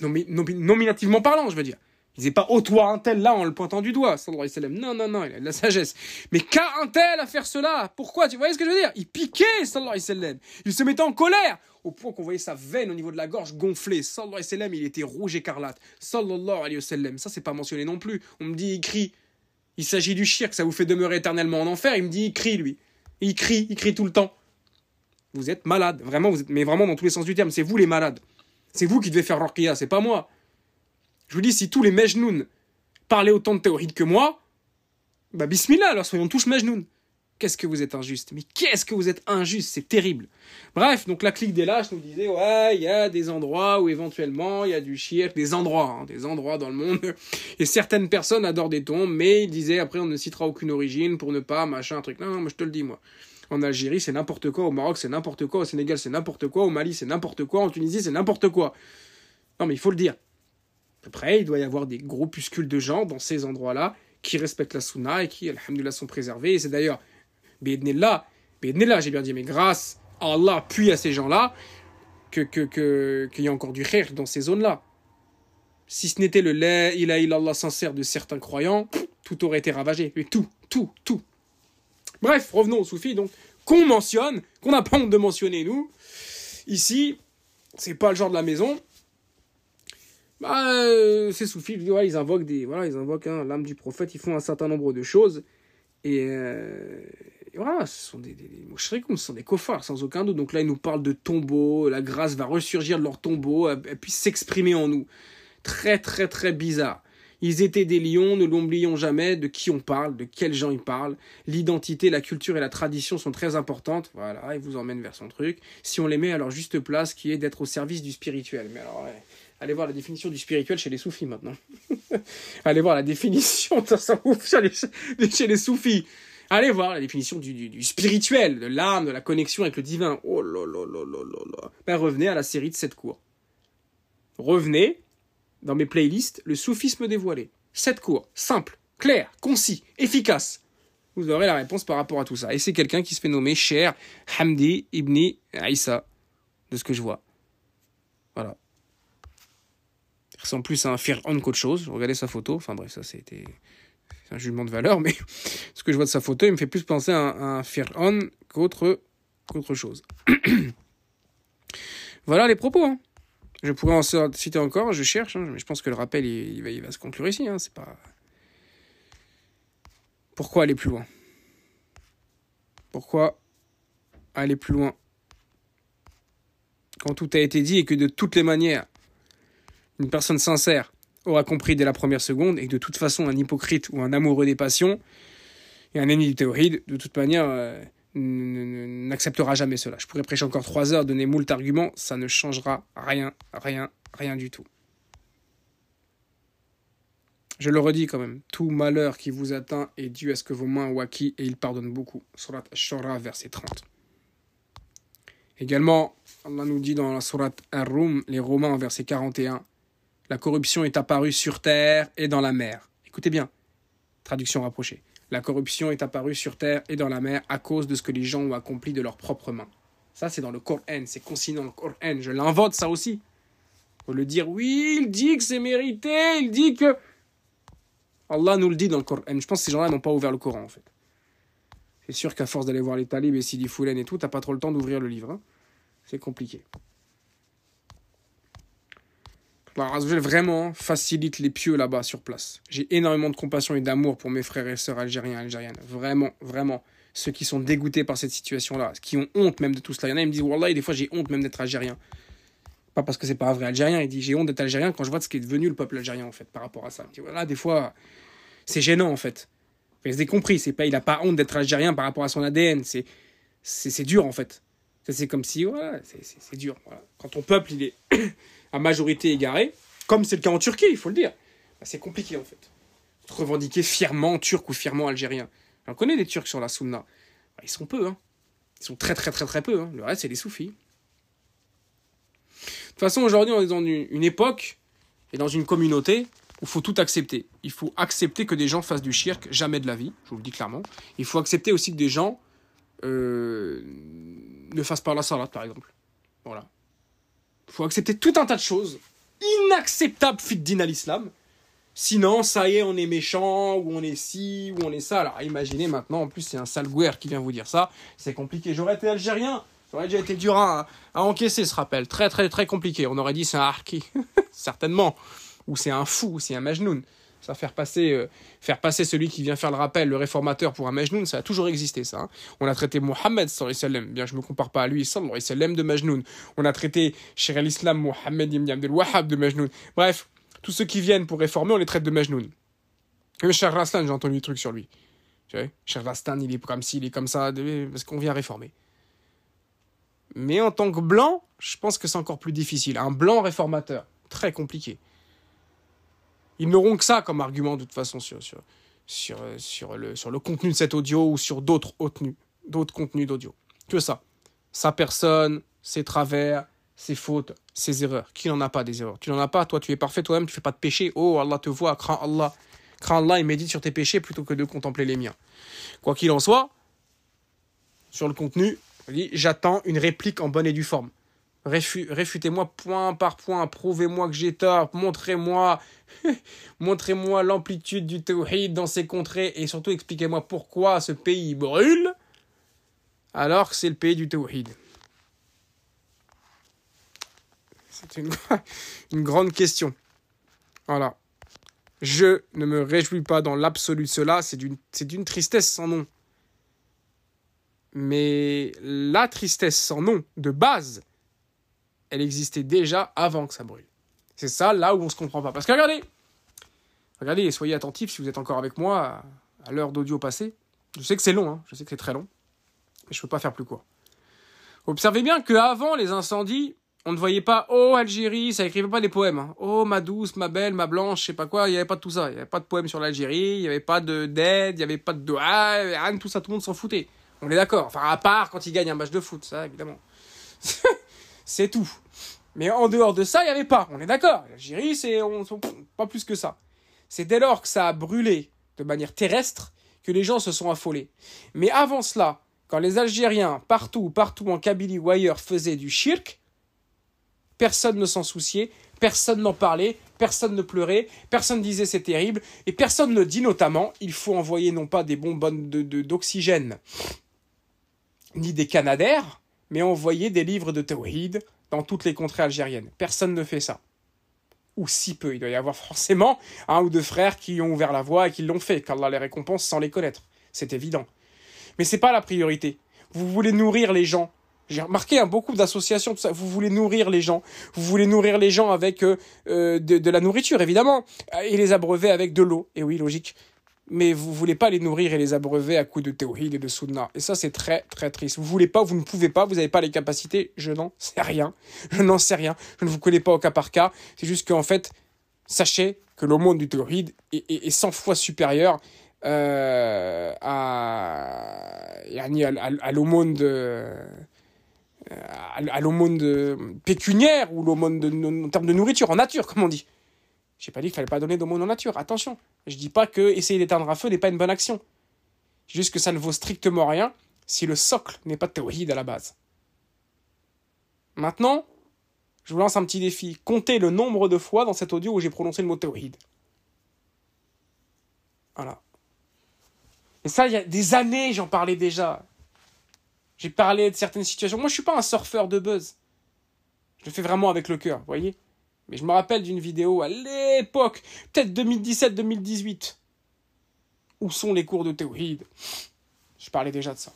Speaker 1: nominativement parlant, je veux dire. Il disait pas, oh toi un tel là en le pointant du doigt, sallallahu alayhi Non, non, non, il a de la sagesse. Mais qu'a un tel à faire cela? Pourquoi Tu voyez ce que je veux dire? Il piquait, sallallahu alayhi Il se mettait en colère, au point qu'on voyait sa veine au niveau de la gorge gonfler. Sallallahu alayhi il était rouge écarlate. Sallallahu alayhi wa. Ça, c'est pas mentionné non plus. On me dit, il crie. Il s'agit du que ça vous fait demeurer éternellement en enfer. Il me dit, il crie, lui. Il crie, il crie tout le temps. Vous êtes malade, vraiment, vous êtes, mais vraiment dans tous les sens du terme. C'est vous les malades. C'est vous qui devez faire Rokia, c'est pas moi. Je vous dis, si tous les Mejnoun parlaient autant de théorie que moi, bah bismillah, alors soyons tous Mejnoun. Qu'est-ce que vous êtes injuste Mais qu'est-ce que vous êtes injuste C'est terrible. Bref, donc la clique des lâches nous disait, ouais, il y a des endroits où éventuellement il y a du shirk, des endroits, hein, des endroits dans le monde. Et certaines personnes adorent des tombes, mais ils disaient, après on ne citera aucune origine pour ne pas, machin, truc. Non, non, moi je te le dis, moi. En Algérie, c'est n'importe quoi. Au Maroc, c'est n'importe quoi. Au Sénégal, c'est n'importe quoi. Au Mali, c'est n'importe quoi. En Tunisie, c'est n'importe quoi. Non, mais il faut le dire. Après, il doit y avoir des groupuscules de gens dans ces endroits-là qui respectent la sunna et qui, alhamdulillah, sont préservés. Et c'est d'ailleurs, là, j'ai bien dit, mais grâce à Allah, puis à ces gens-là, qu'il que, y a encore du khair dans ces zones-là. Si ce n'était le la ilaha illallah sincère de certains croyants, tout aurait été ravagé. Mais tout, tout, tout. Bref, revenons aux soufis, donc, qu'on mentionne, qu'on n'a pas honte de mentionner, nous. Ici, c'est pas le genre de la maison bah, euh, ces soufis, ils invoquent des, voilà, ils invoquent hein, l'âme du prophète, ils font un certain nombre de choses. Et, euh, voilà, ce sont des, des, des ce sont des cofards, sans aucun doute. Donc là, ils nous parlent de tombeaux, la grâce va ressurgir de leur tombeau, elle, puisse s'exprimer en nous. Très, très, très bizarre. Ils étaient des lions, ne l'oublions jamais de qui on parle, de quels gens ils parlent. L'identité, la culture et la tradition sont très importantes. Voilà, ils vous emmènent vers son truc. Si on les met à leur juste place, qui est d'être au service du spirituel. Mais alors, Allez voir la définition du spirituel chez les soufis maintenant. Allez voir la définition de ça chez les soufis. Allez voir la définition du, spirituel, de l'âme, de la connexion avec le divin. Oh là là là là là. Ben, revenez à la série de 7 cours. Revenez dans mes playlists, le soufisme dévoilé. 7 cours, simple, clair, concis, efficace. Vous aurez la réponse par rapport à tout ça. Et c'est quelqu'un qui se fait nommer Cher Hamdi Ibni Aïssa, de ce que je vois. Voilà ressemble plus à un Fir'aun qu'autre chose. Regardez sa photo. Enfin bref, ça c'était un jugement de valeur, mais ce que je vois de sa photo, il me fait plus penser à un, Fir'aun qu'autre qu'autre chose. Voilà les propos. Hein. Je pourrais en citer encore, je cherche, hein, mais je pense que le rappel, il, va, il va, se conclure ici. Hein, c'est pas... Pourquoi aller plus loin? Pourquoi aller plus loin? Quand tout a été dit et que de toutes les manières, une personne sincère aura compris dès la première seconde et que de toute façon, un hypocrite ou un amoureux des passions et un ennemi du théoride, de toute manière, euh, n'acceptera jamais cela. Je pourrais prêcher encore trois heures, donner moult arguments, ça ne changera rien, rien, rien du tout. Je le redis quand même, tout malheur qui vous atteint est dû à ce que vos mains ont acquis et il pardonne beaucoup. Surat Shura, verset 30. Également, Allah nous dit dans la Surat Ar-Rum, les Romains, verset 41, la corruption est apparue sur terre et dans la mer. Écoutez bien, traduction rapprochée. La corruption est apparue sur terre et dans la mer à cause de ce que les gens ont accompli de leurs propres mains. Ça, c'est dans le Coran, c'est consigné dans le Coran. Je l'invente, ça aussi. Faut le dire, oui, il dit que c'est mérité, il dit que. Allah nous le dit dans le Coran. Je pense que ces gens-là n'ont pas ouvert le Coran, en fait. C'est sûr qu'à force d'aller voir les talibs et Sidi Foulen et tout, t'as pas trop le temps d'ouvrir le livre. Hein. C'est compliqué. Allah vraiment facilite les pieux là-bas sur place. J'ai énormément de compassion et d'amour pour mes frères et sœurs algériens et algériennes. Vraiment, vraiment. Ceux qui sont dégoûtés par cette situation-là, qui ont honte même de tout cela. Il y en a, ils me disent, Wallah, des fois j'ai honte même d'être algérien. Pas parce que c'est pas un vrai algérien, il dit, j'ai honte d'être algérien quand je vois ce qui est devenu le peuple algérien, en fait, par rapport à ça. Il dit, voilà, des fois, c'est gênant, en fait. Vous avez compris, c'est pas, il a pas honte d'être algérien par rapport à son ADN. C'est, c'est, dur, en fait. C'est comme si, voilà, c'est dur. Quand ton peuple, il est à majorité égarée, comme c'est le cas en Turquie, il faut le dire, bah, c'est compliqué en fait. Revendiquer fièrement turc ou fièrement algérien. J'en connais des Turcs sur la Sunna. Bah, ils sont peu, hein. Ils sont très très très très peu. Hein. Le reste, c'est les soufis. De toute façon, aujourd'hui, on est dans une, époque et dans une communauté où il faut tout accepter. Il faut accepter que des gens fassent du shirk, jamais de la vie, je vous le dis clairement. Il faut accepter aussi que des gens euh, ne fassent pas la salade, par exemple. Voilà. Il faut accepter tout un tas de choses inacceptables fit à l'islam. Sinon, ça y est, on est méchant, ou on est ci, ou on est ça. Alors imaginez maintenant, en plus c'est un sale qui vient vous dire ça. C'est compliqué. J'aurais été algérien, j'aurais déjà été dur à, encaisser ce rappel. Très très très compliqué. On aurait dit c'est un harki. Certainement. Ou c'est un fou, ou c'est un majnoun. Ça, faire passer, euh, faire passer celui qui vient faire le rappel, le réformateur pour un Majnoun, ça a toujours existé, ça. Hein. On a traité Mohammed, bien je me compare pas à lui, sallam, de Majnoun. On a traité Cher al-Islam, Mohammed ibn Abdel Wahhab de Majnoun. Bref, tous ceux qui viennent pour réformer, on les traite de Majnoun. Et Cher Rastan, j'ai entendu des trucs sur lui. Tu vois, il est comme ci, il est comme ça, parce qu'on vient réformer. Mais en tant que blanc, je pense que c'est encore plus difficile. Un blanc réformateur, très compliqué. Ils n'auront que ça comme argument de toute façon sur, sur, sur, sur, le, sur le contenu de cet audio ou sur d'autres d'autres contenus d'audio. Que ça. Sa personne, ses travers, ses fautes, ses erreurs. Qui n'en a pas des erreurs? Tu n'en as pas, toi tu es parfait toi-même, tu fais pas de péché. Oh, Allah te voit, crains Allah. Crains Allah et médite sur tes péchés plutôt que de contempler les miens. Quoi qu'il en soit, sur le contenu, j'attends une réplique en bonne et due forme. Réfutez-moi point par point, prouvez-moi que j'ai tort, montrez-moi montrez-moi l'amplitude du tawhid dans ces contrées et surtout expliquez-moi pourquoi ce pays brûle alors que c'est le pays du tawhid. C'est une, une grande question. Voilà. Je ne me réjouis pas dans l'absolu de cela, c'est d'une tristesse sans nom. Mais la tristesse sans nom, de base, elle existait déjà avant que ça brûle. C'est ça là où on se comprend pas. Parce que regardez, regardez et soyez attentifs si vous êtes encore avec moi à, l'heure d'audio passée. Je sais que c'est long, hein, je sais que c'est très long, mais je peux pas faire plus court. Observez bien qu'avant les incendies, on ne voyait pas Oh Algérie, ça écrivait pas des poèmes. Hein. Oh ma douce, ma belle, ma blanche, je sais pas quoi. Il y avait pas de tout ça. Il y avait pas de poèmes sur l'Algérie. Il y avait pas de d'aide. Il y avait pas de doha, rien tout ça. Tout le monde s'en foutait. On est d'accord. Enfin à part quand ils gagnent un match de foot, ça évidemment. c'est tout. Mais en dehors de ça, il n'y avait pas. On est d'accord. L'Algérie, c'est pas plus que ça. C'est dès lors que ça a brûlé de manière terrestre que les gens se sont affolés. Mais avant cela, quand les Algériens, partout, partout en Kabylie ou ailleurs, faisaient du shirk, personne ne s'en souciait, personne n'en parlait, personne ne pleurait, personne disait c'est terrible, et personne ne dit notamment il faut envoyer non pas des bonbonnes d'oxygène, ni des canadaires, mais envoyer des livres de tawhid, dans toutes les contrées algériennes. Personne ne fait ça. Ou si peu. Il doit y avoir forcément un ou deux frères qui ont ouvert la voie et qui l'ont fait, qu'Allah les récompense sans les connaître. C'est évident. Mais c'est pas la priorité. Vous voulez nourrir les gens. J'ai remarqué hein, beaucoup d'associations. Vous voulez nourrir les gens. Vous voulez nourrir les gens avec euh, euh, de, de, la nourriture, évidemment. Et les abreuver avec de l'eau. Et oui, logique mais vous voulez pas les nourrir et les abreuver à coups de théorie et de sunna. Et ça, c'est très, très triste. Vous voulez pas, vous ne pouvez pas, vous n'avez pas les capacités, je n'en sais rien. Je n'en sais rien. Je ne vous connais pas au cas par cas. C'est juste qu'en fait, sachez que l'aumône du théoride est, est, 100 fois supérieur euh, à, à, l'aumône de à, l'aumône pécuniaire ou l'aumône en termes de nourriture, en nature, comme on dit. J'ai pas dit qu'il fallait pas donner d'aumône en nature. Attention. Je dis pas que essayer d'éteindre un feu n'est pas une bonne action. Juste que ça ne vaut strictement rien si le socle n'est pas théoride à la base. Maintenant, je vous lance un petit défi. Comptez le nombre de fois dans cet audio où j'ai prononcé le mot théoride. Voilà. Et ça, il y a des années, j'en parlais déjà. J'ai parlé de certaines situations. Moi, je suis pas un surfeur de buzz. Je le fais vraiment avec le cœur, vous voyez mais je me rappelle d'une vidéo à l'époque, peut-être 2017-2018. Où sont les cours de théorie Je parlais déjà de ça.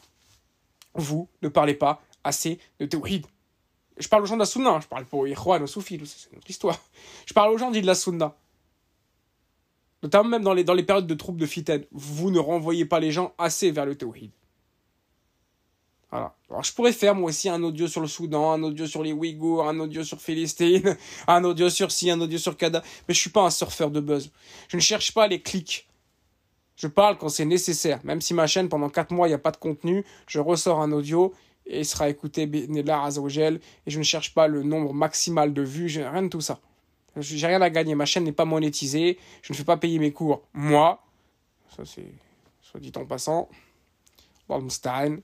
Speaker 1: Vous ne parlez pas assez de théorie. Je parle aux gens de la Sunna, je parle pas aux Ikhwan, aux Soufis, c'est notre histoire. Je parle aux gens dits de. Notamment même dans les, périodes de troupes de fitaine. Vous ne renvoyez pas les gens assez vers le théorie. Voilà. Alors, je pourrais faire moi aussi un audio sur le Soudan, un audio sur les Ouïghours, un audio sur Philistine, un audio sur ci, un audio sur Kada. Mais je suis pas un surfeur de buzz. Je ne cherche pas les clics. Je parle quand c'est nécessaire. Même si ma chaîne, pendant 4 mois, il n'y a pas de contenu, je ressors un audio et il sera écouté là Azawajel. Et je ne cherche pas le nombre maximal de vues, rien de tout ça. J'ai rien à gagner. Ma chaîne n'est pas monétisée. Je ne fais pas payer mes cours. Moi, ça c'est, soit dit en passant, Stein.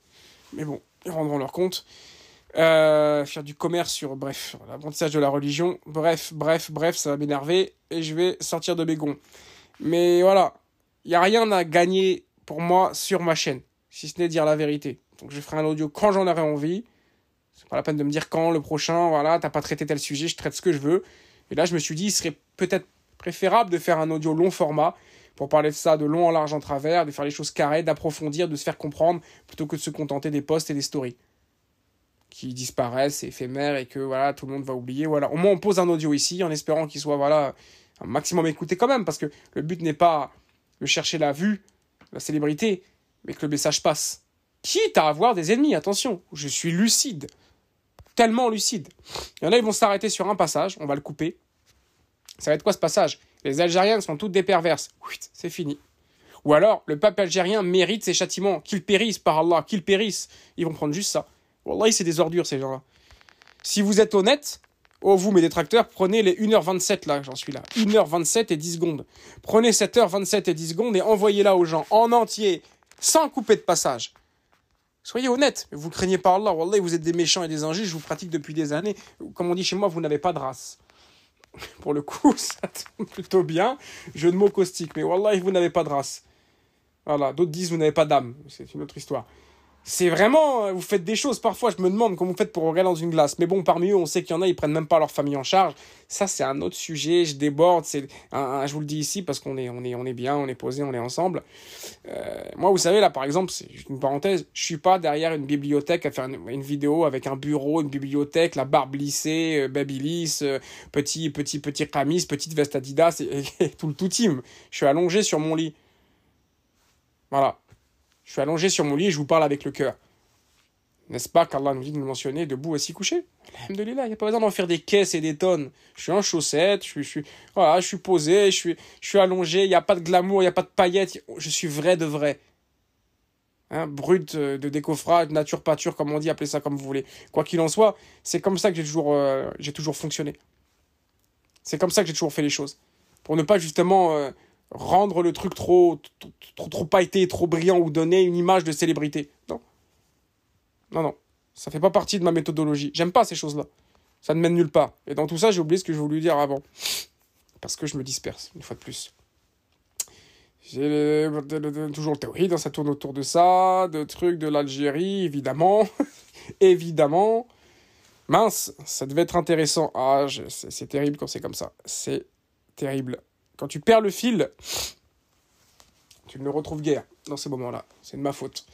Speaker 1: Mais bon, ils rendront leur compte. Euh, faire du commerce sur, bref, l'apprentissage de la religion. Bref, bref, bref, ça va m'énerver et je vais sortir de mes. Mais voilà, il n'y a rien à gagner pour moi sur ma chaîne, si ce n'est dire la vérité. Donc je ferai un audio quand j'en aurai envie. C'est pas la peine de me dire quand, le prochain, voilà, t'as pas traité tel sujet, je traite ce que je veux. Et là, je me suis dit, il serait peut-être préférable de faire un audio long format pour parler de ça de long en large en travers, de faire les choses carrées, d'approfondir, de se faire comprendre, plutôt que de se contenter des posts et des stories qui disparaissent, éphémères, et que voilà, tout le monde va oublier. Voilà. Au moins, on pose un audio ici, en espérant qu'il soit voilà, un maximum écouté quand même, parce que le but n'est pas de chercher la vue, la célébrité, mais que le message passe. Quitte à avoir des ennemis, attention, je suis lucide. Tellement lucide. Il y en a, ils vont s'arrêter sur un passage, on va le couper. Ça va être quoi ce passage? Les Algériens sont toutes des perverses. C'est fini. Ou alors, le peuple algérien mérite ses châtiments. Qu'ils périssent, par Allah, qu'ils périssent. Ils vont prendre juste ça. Wallah, c'est des ordures, ces gens-là. Si vous êtes honnête, oh, vous, mes détracteurs, prenez les 1h27, là, j'en suis là. 1h27 et 10 secondes. Prenez 7h27 et 10 secondes et envoyez-la aux gens, en entier, sans couper de passage. Soyez honnête, vous craignez par Allah. Wallah, vous êtes des méchants et des injustes, je vous pratique depuis des années. Comme on dit chez moi, vous n'avez pas de race. Pour le coup, ça tombe plutôt bien. Jeu de mots caustique. Mais Wallah, vous n'avez pas de race. Voilà. D'autres disent vous n'avez pas d'âme. C'est une autre histoire c'est vraiment, euh, vous faites des choses, parfois je me demande comment vous faites pour regarder dans une glace. Mais bon, parmi eux, on sait qu'il y en a, ils prennent même pas leur famille en charge. Ça, c'est un autre sujet, je déborde, c'est je vous le dis ici parce qu'on est, on est, on est bien, on est posé, on est ensemble. Euh, moi, vous savez, là, par exemple, c'est une parenthèse, je suis pas derrière une bibliothèque à faire une, vidéo avec un bureau, une bibliothèque, la barbe lissée, euh, babyliss, petit, petit, petit camis, petite veste Adidas tout le tout team. Je suis allongé sur mon lit. Voilà. Je suis allongé sur mon lit et je vous parle avec le cœur. N'est-ce pas qu'Allah nous dit de nous mentionner debout assis couché? Il n'y a pas besoin d'en faire des caisses et des tonnes. Je suis en chaussettes, je suis, voilà, je suis posé, je suis, je suis allongé, il n'y a pas de glamour, il n'y a pas de paillettes, je suis vrai de vrai. Hein, brut euh, de décoffrage, nature pâture, comme on dit, appelez ça comme vous voulez. Quoi qu'il en soit, c'est comme ça que j'ai toujours, euh, toujours fonctionné. C'est comme ça que j'ai toujours fait les choses. Pour ne pas justement euh, rendre le truc trop, trop, trop pailleté, trop brillant ou donner une image de célébrité. Non. Non, non. Ça fait pas partie de ma méthodologie. J'aime pas ces choses-là. Ça ne mène nulle part. Et dans tout ça, j'ai oublié ce que je voulais dire avant. Parce que je me disperse, une fois de plus. Toujours le théorie, ça tourne autour de ça, de trucs de l'Algérie, évidemment. évidemment. Mince, ça devait être intéressant. Ah, c'est terrible quand c'est comme ça. C'est terrible. Quand tu perds le fil, tu ne le retrouves guère dans ces moments-là. C'est de ma faute.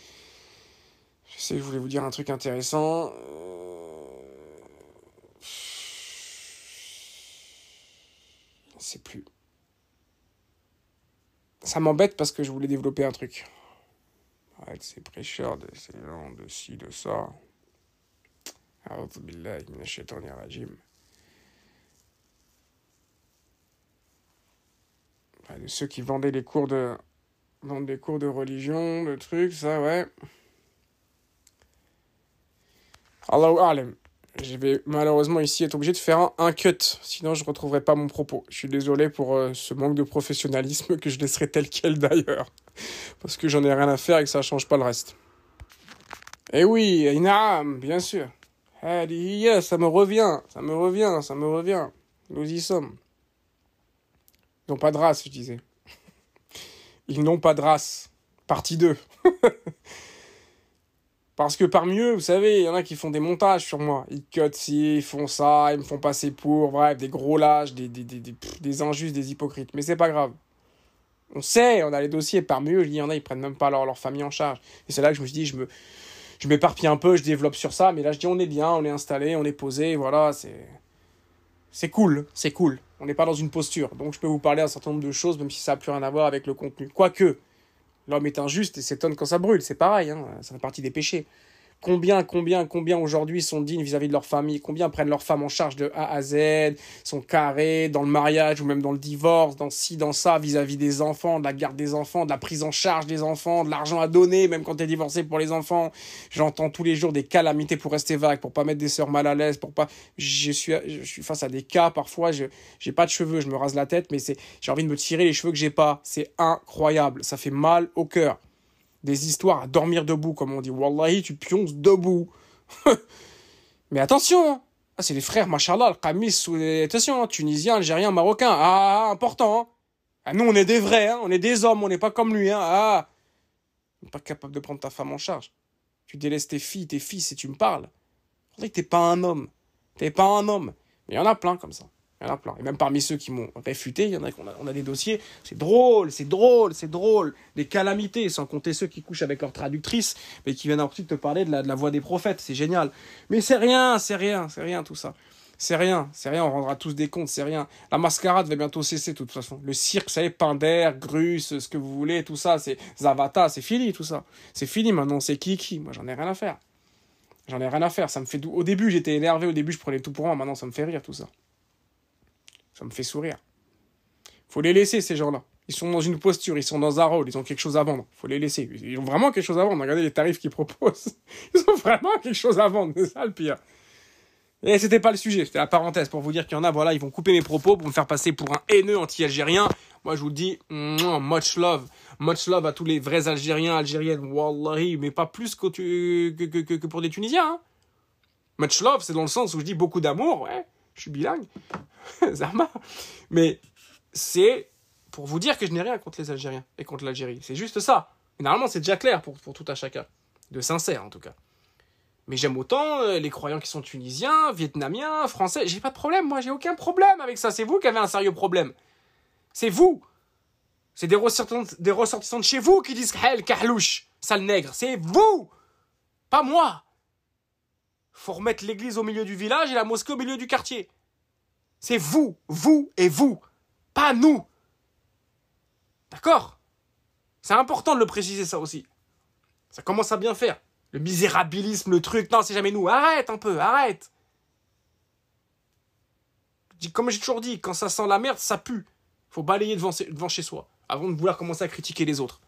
Speaker 1: Je sais, je voulais vous dire un truc intéressant. Euh... Je sais plus. Ça m'embête parce que je voulais développer un truc. Avec ces prêcheurs, de ces gens, de ci, de ça. Ceux qui vendaient les cours de vendent des cours de religion, de trucs, ça, ouais. Allahu Alem. Je vais malheureusement ici être obligé de faire un, cut, sinon je ne retrouverai pas mon propos. Je suis désolé pour euh, ce manque de professionnalisme que je laisserai tel quel d'ailleurs. Parce que j'en ai rien à faire et que ça ne change pas le reste. Eh oui, Inaam, bien sûr. Ça me revient, ça me revient, ça me revient. Nous y sommes. Ils n'ont pas de race, je disais. Ils n'ont pas de race. Partie 2. Parce que parmi eux, vous savez, il y en a qui font des montages sur moi. Ils cut ci, ils font ça, ils me font passer pour, bref, des gros lâches, des, des, des, des, injustes, des hypocrites. Mais c'est pas grave. On sait, on a les dossiers. Parmi eux, il y en a, ils prennent même pas leur, leur famille en charge. Et c'est là que je me suis dit, je me, je m'éparpille un peu, je développe sur ça. Mais là, je dis, on est bien, on est installé, on est posé, voilà, c'est. C'est cool, c'est cool. On n'est pas dans une posture. Donc je peux vous parler un certain nombre de choses, même si ça n'a plus rien à voir avec le contenu. Quoique, L'homme est injuste et s'étonne quand ça brûle, c'est pareil, hein, ça fait partie des péchés. Combien, combien, combien aujourd'hui sont dignes vis-à-vis de leur famille? Combien prennent leur femme en charge de A à Z Sont carrés dans le mariage ou même dans le divorce, dans ci, dans ça, vis-à-vis des enfants, de la garde des enfants, de la prise en charge des enfants, de l'argent à donner, même quand t'es divorcé pour les enfants? J'entends tous les jours des calamités pour rester vague, pour pas mettre des sœurs mal à l'aise, pour pas. Je suis, je suis face à des cas parfois. Je j'ai pas de cheveux, je me rase la tête, mais c'est j'ai envie de me tirer les cheveux que j'ai pas. C'est incroyable, ça fait mal au cœur des histoires à dormir debout, comme on dit. Wallahi, tu pionces debout. Mais attention, hein. ah, c'est les frères, machallah, le Kamis, attention, hein, Tunisien, Algérien, Marocain. Ah, important. Hein. Ah, nous, on est des vrais, hein. on est des hommes, on n'est pas comme lui. Hein. Ah, n'est pas capable de prendre ta femme en charge. Tu délaisses tes filles, tes fils et tu me parles. T'es pas un homme. T'es pas un homme. Mais il y en a plein comme ça. Et même parmi ceux qui m'ont réfuté, il y en a qu'on a, on a des dossiers. C'est drôle, c'est drôle, c'est drôle. Des calamités, sans compter ceux qui couchent avec leur traductrice, mais qui viennent ensuite te parler de la, de la voix des prophètes. C'est génial. Mais c'est rien, c'est rien, c'est rien tout ça. C'est rien, c'est rien, on rendra tous des comptes, c'est rien. La mascarade va bientôt cesser de toute façon. Le cirque, ça y est, Pinder, Grus, ce que vous voulez, tout ça, c'est Zavata, c'est fini tout ça. C'est fini maintenant, c'est Kiki. Moi, j'en ai rien à faire. J'en ai rien à faire. Ça me fait Au début, j'étais énervé, au début, je prenais tout pour moi, maintenant, ça me fait rire tout ça. Ça me fait sourire. Faut les laisser, ces gens-là. Ils sont dans une posture, ils sont dans un rôle, ils ont quelque chose à vendre. Faut les laisser. Ils ont vraiment quelque chose à vendre. Regardez les tarifs qu'ils proposent. Ils ont vraiment quelque chose à vendre. C'est ça le pire. Et c'était pas le sujet, c'était la parenthèse pour vous dire qu'il y en a, voilà, ils vont couper mes propos pour me faire passer pour un haineux anti-algérien. Moi, je vous dis, much love. Much love à tous les vrais Algériens, Algériennes, wallahi, mais pas plus que, pour des Tunisiens. Hein. Much love, c'est dans le sens où je dis beaucoup d'amour, ouais je suis bilingue, Zama. Mais c'est pour vous dire que je n'ai rien contre les Algériens et contre l'Algérie. C'est juste ça. normalement, c'est déjà clair pour, pour tout à chacun. De sincère, en tout cas. Mais j'aime autant euh, les croyants qui sont tunisiens, vietnamiens, français. J'ai pas de problème, moi, j'ai aucun problème avec ça. C'est vous qui avez un sérieux problème. C'est vous. C'est des ressortissants, des ressortissants de chez vous qui disent Hel, Kahlouche, sale nègre. C'est vous. Pas moi faut remettre l'église au milieu du village et la mosquée au milieu du quartier. C'est vous, vous et vous, pas nous. D'accord? C'est important de le préciser ça aussi. Ça commence à bien faire. Le misérabilisme, le truc, non, c'est jamais nous. Arrête un peu, arrête. Comme j'ai toujours dit, quand ça sent la merde, ça pue. Faut balayer devant, devant chez soi, avant de vouloir commencer à critiquer les autres.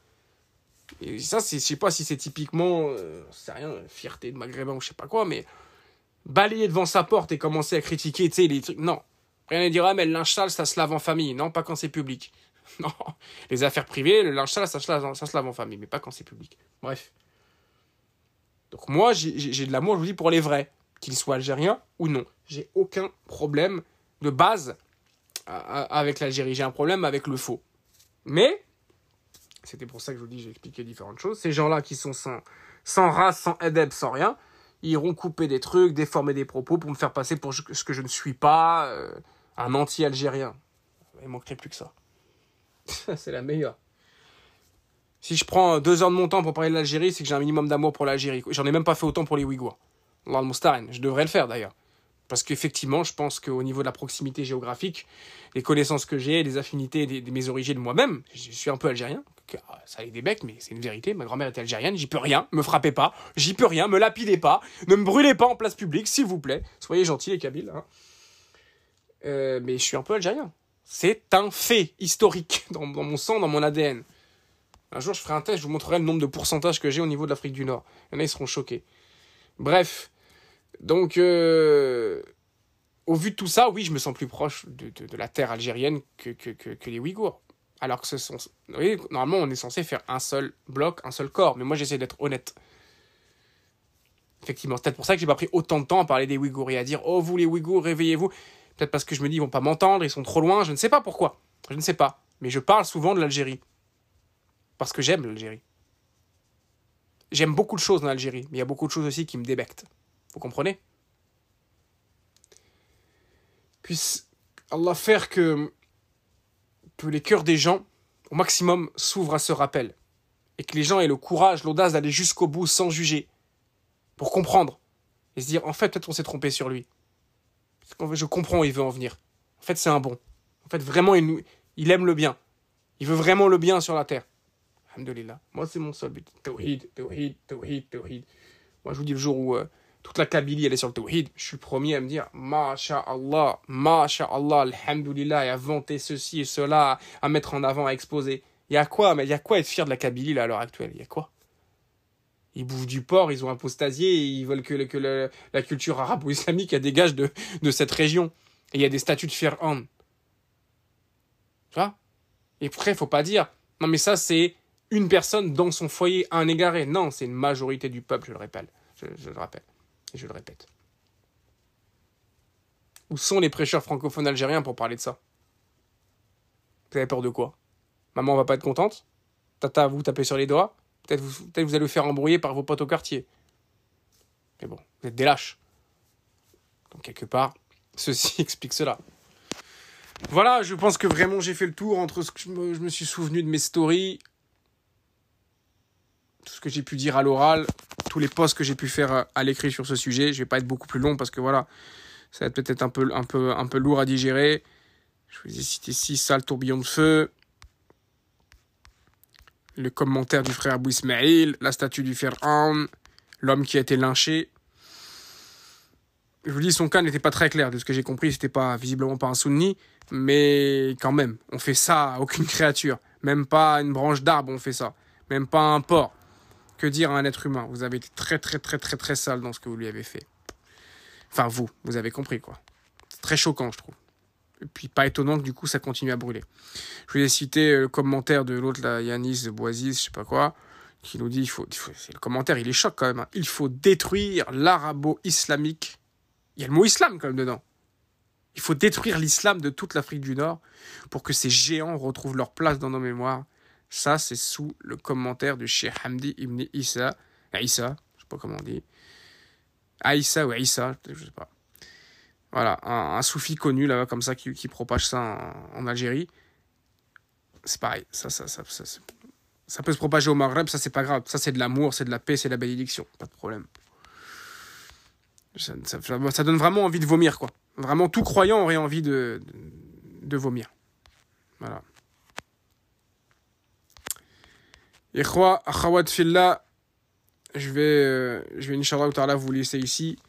Speaker 1: Et ça, je sais pas si c'est typiquement, euh, c'est rien, fierté de maghrébin ou je sais pas quoi, mais balayer devant sa porte et commencer à critiquer, tu sais, les trucs, non. Rien à dire, ah, mais le linge sale, ça se lave en famille. Non, pas quand c'est public. Non. Les affaires privées, le linge sale, ça se lave, ça se lave en famille, mais pas quand c'est public. Bref. Donc moi, j'ai de l'amour, je vous dis, pour les vrais. Qu'ils soient algériens ou non. J'ai aucun problème de base avec l'Algérie. J'ai un problème avec le faux. Mais, c'était pour ça que je vous dis, j'ai expliqué différentes choses. Ces gens-là qui sont sans, sans race, sans edeb, sans rien, ils iront couper des trucs, déformer des propos pour me faire passer pour ce que je ne suis pas, euh, un anti-algérien. Il manquerait plus que ça. c'est la meilleure. Si je prends deux heures de mon temps pour parler de l'Algérie, c'est que j'ai un minimum d'amour pour l'Algérie. J'en ai même pas fait autant pour les Ouïghours. Je devrais le faire d'ailleurs. Parce qu'effectivement, je pense qu'au niveau de la proximité géographique, les connaissances que j'ai, les affinités de mes origines moi-même, je suis un peu algérien. Ça a des becs, mais c'est une vérité. Ma grand-mère était algérienne, j'y peux rien. Me frappez pas, j'y peux rien. Me lapidez pas. Ne me brûlez pas en place publique, s'il vous plaît. Soyez gentils, les Kabyles. Hein. Euh, mais je suis un peu algérien. C'est un fait historique dans, mon sang, dans mon ADN. Un jour, je ferai un test, je vous montrerai le nombre de pourcentages que j'ai au niveau de l'Afrique du Nord. Il y en a, ils seront choqués. Bref. Donc, euh, au vu de tout ça, oui, je me sens plus proche de, la terre algérienne que, que, les Ouïghours. Alors que ce sont. Oui, normalement, on est censé faire un seul bloc, un seul corps. Mais moi, j'essaie d'être honnête. Effectivement, c'est peut-être pour ça que j'ai pas pris autant de temps à parler des Ouïghours et à dire Oh, vous les Ouïghours, réveillez-vous. Peut-être parce que je me dis Ils vont pas m'entendre, ils sont trop loin. Je ne sais pas pourquoi. Je ne sais pas. Mais je parle souvent de l'Algérie. Parce que j'aime l'Algérie. J'aime beaucoup de choses dans l'Algérie, mais il y a beaucoup de choses aussi qui me débectent. Vous comprenez? Puisse Allah faire que, que les cœurs des gens, au maximum, s'ouvrent à ce rappel. Et que les gens aient le courage, l'audace d'aller jusqu'au bout sans juger. Pour comprendre. Et se dire, en fait, peut-être on s'est trompé sur lui. Je comprends où il veut en venir. En fait, c'est un bon. En fait, vraiment, il, il aime le bien. Il veut vraiment le bien sur la terre. Alhamdulillah. Moi, c'est mon seul but. Tawhid, tawhid, tawhid, tawhid. Moi, je vous dis le jour où euh, toute la Kabylie, elle est sur le tawhid, je suis premier à me dire, Masha'Allah, Masha'Allah, Alhamdulillah, et à vanter ceci et cela, à mettre en avant, à exposer. Il y a quoi, mais il y a quoi être fier de la Kabylie, là, à l'heure actuelle? Il y a quoi? Ils bouffent du porc, ils ont apostasié, et ils veulent que, que la culture arabo-islamique dégage de, de cette région. Et il y a des statuts de Fir'aun. Tu vois? Et après, faut pas dire, non mais ça c'est une personne dans son foyer, un égaré. Non, c'est une majorité du peuple, je le rappelle. Je, le rappelle. Je le répète. Où sont les prêcheurs francophones algériens pour parler de ça? Vous avez peur de quoi? Maman va pas être contente? Tata vous taper sur les doigts? Peut-être vous, vous allez vous faire embrouiller par vos potes au quartier. Mais bon, vous êtes des lâches. Donc quelque part, ceci explique cela. Voilà, je pense que vraiment j'ai fait le tour entre ce que je me suis souvenu de mes stories, tout ce que j'ai pu dire à l'oral, tous les posts que j'ai pu faire à l'écrit sur ce sujet. Je vais pas être beaucoup plus long parce que voilà, ça va être peut-être un peu, un, peu, un peu lourd à digérer. Je vous ai cité six salles tourbillon de feu, le commentaire du frère Abou Ismail, la statue du Pharaon, l'homme qui a été lynché. Je vous dis, son cas n'était pas très clair. De ce que j'ai compris, c'était pas visiblement pas un sunni, mais quand même, on fait ça à aucune créature. Même pas une branche d'arbre, on fait ça. Même pas un porc. Que dire à un être humain Vous avez été très très très très très sale dans ce que vous lui avez fait. Enfin vous, vous avez compris quoi. C'est très choquant je trouve. Et puis pas étonnant que du coup ça continue à brûler. Je vous ai cité le commentaire de l'autre Yanis de Boisis, je sais pas quoi, qui nous dit il faut, le commentaire il est choc quand même. Hein. Il faut détruire l'arabo-islamique. Il y a le mot islam quand même dedans. Il faut détruire l'islam de toute l'Afrique du Nord pour que ces géants retrouvent leur place dans nos mémoires ça, c'est sous le commentaire de Cheikh Hamdi ibn Issa. Issa, je sais pas comment on dit. Aïssa ou Aïssa, je sais pas. Voilà, un, soufi connu là comme ça qui, propage ça en, Algérie. C'est pareil, ça, ça, ça, ça, ça, peut se propager au Maghreb, ça c'est pas grave. Ça c'est de l'amour, c'est de la paix, c'est de la bénédiction, pas de problème. Ça, donne vraiment envie de vomir quoi. Vraiment tout croyant aurait envie de, de vomir. Voilà. Ikhwa, akhawat fillah, je vais, euh, je vais Inch'Allah vous laisser ici.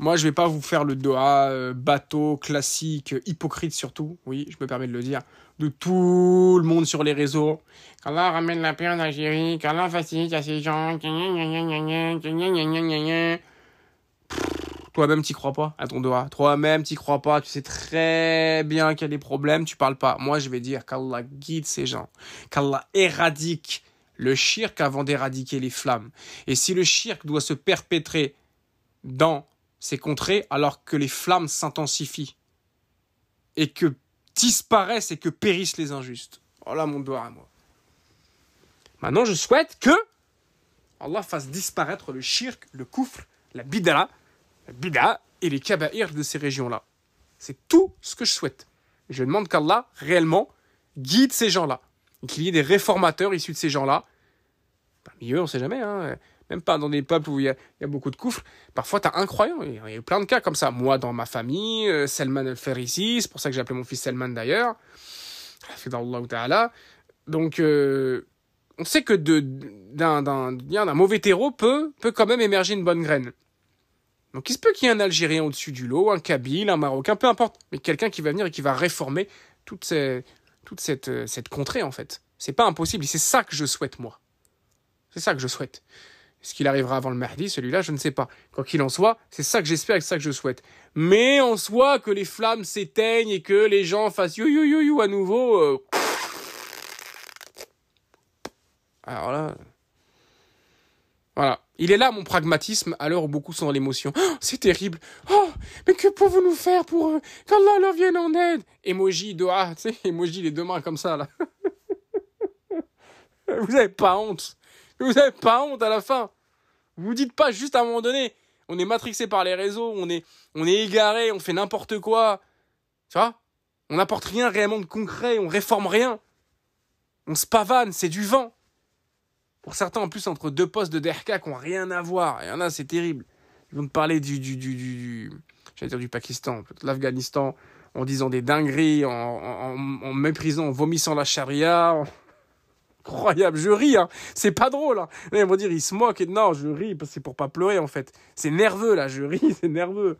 Speaker 1: Moi, je vais pas vous faire le doha euh, bateau, classique, hypocrite surtout, oui, je me permets de le dire, de tout le monde sur les réseaux. Qu'Allah ramène la paix en Algérie, qu'Allah facilite à ces gens, toi-même, t'y crois pas à ton doigt. Toi-même, t'y crois pas. Tu sais très bien qu'il y a des problèmes. Tu parles pas. Moi, je vais dire qu'Allah guide ces gens. Qu'Allah éradique le shirk avant d'éradiquer les flammes. Et si le shirk doit se perpétrer dans ces contrées alors que les flammes s'intensifient et que disparaissent et que périssent les injustes. Voilà mon doigt à moi. Maintenant, je souhaite que Allah fasse disparaître le shirk, le koufr, la bida, la bida et les kaba'ir de ces régions-là. C'est tout ce que je souhaite. Je demande qu'Allah, réellement, guide ces gens-là. Qu'il y ait des réformateurs issus de ces gens-là. Parmi eux, on ne sait jamais. Hein. Même pas dans des peuples où il y a, beaucoup de coufres. Parfois, tu as incroyable. Il y a eu plein de cas comme ça. Moi, dans ma famille, euh, Selman el-Farisi, c'est pour ça que j'ai appelé mon fils Selman d'ailleurs. Donc, euh, on sait que d'un mauvais terreau peut, peut quand même émerger une bonne graine. Donc il se peut qu'il y ait un Algérien au-dessus du lot, un Kabyle, un Marocain, peu importe, mais quelqu'un qui va venir et qui va réformer toute, toute cette, euh, cette contrée en fait. C'est pas impossible c'est ça que je souhaite moi. C'est ça que je souhaite. Est-ce qu'il arrivera avant le Mahdi, celui-là, je ne sais pas. Quoi qu'il en soit, c'est ça que j'espère et c'est ça que je souhaite. Mais en soi, que les flammes s'éteignent et que les gens fassent you you you you à nouveau. Euh, Alors là. Voilà. Il est là mon pragmatisme à l'heure où beaucoup sont dans l'émotion. Oh, c'est terrible. Oh, mais que pouvons-nous faire pour eux Qu'Allah leur vienne en aide? Emoji, doha, tu sais, emoji les deux mains comme ça là. vous avez pas honte. Vous avez pas honte à la fin. Vous dites pas juste à un moment donné, on est matrixé par les réseaux, on est, on est égaré, on fait n'importe quoi. Tu vois? On n'apporte rien réellement de concret, on réforme rien. On se pavane, c'est du vent. Pour certains, en plus, entre deux postes de DRK qui n'ont rien à voir. Il y en a, c'est terrible. Ils vont te parler du, du, du, du j'allais dire du Pakistan, de l'Afghanistan, en disant des dingueries, en, en, en, méprisant, en vomissant la charia. Incroyable, je ris, hein. C'est pas drôle, hein. Ils vont dire, ils se moquent. Et non, je ris, parce c'est pour pas pleurer, en fait. C'est nerveux, là, je ris, c'est nerveux.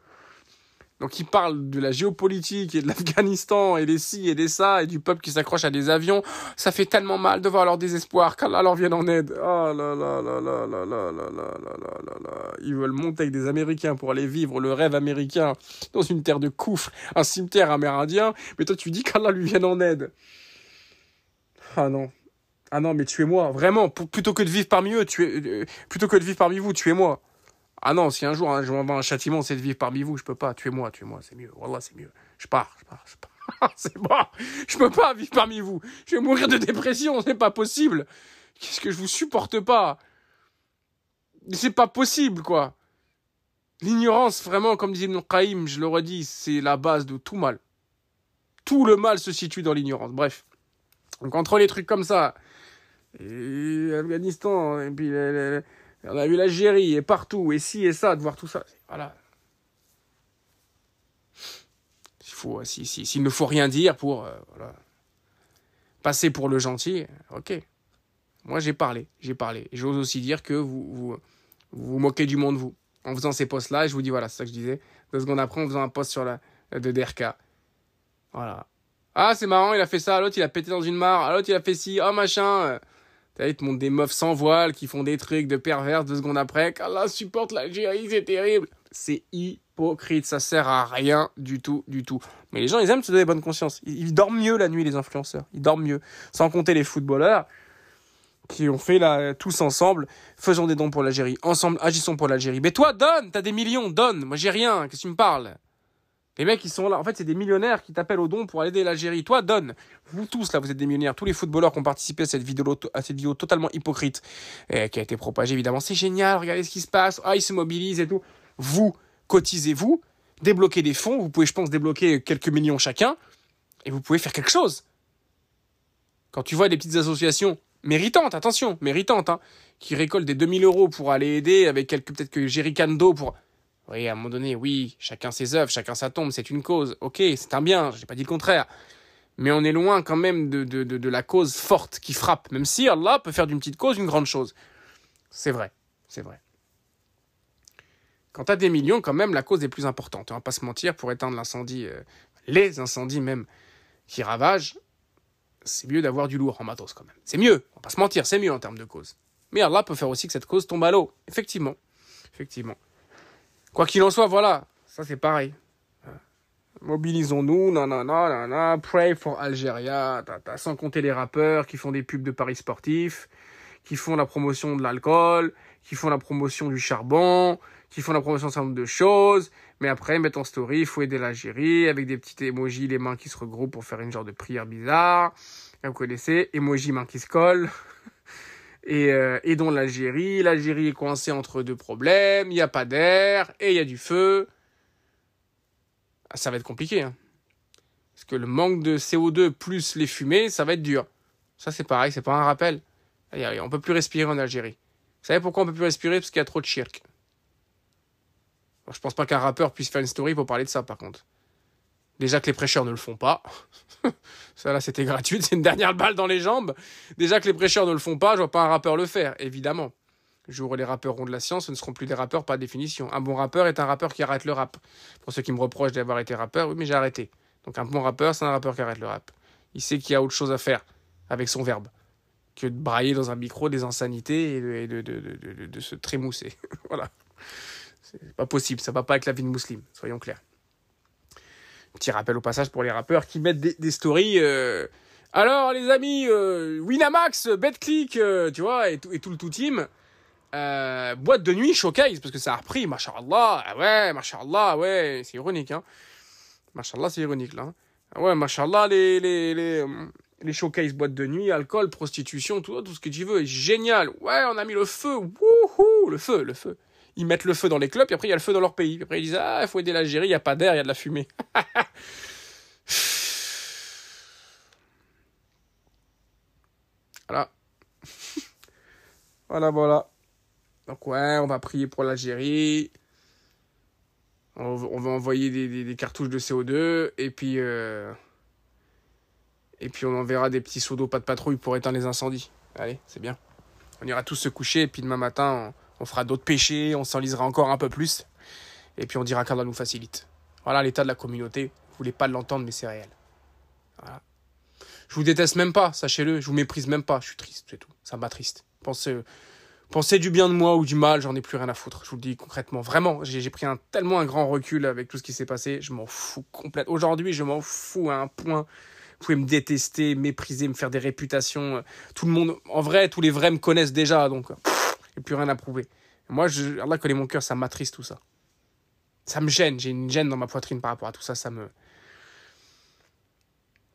Speaker 1: Donc il parle de la géopolitique et de l'Afghanistan et des ci et des ça et du peuple qui s'accroche à des avions. Ça fait tellement mal de voir leur désespoir qu'Allah leur vienne en aide. Oh là là là là là là là là là là là Ils veulent monter avec des Américains pour aller vivre le rêve américain dans une terre de coufre, un cimetière amérindien. Mais toi tu dis qu'Allah lui vienne en aide. Ah non. Ah non, mais tuez-moi, vraiment, plutôt que de vivre parmi eux, tuez, plutôt que de vivre parmi vous, tuez-moi. Ah non, si un jour hein, je un châtiment, c'est de vivre parmi vous, je peux pas. Tuez-moi, tuez-moi, c'est mieux. Wallah, c'est mieux. Je pars, je pars, je pars. c'est bon. Je peux pas vivre parmi vous. Je vais mourir de dépression, c'est pas possible. Qu'est-ce que je vous supporte pas? C'est pas possible, quoi. L'ignorance, vraiment, comme disait Ibn Qayyim, je le redis, c'est la base de tout mal. Tout le mal se situe dans l'ignorance. Bref. Donc entre les trucs comme ça, et Afghanistan, et puis on a vu l'Algérie et partout, et ci et ça, de voir tout ça. Voilà. Il faut, s'il si, ne faut rien dire pour euh, passer pour le gentil, ok. Moi, j'ai parlé, j'ai parlé. J'ose aussi dire que vous, vous vous, moquez du monde, vous. En faisant ces posts-là, je vous dis, voilà, c'est ça que je disais. Deux secondes après, en faisant un post sur la de DRK. Voilà. Ah, c'est marrant, il a fait ça, l'autre, il a pété dans une mare, l'autre, il a fait ci, oh, machin. Ils te montrent des meufs sans voile qui font des trucs de pervers deux secondes après. qu'Allah supporte l'Algérie, c'est terrible. C'est hypocrite, ça sert à rien du tout, du tout. Mais les gens, ils aiment se donner bonne conscience. Ils, dorment mieux la nuit, les influenceurs. Ils dorment mieux. Sans compter les footballeurs qui ont fait là, tous ensemble, faisons des dons pour l'Algérie. Ensemble, agissons pour l'Algérie. Mais toi, donne, t'as des millions, donne. Moi, j'ai rien. Qu'est-ce que tu me parles? Les mecs, ils sont là. En fait, c'est des millionnaires qui t'appellent au don pour aider l'Algérie. Toi, donne. Vous tous, là, vous êtes des millionnaires. Tous les footballeurs qui ont participé à cette vidéo, à cette vidéo totalement hypocrite, et qui a été propagée, évidemment. C'est génial, regardez ce qui se passe. Ah, ils se mobilisent et tout. Vous, cotisez-vous, débloquez des fonds. Vous pouvez, je pense, débloquer quelques millions chacun. Et vous pouvez faire quelque chose. Quand tu vois des petites associations méritantes, attention, méritantes, hein, qui récoltent des 2000 euros pour aller aider avec quelques, peut-être que jerrycan d'eau pour oui, à un moment donné, oui, chacun ses œuvres, chacun sa tombe, c'est une cause. Ok, c'est un bien, je n'ai pas dit le contraire. Mais on est loin quand même de, de, de, la cause forte qui frappe, même si Allah peut faire d'une petite cause une grande chose. C'est vrai, c'est vrai. Quand tu as des millions, quand même, la cause est plus importante. On va pas se mentir, pour éteindre l'incendie, euh, les incendies même, qui ravagent, c'est mieux d'avoir du lourd en matos quand même. C'est mieux, on va pas se mentir, c'est mieux en termes de cause. Mais Allah peut faire aussi que cette cause tombe à l'eau. Effectivement, effectivement. Quoi qu'il en soit, voilà, ça c'est pareil. Mobilisons-nous, non, non, pray for Algeria, sans compter les rappeurs qui font des pubs de paris sportifs, qui font la promotion de l'alcool, qui font la promotion du charbon, qui font la promotion d'un certain nombre de choses, mais après mettent en story, il faut aider l'Algérie, avec des petits emojis, les mains qui se regroupent pour faire une genre de prière bizarre. Vous connaissez, emoji main qui se colle. et, euh, dont l'Algérie. L'Algérie est coincée entre deux problèmes, il n'y a pas d'air et il y a du feu. Ah, ça va être compliqué. Hein. Parce que le manque de CO2 plus les fumées, ça va être dur. Ça c'est pareil, c'est pas un rappel. On peut plus respirer en Algérie. Vous savez pourquoi on peut plus respirer? Parce qu'il y a trop de shirk. Je pense pas qu'un rappeur puisse faire une story pour parler de ça par contre. Déjà que les prêcheurs ne le font pas. ça là c'était gratuit, c'est une dernière balle dans les jambes. Déjà que les prêcheurs ne le font pas, je vois pas un rappeur le faire, évidemment. Le jour où les rappeurs auront de la science, ce ne seront plus des rappeurs par définition. Un bon rappeur est un rappeur qui arrête le rap. Pour ceux qui me reprochent d'avoir été rappeur, oui mais j'ai arrêté. Donc un bon rappeur, c'est un rappeur qui arrête le rap. Il sait qu'il y a autre chose à faire avec son verbe que de brailler dans un micro des insanités et de, se trémousser. voilà. C'est pas possible, ça va pas avec la vie de musulman, soyons clairs. Petit rappel au passage pour les rappeurs qui mettent des, stories. Euh, alors les amis, euh, Winamax, BetClick, euh, tu vois, et tout, le tout team. boîte de nuit showcase, parce que ça a repris, machallah, ah ouais, machallah, ouais, c'est ironique, hein. Machallah, c'est ironique, là. Hein. Ouais, machallah, les, les, les, les showcase boîte de nuit, alcool, prostitution, tout, tout ce que tu veux, génial. Ouais, on a mis le feu, wouhou, le feu, le feu ils mettent le feu dans les clubs, et après il y a le feu dans leur pays. après ils disent Ah, il faut aider l'Algérie, il n'y a pas d'air, il y a de la fumée. voilà. voilà, voilà. Donc ouais, on va prier pour l'Algérie. On, va envoyer des, cartouches de CO2 et puis euh, et puis on enverra des petits seaux d'eau pas de patrouille pour éteindre les incendies. Allez, c'est bien. On ira tous se coucher et puis demain matin fera d'autres péchés, on s'enlisera encore un peu plus, et puis on dira qu'Allah nous facilite. Voilà l'état de la communauté. Vous voulez pas l'entendre, mais c'est réel. Voilà. Je vous déteste même pas, sachez-le. Je vous méprise même pas. Je suis triste, c'est tout. Ça m'a triste. Pensez, pensez du bien de moi ou du mal, j'en ai plus rien à foutre. Je vous le dis concrètement. Vraiment, j'ai pris un, tellement un grand recul avec tout ce qui s'est passé. Je m'en fous complètement. Aujourd'hui, je m'en fous à un point. Vous pouvez me détester, mépriser, me faire des réputations. Tout le monde, en vrai, tous les vrais me connaissent déjà, donc et plus rien à prouver. Moi, je, Allah connaît mon cœur, ça m'attriste tout ça. Ça me gêne, j'ai une gêne dans ma poitrine par rapport à tout ça, ça me...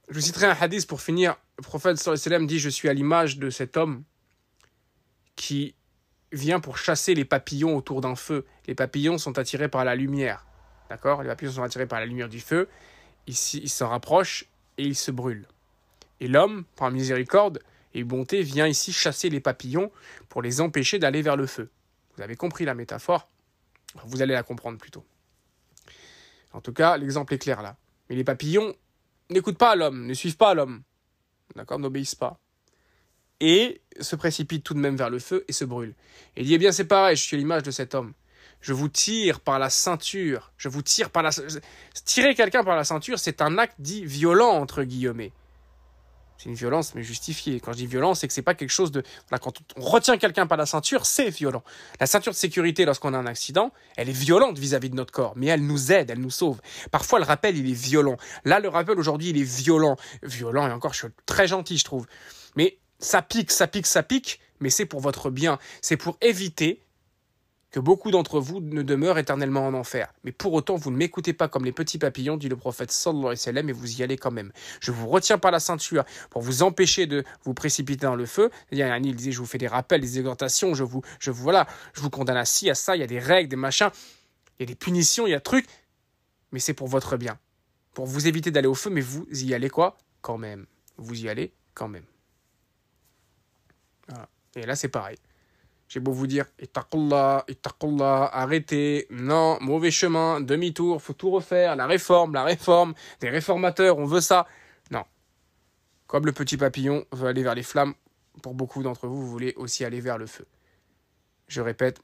Speaker 1: Je vous citerai un hadith pour finir. Le prophète sallam dit, je suis à l'image de cet homme qui vient pour chasser les papillons autour d'un feu. Les papillons sont attirés par la lumière. D'accord? Les papillons sont attirés par la lumière du feu. Ils s'en rapprochent et ils se brûlent. Et l'homme, par miséricorde, et bonté vient ici chasser les papillons pour les empêcher d'aller vers le feu. Vous avez compris la métaphore? Vous allez la comprendre plutôt. En tout cas, l'exemple est clair là. Mais les papillons n'écoutent pas l'homme, ne suivent pas l'homme. D'accord? N'obéissent pas. Et se précipitent tout de même vers le feu et se brûlent. Et il dit, eh bien c'est pareil, je suis l'image de cet homme. Je vous tire par la ceinture. Je vous tire par la... Tirer quelqu'un par la ceinture, c'est un acte dit violent, entre guillemets. C'est une violence, mais justifiée. Quand je dis violence, c'est que c'est pas quelque chose de. quand on retient quelqu'un par la ceinture, c'est violent. La ceinture de sécurité, lorsqu'on a un accident, elle est violente vis-à-vis de notre corps, mais elle nous aide, elle nous sauve. Parfois, le rappel, il est violent. Là, le rappel aujourd'hui, il est violent. Violent, et encore, je suis très gentil, je trouve. Mais ça pique, ça pique, ça pique, mais c'est pour votre bien. C'est pour éviter que beaucoup d'entre vous ne demeurent éternellement en enfer. Mais pour autant, vous ne m'écoutez pas comme les petits papillons, dit le prophète sallallahu alayhi wa sallam, et vous y allez quand même. Je vous retiens par la ceinture pour vous empêcher de vous précipiter dans le feu. Il y a un il disait, je vous fais des rappels, des exhortations, je vous, je vous, voilà, je vous condamne à ci, à ça, il y a des règles, des machins, il y a des punitions, il y a trucs, mais c'est pour votre bien. Pour vous éviter d'aller au feu, mais vous y allez quoi? Quand même. Vous y allez quand même. Et là, c'est pareil. J'ai beau vous dire, itaqullah, itaqullah, arrêtez, non, mauvais chemin, demi-tour, faut tout refaire, la réforme, la réforme, des réformateurs, on veut ça. Non. Comme le petit papillon veut aller vers les flammes, pour beaucoup d'entre vous, vous voulez aussi aller vers le feu. Je répète,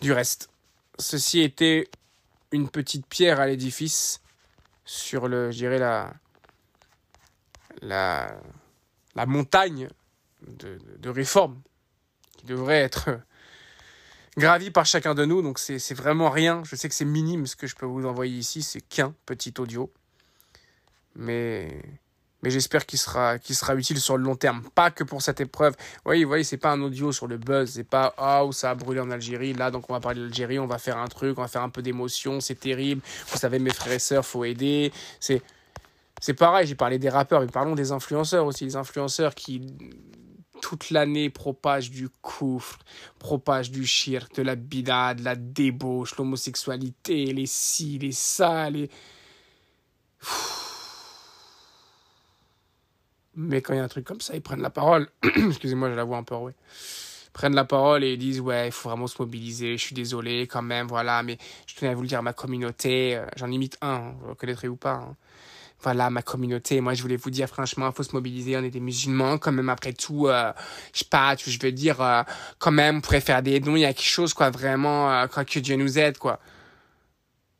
Speaker 1: du reste, ceci était une petite pierre à l'édifice sur le, je dirais, la, la, la montagne de, de, réformes qui devrait être gravie par chacun de nous. Donc c'est vraiment rien. Je sais que c'est minime ce que je peux vous envoyer ici. C'est qu'un petit audio. Mais, mais j'espère qu'il sera, sera utile sur le long terme. Pas que pour cette épreuve. Vous voyez, c'est pas un audio sur le buzz. C'est pas ah où ça a brûlé en Algérie. Là, donc on va parler d'Algérie. On va faire un truc. On va faire un peu d'émotion. C'est terrible. Vous savez, mes frères et sœurs, faut aider. C'est C'est pareil, j'ai parlé des rappeurs, mais parlons des influenceurs aussi. Les influenceurs qui, toute l'année, propagent du coufre, propagent du shirk, de la bida, de la débauche, l'homosexualité, les ci, les ça, les. Mais quand il y a un truc comme ça, ils prennent la parole. Excusez-moi, je la vois un peu ouais. Ils prennent la parole et ils disent Ouais, il faut vraiment se mobiliser, je suis désolé quand même, voilà, mais je tenais à vous le dire ma communauté. Euh, j'en imite un, vous le reconnaîtrez ou pas. Hein. Voilà, ma communauté. Moi, je voulais vous dire, franchement, faut se mobiliser. On est des musulmans, quand même, après tout. Euh, je sais pas, je veux dire, euh, quand même, on pourrait faire des dons. Il y a quelque chose, quoi, vraiment, quoi, que Dieu nous aide, quoi.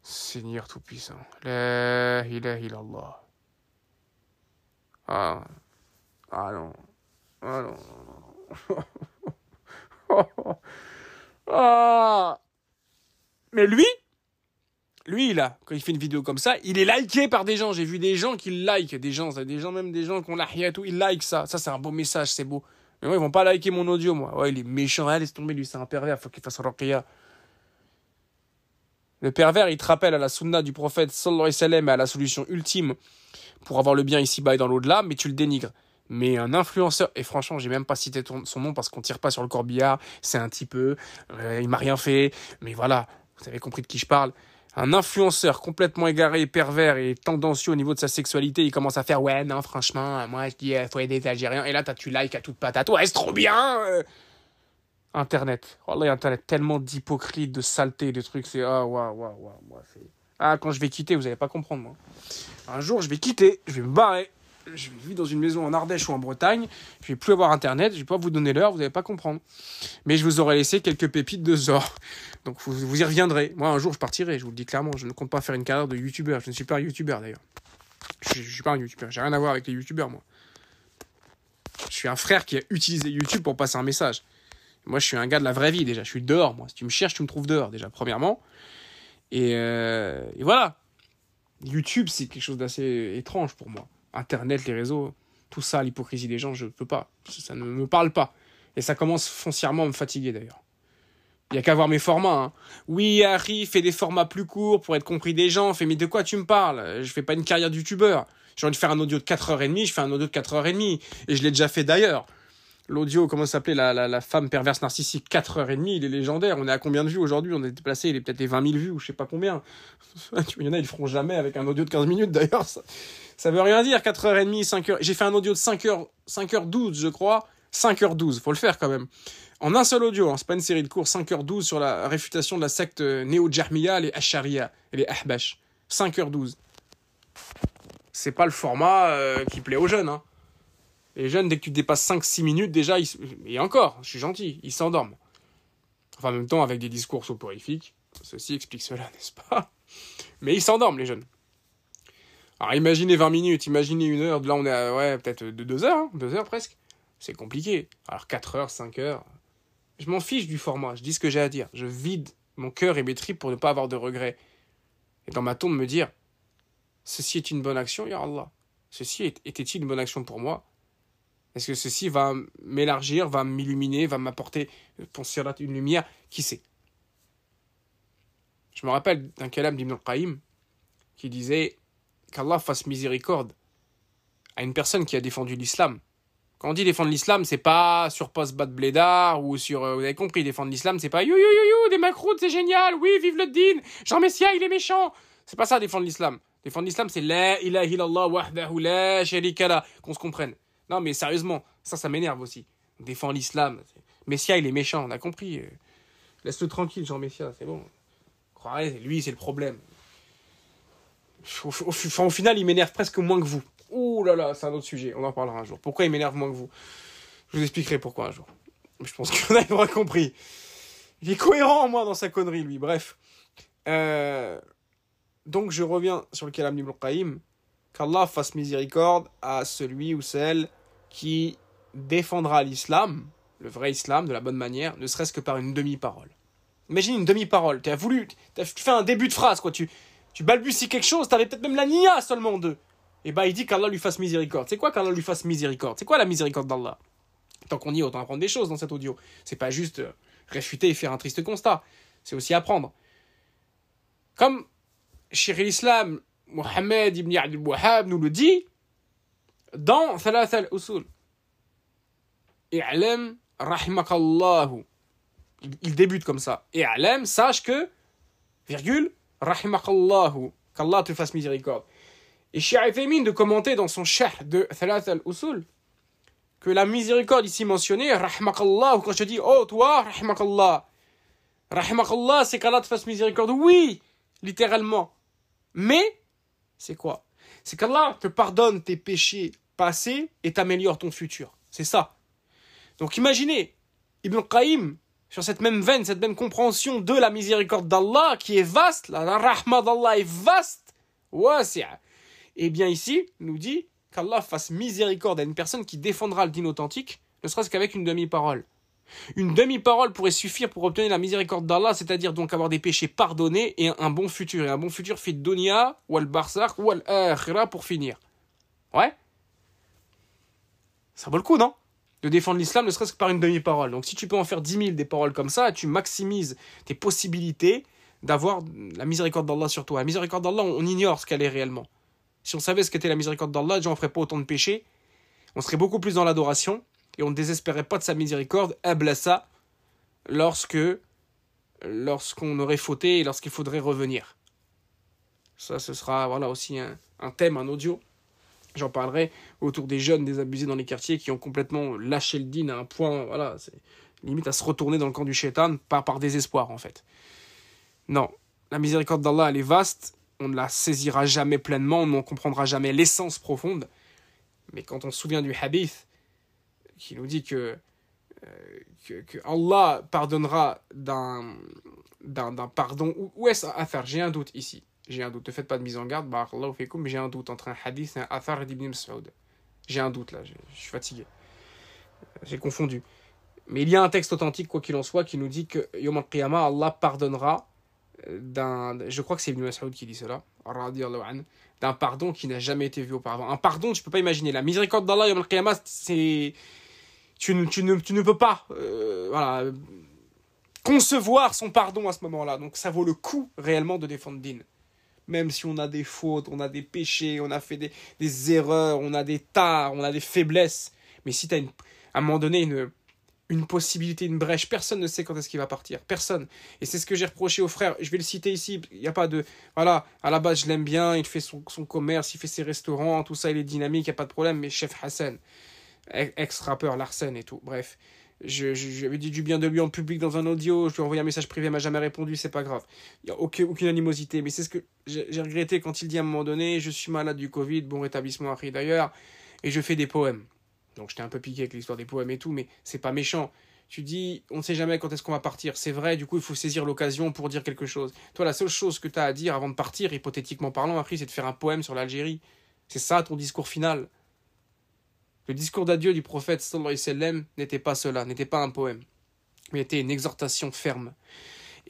Speaker 1: Seigneur Tout-Puissant. La ilaha illallah. Ah. Ah non. Ah non. ah. Mais lui, lui là, quand il fait une vidéo comme ça, il est liké par des gens. J'ai vu des gens qui like, des gens, des gens même des gens qui ont la tout, ils like ça. Ça c'est un beau message, c'est beau. Mais moi ils vont pas liker mon audio moi. Ouais, il est méchant, allez, laisse tomber lui, c'est un pervers, faut qu'il fasse ruqya. Le pervers, il te rappelle à la sunna du prophète sallallahu alayhi wa sallam et à la solution ultime pour avoir le bien ici-bas et dans l'au-delà, mais tu le dénigres. Mais un influenceur, et franchement, j'ai même pas cité son nom parce qu'on tire pas sur le corbillard, c'est un petit peu, euh, il m'a rien fait, mais voilà, vous avez compris de qui je parle. Un influenceur complètement égaré, pervers et tendancieux au niveau de sa sexualité, il commence à faire ouais, non, franchement, moi je dis, il faut aider les Algériens, et là, as, tu like à toute patate, ouais, c'est trop bien! Euh. Internet. Oh là, Internet, tellement d'hypocrite, de saleté, de trucs, c'est ah, waouh, waouh, waouh, Ah, quand je vais quitter, vous allez pas comprendre, moi. Un jour, je vais quitter, je vais me barrer, je vivre dans une maison en Ardèche ou en Bretagne, je vais plus avoir Internet, je vais pas vous donner l'heure, vous n'allez pas comprendre. Mais je vous aurai laissé quelques pépites de Zor. Donc vous, y reviendrez. Moi, un jour, je partirai, je vous le dis clairement, je ne compte pas faire une carrière de youtubeur. Je ne suis pas un youtubeur d'ailleurs. Je, ne suis pas un youtubeur, j'ai rien à voir avec les youtubeurs, moi. Je suis un frère qui a utilisé YouTube pour passer un message. Moi, je suis un gars de la vraie vie déjà. Je suis dehors, moi. Si tu me cherches, tu me trouves dehors déjà, premièrement. Et, euh, et voilà. YouTube, c'est quelque chose d'assez étrange pour moi. Internet, les réseaux, tout ça, l'hypocrisie des gens, je ne peux pas. Ça ne me parle pas. Et ça commence foncièrement à me fatiguer d'ailleurs. Il n'y a qu'à voir mes formats. Hein. Oui, Harry fait des formats plus courts pour être compris des gens. Fait, mais de quoi tu me parles? Je fais pas une carrière de youtubeur. J'ai envie de faire un audio de 4h30, je fais un audio de 4h30. Et je l'ai déjà fait d'ailleurs. L'audio, comment s'appelait la, la, femme perverse narcissique 4h30, il est légendaire. On est à combien de vues aujourd'hui? On est déplacé, il est peut-être les 20 000 vues ou je sais pas combien. il y en a, ils le feront jamais avec un audio de 15 minutes d'ailleurs. Ça, veut rien dire, 4h30, 5h. J'ai fait un audio de 5h, 5h12, je crois. 5h12, faut le faire quand même. En un seul audio, hein, c'est pas une série de cours, 5h12 sur la réfutation de la secte néo-Jahmiya, les Ashariya et les Ahbash. 5h12. C'est pas le format euh, qui plaît aux jeunes. Hein. Les jeunes, dès que tu dépasses 5-6 minutes, déjà, et encore, je suis gentil, ils s'endorment. Enfin, en même temps, avec des discours soporifiques. Ceci explique cela, n'est-ce pas? Mais ils s'endorment, les jeunes. Alors, imaginez 20 minutes, imaginez une heure. Là, on est à, ouais, peut-être de 2 heures, 2 hein, heures presque. C'est compliqué. Alors, 4 heures, 5 heures. Je m'en fiche du format, je dis ce que j'ai à dire. Je vide mon cœur et mes tripes pour ne pas avoir de regrets. Et dans ma tombe, me dire ceci est une bonne action, Ya Allah. Ceci était-il une bonne action pour moi? Est-ce que ceci va m'élargir, va m'illuminer, va m'apporter pour une lumière? Qui sait? Je me rappelle d'un kalam d'Ibn al-Qaïm qui disait qu'Allah fasse miséricorde à une personne qui a défendu l'islam. Quand on dit défendre l'islam, c'est pas sur post de blédard ou sur. Euh, vous avez compris, défendre l'islam, c'est pas you you you you, des macroutes, c'est génial, oui, vive le din, Jean Messia, il est méchant. C'est pas ça défendre l'islam. Défendre l'islam, c'est la ilaha illallah wahdahu la sharika qu'on se comprenne. Non, mais sérieusement, ça, ça m'énerve aussi. On défend l'islam. Messia, il est méchant, on a compris. Laisse-le tranquille, Jean Messia, c'est bon. Croirez, lui, c'est le problème. Au, final, il m'énerve presque moins que vous. Ouh là là, c'est un autre sujet, on en parlera un jour. Pourquoi il m'énerve moins que vous? Je vous expliquerai pourquoi un jour. Je pense qu'on aura compris. Il est cohérent, moi, dans sa connerie, lui. Bref. Euh, donc, je reviens sur le Kalam Ibn Qayyim. Qu'Allah fasse miséricorde à celui ou celle qui défendra l'islam, le vrai islam, de la bonne manière, ne serait-ce que par une demi-parole. Imagine une demi-parole. Tu as voulu, tu fais un début de phrase, quoi. Tu, tu balbuties quelque chose, tu avais peut-être même la nia seulement deux. Et bah, il dit qu'Allah lui fasse miséricorde. C'est quoi qu'Allah lui fasse miséricorde? C'est quoi la miséricorde d'Allah? Tant qu'on y est, autant apprendre des choses dans cet audio. C'est pas juste euh, réfuter et faire un triste constat. C'est aussi apprendre. Comme Shir l'Islam Mohamed ibn Abdul Wahhab nous le dit dans Thalatha al-Usul. I'lam rahimakallahu. Il débute comme ça. I'lam, sache que, virgule, rahimakallahu. Qu'Allah te fasse miséricorde. Et Cheikh de commenter dans son chah de Thalatha al-Usul que la miséricorde ici mentionnée, rahmakallah, quand je dis, oh toi, rahmakallah. Rahmakallah, c'est qu'Allah te fasse miséricorde. Oui, littéralement. Mais, c'est quoi? C'est qu'Allah te pardonne tes péchés passés et t'améliore ton futur. C'est ça. Donc imaginez, Ibn Qayyim, sur cette même veine, cette même compréhension de la miséricorde d'Allah qui est vaste, la, rahma d'Allah est vaste. Et eh bien ici, nous dit qu'Allah fasse miséricorde à une personne qui défendra le din authentique, ne serait-ce qu'avec une demi-parole. Une demi-parole pourrait suffire pour obtenir la miséricorde d'Allah, c'est-à-dire donc avoir des péchés pardonnés et un bon futur. Et un bon futur fit dunya, ou al barzakh, ou al akhira pour finir. Ouais? Ça vaut le coup, non? De défendre l'islam ne serait-ce que par une demi-parole. Donc si tu peux en faire dix mille des paroles comme ça, tu maximises tes possibilités d'avoir la miséricorde d'Allah sur toi. La miséricorde d'Allah, on ignore ce qu'elle est réellement. Si on savait ce qu'était la miséricorde d'Allah, déjà on ferait pas autant de péchés. On serait beaucoup plus dans l'adoration et on ne désespérait pas de sa miséricorde, ablassa, lorsque lorsqu'on aurait fauté et lorsqu'il faudrait revenir. Ça, ce sera voilà aussi un, un thème, un audio. J'en parlerai autour des jeunes désabusés dans les quartiers qui ont complètement lâché le din à un point, voilà, c'est limite à se retourner dans le camp du shaitan, pas par désespoir en fait. Non, la miséricorde d'Allah, elle est vaste, on ne la saisira jamais pleinement, on n'en comprendra jamais l'essence profonde. Mais quand on se souvient du hadith, qui nous dit que, euh, que, Allah pardonnera d'un, pardon. Où, est-ce un athar? J'ai un doute ici. J'ai un doute. Ne faites pas de mise en garde, j'ai un doute entre un hadith et un athar d'Ibn Mas'ud. J'ai un doute là, je, suis fatigué. J'ai confondu. Mais il y a un texte authentique, quoi qu'il en soit, qui nous dit que Yom al-Qiyamah, Allah pardonnera d'un, je crois que c'est Ibn Mas'ud qui dit cela, d'un pardon qui n'a jamais été vu auparavant. Un pardon, tu peux pas imaginer. La miséricorde d'Allah, Yom al c'est, tu ne, tu, ne, tu ne peux pas, euh, voilà, concevoir son pardon à ce moment-là. Donc ça vaut le coup réellement de défendre Din. Même si on a des fautes, on a des péchés, on a fait des, des erreurs, on a des tares, on a des faiblesses. Mais si tu as une, à un moment donné une, une possibilité, une brèche. Personne ne sait quand est-ce qu'il va partir. Personne. Et c'est ce que j'ai reproché au frère. Je vais le citer ici. Il n'y a pas de. Voilà, à la base, je l'aime bien. Il fait son, commerce, il fait ses restaurants, tout ça, il est dynamique, il n'y a pas de problème. Mais chef Hassan, ex-rappeur Larsen et tout. Bref. Je, je, dit du bien de lui en public dans un audio, je lui ai envoyé un message privé, il m'a jamais répondu, c'est pas grave. Il n'y a aucune, animosité, mais c'est ce que j'ai regretté quand il dit à un moment donné, je suis malade du Covid, bon rétablissement à d'ailleurs, et je fais des poèmes. Donc j'étais un peu piqué avec l'histoire des poèmes et tout, mais c'est pas méchant. Tu dis, on ne sait jamais quand est-ce qu'on va partir. C'est vrai, du coup, il faut saisir l'occasion pour dire quelque chose. Toi, la seule chose que tu as à dire avant de partir, hypothétiquement parlant, après, c'est de faire un poème sur l'Algérie. C'est ça ton discours final? Le discours d'adieu du prophète sallallahu n'était pas cela, n'était pas un poème, mais était une exhortation ferme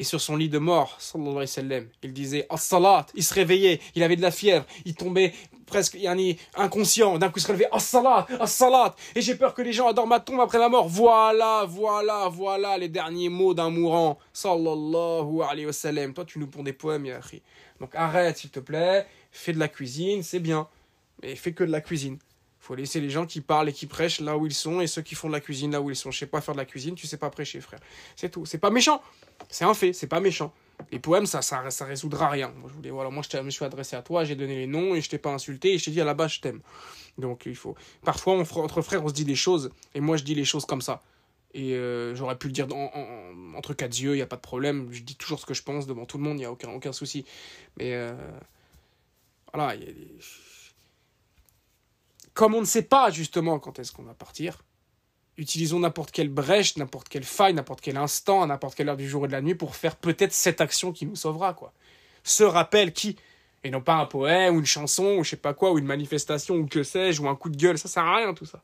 Speaker 1: et sur son lit de mort, sallallahu il disait As-salat, il se réveillait, il avait de la fièvre, il tombait presque yani, inconscient, d'un coup il se réveillait As-salat, As-salat, et j'ai peur que les gens adorent ma tombe après la mort. Voilà, voilà, voilà les derniers mots d'un mourant, sallallahu alayhi wa. Toi, tu nous ponds des poèmes, Yahri. Donc arrête, s'il te plaît, fais de la cuisine, c'est bien, mais fais que de la cuisine faut laisser les gens qui parlent et qui prêchent là où ils sont et ceux qui font de la cuisine là où ils sont. Je sais pas faire de la cuisine, tu sais pas prêcher, frère. C'est tout. C'est pas méchant. C'est un fait, c'est pas méchant. Les poèmes, ça, ça, ça résoudra rien. Moi, je voulais, voilà, moi, je me suis adressé à toi, j'ai donné les noms et je t'ai pas insulté et je t'ai dit à la base, je t'aime. Donc, il faut. Parfois, entre frères, on se dit des choses et moi, je dis les choses comme ça. Et euh, j'aurais pu le dire entre quatre yeux, il n'y a pas de problème. Je dis toujours ce que je pense devant tout le monde, il n'y a aucun, aucun souci. Mais euh, voilà, il y a des comme on ne sait pas justement quand est-ce qu'on va partir, utilisons n'importe quelle brèche, n'importe quelle faille, n'importe quel instant, à n'importe quelle heure du jour et de la nuit pour faire peut-être cette action qui nous sauvera, quoi. Ce rappel qui, et non pas un poème ou une chanson ou je sais pas quoi, ou une manifestation ou que sais-je, ou un coup de gueule, ça sert à rien tout ça.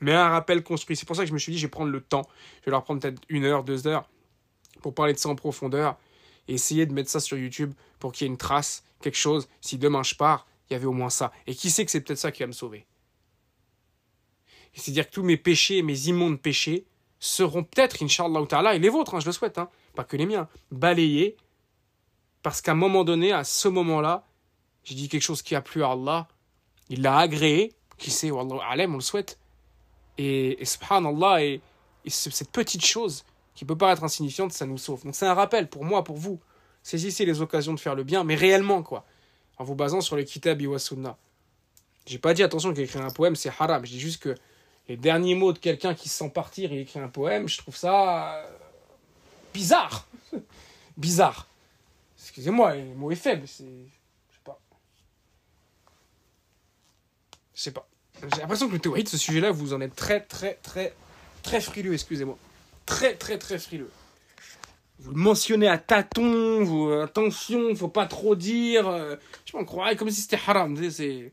Speaker 1: Mais un rappel construit. C'est pour ça que je me suis dit, je vais prendre le temps. Je vais leur prendre peut-être une heure, deux heures pour parler de ça en profondeur et essayer de mettre ça sur YouTube pour qu'il y ait une trace, quelque chose. Si demain je pars, il y avait au moins ça. Et qui sait que c'est peut-être ça qui va me sauver? C'est-à-dire que tous mes péchés, mes immondes péchés, seront peut-être, Inch'Allah ta'ala, et les vôtres, hein, je le souhaite, hein, pas que les miens, balayés, parce qu'à un moment donné, à ce moment-là, j'ai dit quelque chose qui a plu à Allah, il l'a agréé, qui sait, Wallah alem, on le souhaite. Et, et subhanallah, et, et cette petite chose qui peut paraître insignifiante, ça nous sauve. Donc c'est un rappel pour moi, pour vous. Saisissez les occasions de faire le bien, mais réellement, quoi. En vous basant sur le kitab wa sunna. J'ai pas dit, attention, qu'écrire un poème, c'est haram. Je dis juste que les derniers mots de quelqu'un qui se sent partir et écrit un poème, je trouve ça euh, bizarre. bizarre. Excusez-moi, le mot est faible. C'est. Je sais pas. Je sais pas. J'ai l'impression que le théorie de ce sujet-là, vous en êtes très, très, très, très frileux, excusez-moi. Très, très, très frileux. Vous le mentionnez à tâtons, vous, attention, faut pas trop dire. Euh, je m'en croirais comme si c'était haram. C'est.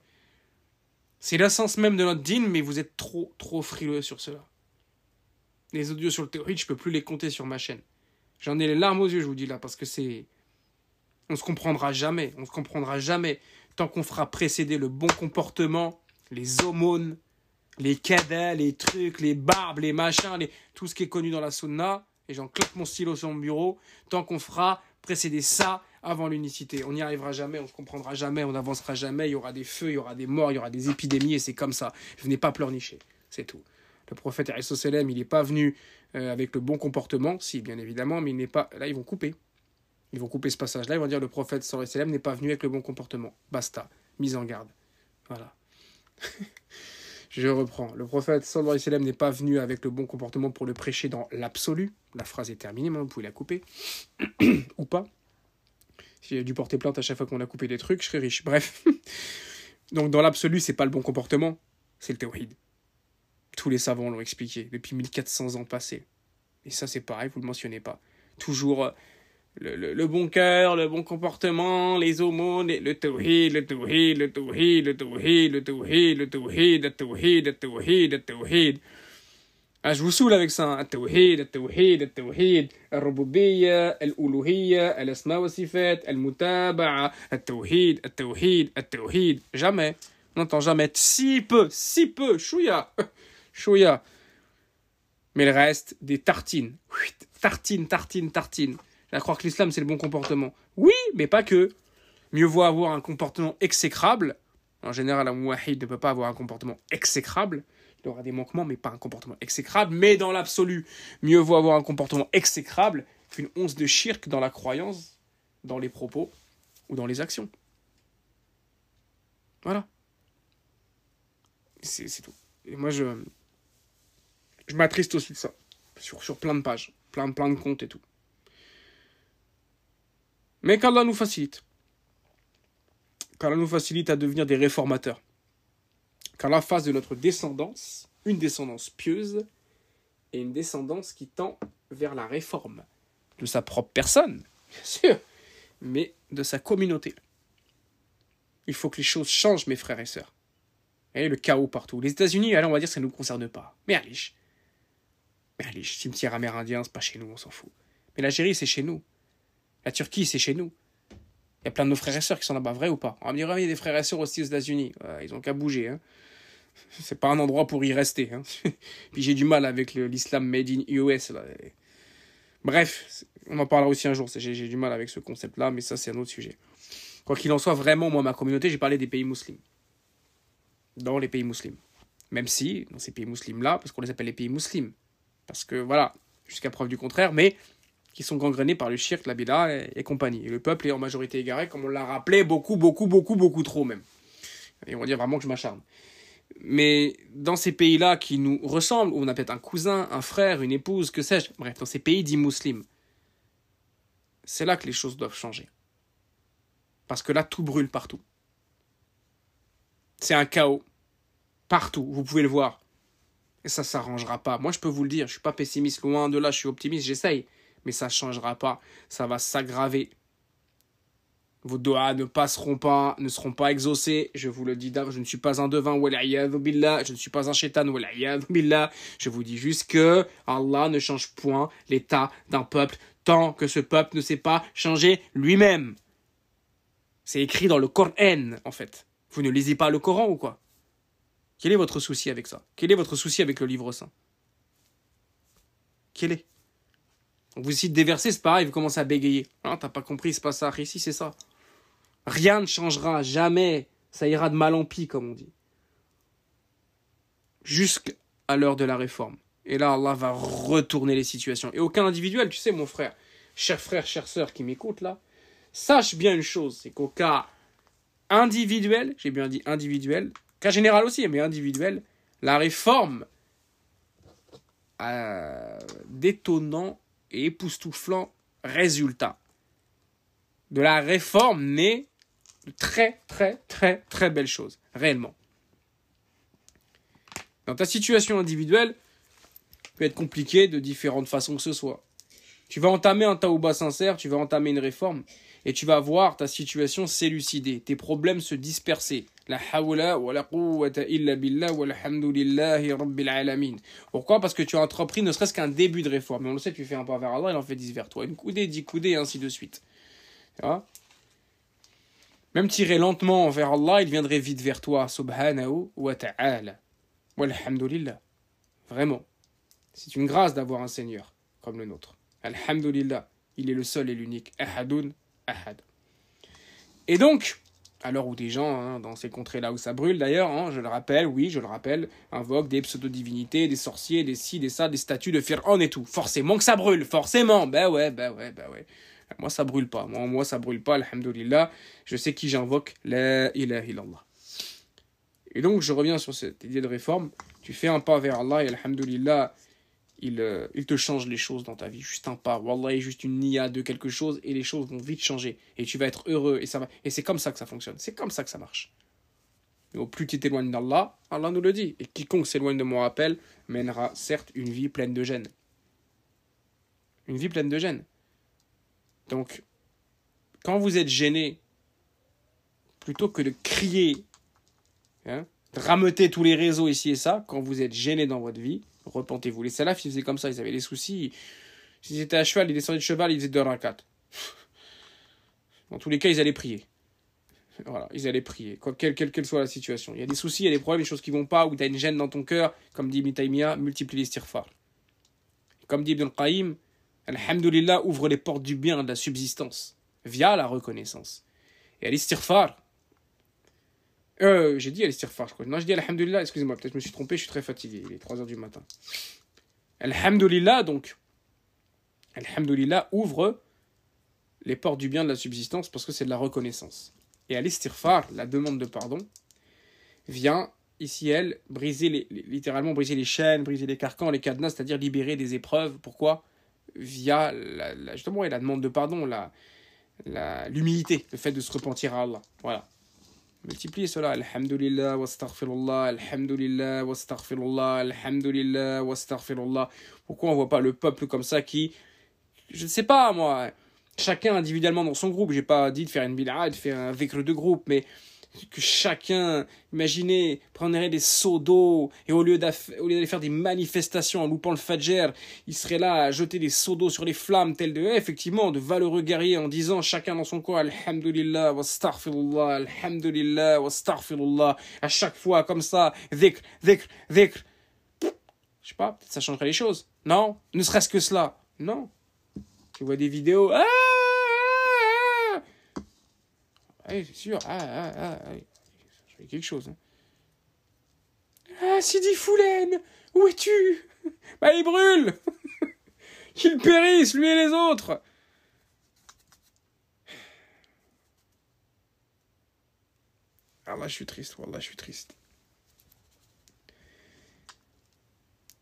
Speaker 1: C'est l'essence même de notre dîne, mais vous êtes trop, trop frileux sur cela. Les audios sur le théorie, je peux plus les compter sur ma chaîne. J'en ai les larmes aux yeux, je vous dis là, parce que c'est. On se comprendra jamais, on se comprendra jamais tant qu'on fera précéder le bon comportement, les aumônes, les cadets, les trucs, les barbes, les machins, les... tout ce qui est connu dans la sauna, et j'en claque mon stylo sur mon bureau, tant qu'on fera précéder ça avant l'unicité. On n'y arrivera jamais, on ne comprendra jamais, on n'avancera jamais, il y aura des feux, il y aura des morts, il y aura des épidémies, et c'est comme ça. Venez pas pleurnicher, c'est tout. Le prophète il n'est pas venu euh, avec le bon comportement, si bien évidemment, mais il n'est pas. Là, ils vont couper. Ils vont couper ce passage-là, ils vont dire le prophète sallam n'est pas venu avec le bon comportement. Basta, mise en garde. Voilà. Je reprends. Le prophète sallam n'est pas venu avec le bon comportement pour le prêcher dans l'absolu. La phrase est terminée, mais vous pouvez la couper. Ou pas. J'ai dû porter plainte à chaque fois qu'on a coupé des trucs, je serais riche. Bref. Donc dans l'absolu, c'est pas le bon comportement, c'est le théoride. Tous les savants l'ont expliqué depuis 1400 ans passés. Et ça, c'est pareil, vous le mentionnez pas. Toujours euh, le, le, bon cœur, le bon comportement, les aumônes, le tawhid, le tawhid, le tawhid, le tawhid, le tawhid, le tawhid, le tawhid, le tawhid, le tawhid. Ah, je vous saoule avec ça. التوحيد التوحيد التوحيد الربوبية الألوهية الأسماء والصفات المتابعة التوحيد التوحيد التوحيد jamais on n'entend jamais si peu si peu chouïa chouïa mais le reste des tartines tartine tartine tartine à croire que l'islam c'est le bon comportement oui mais pas que mieux vaut avoir un comportement exécrable en général un mouahid ne peut pas avoir un comportement exécrable il aura des manquements, mais pas un comportement exécrable. Mais dans l'absolu, mieux vaut avoir un comportement exécrable qu'une once de shirk dans la croyance, dans les propos ou dans les actions. Voilà. C'est tout. Et moi, je, m'attriste aussi de ça. Sur, sur plein de pages, plein, plein de comptes et tout. Mais qu'Allah nous facilite. Qu'Allah nous facilite à devenir des réformateurs la face de notre descendance une descendance pieuse et une descendance qui tend vers la réforme de sa propre personne, bien sûr, mais de sa communauté. Il faut que les choses changent, mes frères et sœurs. Et le chaos partout. Les États-Unis, allez, on va dire, ça ne nous concerne pas. Mais allez, cimetière amérindien, c'est pas chez nous, on s'en fout. Mais l'Algérie, c'est chez nous. La Turquie, c'est chez nous. Il y a plein de nos frères et sœurs qui sont là-bas, vrai ou pas On va me il y a des frères et sœurs aussi aux États-Unis. ils ont qu'à bouger. Hein. C'est pas un endroit pour y rester. Hein. Puis j'ai du mal avec l'islam made in US. Là. Bref, on en parlera aussi un jour. J'ai du mal avec ce concept-là, mais ça, c'est un autre sujet. Quoi qu'il en soit, vraiment, moi, ma communauté, j'ai parlé des pays musulmans. Dans les pays musulmans. Même si, dans ces pays musulmans-là, parce qu'on les appelle les pays musulmans. Parce que, voilà, jusqu'à preuve du contraire, mais qui sont gangrenés par le shirk, la bida et, compagnie. Et le peuple est en majorité égaré, comme on l'a rappelé, beaucoup, beaucoup, beaucoup, beaucoup trop même. Et on va dire vraiment que je m'acharne. Mais dans ces pays-là qui nous ressemblent, où on a peut-être un cousin, un frère, une épouse, que sais-je, bref, dans ces pays dits musulmans, c'est là que les choses doivent changer. Parce que là, tout brûle partout. C'est un chaos. Partout, vous pouvez le voir. Et ça s'arrangera pas. Moi, je peux vous le dire, je suis pas pessimiste, loin de là, je suis optimiste, j'essaye. Mais ça ne changera pas. Ça va s'aggraver. Vos doigts ne passeront pas, ne seront pas exaucés. Je vous le dis d'abord, je ne suis pas un devin. Je ne suis pas un shaitan, billah. Je vous dis juste que Allah ne change point l'état d'un peuple tant que ce peuple ne sait pas changer lui-même. C'est écrit dans le Coran, en fait. Vous ne lisez pas le Coran ou quoi? Quel est votre souci avec ça? Quel est votre souci avec le livre saint? Quel est? Vous citez des versets, c'est pareil, vous commencez à bégayer. Ah, t'as pas compris, c'est pas ça. Ici, c'est ça. Rien ne changera, jamais. Ça ira de mal en pis, comme on dit. Jusqu'à l'heure de la réforme. Et là, Allah va retourner les situations. Et aucun individuel, tu sais, mon frère, cher frère, chère sœur qui m'écoute là, sache bien une chose, c'est qu'au cas individuel, j'ai bien dit individuel, cas général aussi, mais individuel, la réforme a d'étonnants et époustouflants résultats. De la réforme naît de très, très, très, très belles choses, réellement. Dans ta situation individuelle, peut être compliqué de différentes façons que ce soit. Tu vas entamer un taouba sincère, tu vas entamer une réforme, et tu vas voir ta situation s'élucider, tes problèmes se disperser. La hawla wa la quwwata illa billah walhamdulillahi rabbil alamin. Pourquoi? Parce que tu as entrepris ne serait-ce qu'un début de réforme. Mais on le sait, tu fais un pas vers Allah, il en fait dix vers toi. Une coudée, dix coudées, et ainsi de suite. Tu vois? Même tirer lentement vers Allah, il viendrait vite vers toi. Subhanahu wa ta'ala. Walhamdulillah. Vraiment. C'est une grâce d'avoir un Seigneur comme le nôtre. Alhamdulillah, il est le seul et l'unique. Ahadun, ahad. Et donc, à l'heure où des gens, hein, dans ces contrées-là où ça brûle d'ailleurs, hein, je le rappelle, oui, je le rappelle, invoquent des pseudo-divinités, des sorciers, des ci, des ça, des statues de Fir'aun et tout. Forcément que ça brûle, forcément. Ben ouais, ben ouais, ben ouais. Moi, ça brûle pas. Moi, moi ça brûle pas, alhamdulillah. Je sais qui j'invoque, la ilaha illallah. Et donc, je reviens sur cette idée de réforme. Tu fais un pas vers Allah et alhamdulillah, il, euh, il, te change les choses dans ta vie. Juste un pas. Wallah, juste une niya de quelque chose et les choses vont vite changer. Et tu vas être heureux. Et, ça va... et c'est comme ça que ça fonctionne. C'est comme ça que ça marche. Et au plus tu t'éloignes d'Allah, Allah nous le dit. Et quiconque s'éloigne de mon rappel mènera certes une vie pleine de gêne. Une vie pleine de gêne. Donc, quand vous êtes gêné, plutôt que de crier, hein, de rameuter tous les réseaux ici et ça, quand vous êtes gêné dans votre vie, repentez-vous. Les salafs, ils faisaient comme ça, ils avaient des soucis. S'ils étaient à cheval, ils descendaient de cheval, ils faisaient deux rakat. Dans tous les cas, ils allaient prier. Voilà, ils allaient prier, quelle, quelle, soit la situation. Il y a des soucis, il y a des problèmes, des choses qui vont pas, ou tu as une gêne dans ton cœur, comme dit Ibn multiplie les stirfar. Comme dit Ibn Qayyim, Alhamdulillah ouvre les portes du bien, de la subsistance, via la reconnaissance. Et al-istirfar, euh, j'ai dit al-istirfar, je crois. Non, je dis Alhamdulillah, excusez-moi, peut-être je me suis trompé, je suis très fatigué, il est 3h du matin. Alhamdulillah, donc, Alhamdulillah ouvre les portes du bien de la subsistance parce que c'est de la reconnaissance. Et al-istirfar, la demande de pardon, vient ici, elle, briser littéralement briser les chaînes, briser les carcans, les cadenas, c'est-à-dire libérer des épreuves. Pourquoi? Via la, justement la demande de pardon, la l'humilité, le fait de se repentir à Allah. Voilà. Multipliez cela. Alhamdulillah wa alhamdulillah wa alhamdulillah wa. Pourquoi on voit pas le peuple comme ça qui, je ne sais pas moi, chacun individuellement dans son groupe, j'ai pas dit de faire une bid'a, de faire un véhicule de groupe, mais que chacun, imaginez, prendrait des seaux d'eau et au lieu d'aller faire des manifestations en loupant le Fajr, il serait là à jeter des seaux d'eau sur les flammes, tels de, effectivement, de valeureux guerriers en disant chacun dans son coin, Alhamdulillah, wa astaghfirullah, Alhamdulillah, wa astaghfirullah, à chaque fois comme ça, dhikr, dhikr, dhikr. Je sais pas, peut-être ça changerait les choses. Non, ne serait-ce que cela. Non. Tu vois des vidéos, ah oui, c'est sûr. Ah, ah, ah, ah. quelque chose. Hein. Ah, Sidi Foulen Où es-tu? Bah, il brûle Qu'il périsse, lui et les autres Ah là, je suis triste, là, je suis triste.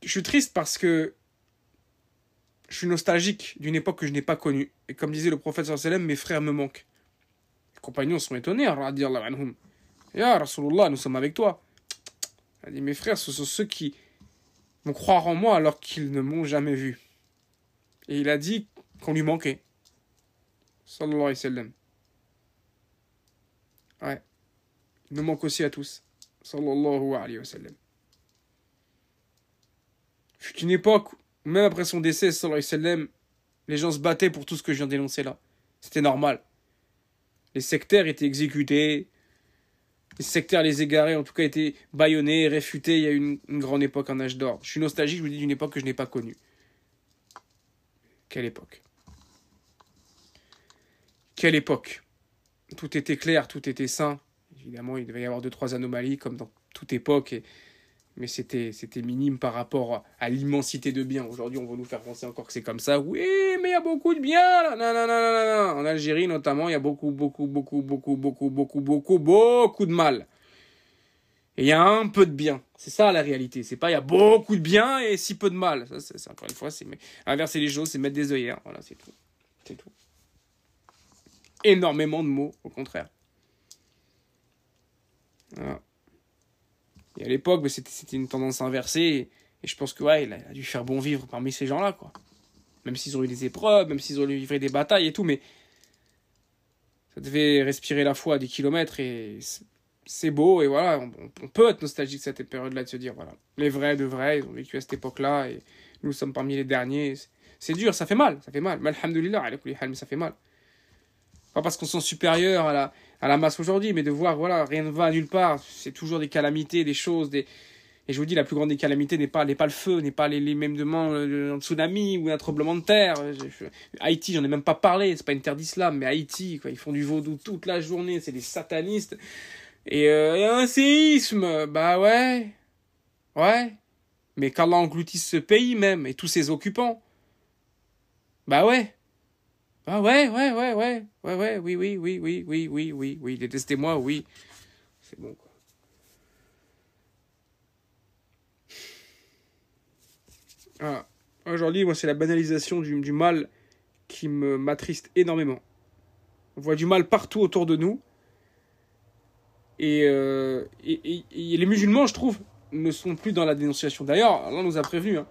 Speaker 1: Je suis triste parce que je suis nostalgique d'une époque que je n'ai pas connue. Et comme disait le prophète sallam, mes frères me manquent compagnons sont étonnés. Ya Rasulullah, nous sommes avec toi. Elle dit, mes frères, ce sont ceux qui vont croire en moi alors qu'ils ne m'ont jamais vu. Et il a dit qu'on lui manquait. Sallallahu alayhi wa sallam. Ouais. Il nous manque aussi à tous. Sallallahu alayhi wa sallam. Fut une époque où, même après son décès, sallallahu alayhi wa sallam, les gens se battaient pour tout ce que je viens d'énoncer là. C'était normal. Les sectaires étaient exécutés. Les sectaires, les égarés, en tout cas, étaient bâillonnés, réfutés. Il y a eu une, grande époque, un âge d'or. Je suis nostalgique, je vous dis, d'une époque que je n'ai pas connue. Quelle époque? Quelle époque? Tout était clair, tout était sain. Évidemment, il devait y avoir deux, trois anomalies, comme dans toute époque, mais c'était, minime par rapport à l'immensité de biens. Aujourd'hui, on va nous faire penser encore que c'est comme ça. Oui, mais il y a beaucoup de biens. Non, non, non, non, non. En Algérie, notamment, il y a beaucoup, beaucoup, beaucoup, beaucoup, beaucoup, beaucoup, beaucoup, beaucoup de mal. Et il y a un peu de bien. C'est ça la réalité. C'est pas il y a beaucoup de bien et si peu de mal. Ça, c'est, encore une fois, inverser les choses, c'est mettre des œillères. Voilà, c'est tout. C'est tout. Énormément de mots, au contraire. Voilà. Et à l'époque, c'était une tendance inversée. Et je pense que ouais, il a dû faire bon vivre parmi ces gens-là, quoi. Même s'ils ont eu des épreuves, même s'ils ont livré des batailles et tout, mais ça devait respirer la foi à des kilomètres et c'est beau et voilà, on, peut être nostalgique de cette période-là de se dire voilà, les vrais de vrais, ils ont vécu à cette époque-là et nous sommes parmi les derniers. C'est dur, ça fait mal, ça fait mal. Mais alhamdoulilah, mais ça fait mal. Pas parce qu'on sent supérieur à la, à la masse aujourd'hui, mais de voir, voilà, rien ne va nulle part. C'est toujours des calamités, des choses, des... Et je vous dis, la plus grande des calamités n'est pas, n'est pas le feu, n'est pas les, les mêmes demandes un tsunami ou un tremblement de terre. Haïti, j'en ai même pas parlé, c'est pas une terre d'islam, mais Haïti, quoi, ils font du vaudou toute la journée, c'est des satanistes. Et, euh, un séisme, bah ouais, ouais. Mais qu'Allah engloutisse ce pays même, et tous ses occupants. Bah ouais. Ah ouais, ouais, ouais, ouais, ouais, ouais, oui, oui, oui, oui, oui, oui, oui, oui, détestez-moi, oui. C'est bon, quoi. Ah. Aujourd'hui, moi, c'est la banalisation du, du mal qui me m'attriste énormément. On voit du mal partout autour de nous. Et, euh, et, et, les musulmans, je trouve, ne sont plus dans la dénonciation. D'ailleurs, Allah nous a prévenu. Hein.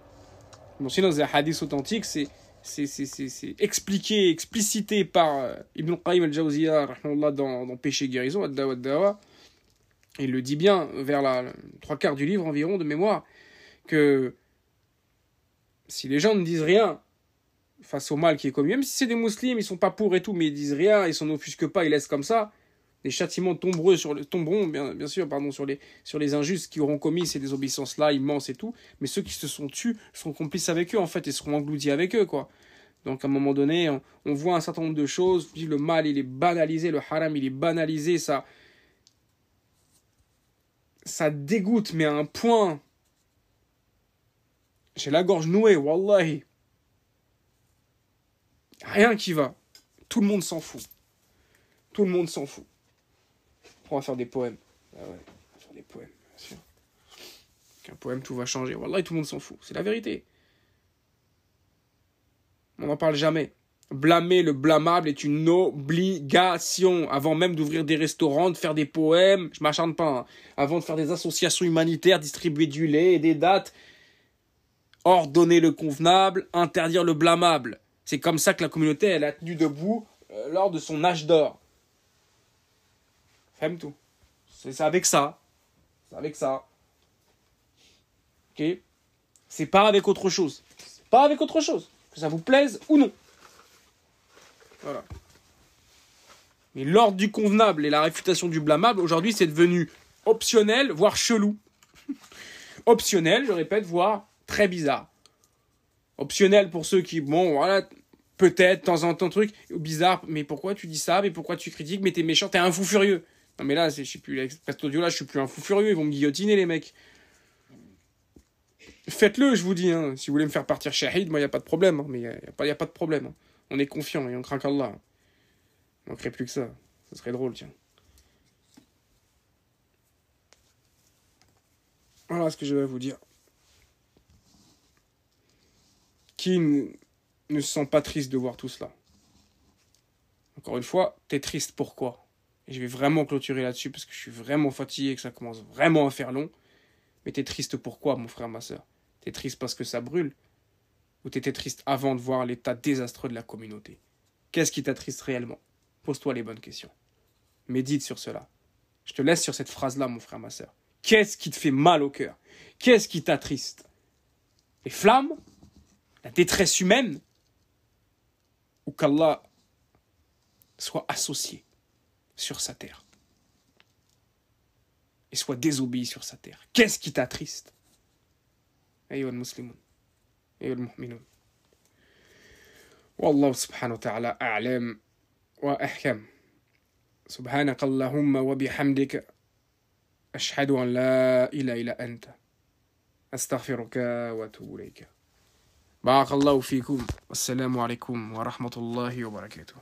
Speaker 1: Bon, sinon, les hadiths authentiques, c'est c'est expliqué, explicité par euh, Ibn Qayyim al-Jawziyah dans, dans Péché Guérison, Il le dit bien, vers la, trois quarts du livre environ de mémoire, que si les gens ne disent rien face au mal qui est commis, même si c'est des musulmans, ils sont pas pour et tout, mais ils disent rien, ils s'en offusquent pas, ils laissent comme ça, les châtiments tomberont, sur le, tomberont bien, bien sûr pardon, sur, les, sur les injustes qui auront commis ces désobéissances-là immenses et tout, mais ceux qui se sont tués seront complices avec eux en fait et seront engloutis avec eux quoi. Donc à un moment donné, on, voit un certain nombre de choses, le mal il est banalisé, le haram il est banalisé, ça, ça dégoûte mais à un point. J'ai la gorge nouée, wallahi. Rien qui va. Tout le monde s'en fout. Tout le monde s'en fout. On va faire des poèmes. Ah faire des poèmes, bien sûr. Qu'un poème, tout va changer. Wallah, tout le monde s'en fout. C'est la vérité. On n'en parle jamais. Blâmer le blâmable est une obligation. Avant même d'ouvrir des restaurants, de faire des poèmes, je m'acharne pas. Hein. Avant de faire des associations humanitaires, distribuer du lait et des dates, ordonner le convenable, interdire le blâmable. C'est comme ça que la communauté elle a tenu debout euh, lors de son âge d'or. Tout. C'est avec ça. C'est avec ça. Ok? C'est pas avec autre chose. Pas avec autre chose. Que ça vous plaise ou non. Voilà. Mais l'ordre du convenable et la réfutation du blâmable, aujourd'hui, c'est devenu optionnel, voire chelou. optionnel, je répète, voire très bizarre. Optionnel pour ceux qui, bon, voilà, peut-être, de temps en temps, truc, bizarre, mais pourquoi tu dis ça, mais pourquoi tu critiques, mais t'es méchant, t'es un fou furieux. Non, mais là, je suis plus, audio là, je suis plus un fou furieux, ils vont me guillotiner, les mecs. Faites-le, je vous dis, hein. si vous voulez me faire partir shahid, moi, il n'y a pas de problème, hein. mais il n'y a, pas de problème. Hein. On est confiant et on craint Allah. Il manquerait plus que ça. Ce serait drôle, tiens. Voilà ce que je vais vous dire. Qui ne se sent pas triste de voir tout cela? Encore une fois, t'es triste pourquoi? Je vais vraiment clôturer là-dessus parce que je suis vraiment fatigué et que ça commence vraiment à faire long. Mais t'es triste pourquoi, mon frère, ma soeur T'es triste parce que ça brûle? Ou t'étais triste avant de voir l'état désastreux de la communauté? Qu'est-ce qui t'attriste réellement? Pose-toi les bonnes questions. Médite sur cela. Je te laisse sur cette phrase-là, mon frère, ma soeur. Qu'est-ce qui te fait mal au cœur? Qu'est-ce qui t'attriste? Les flammes? La détresse humaine? Ou qu'Allah soit associé sur sa terre. Et soit désobéi sur sa terre. Qu'est-ce qui t'attriste أيها المسلمون أيها المؤمنون والله سبحانه وتعالى أعلم وأحكم سبحانك اللهم وبحمدك أشهد أن لا إله إلا أنت أستغفرك وأتوب إليك بارك الله فيكم والسلام عليكم ورحمة الله وبركاته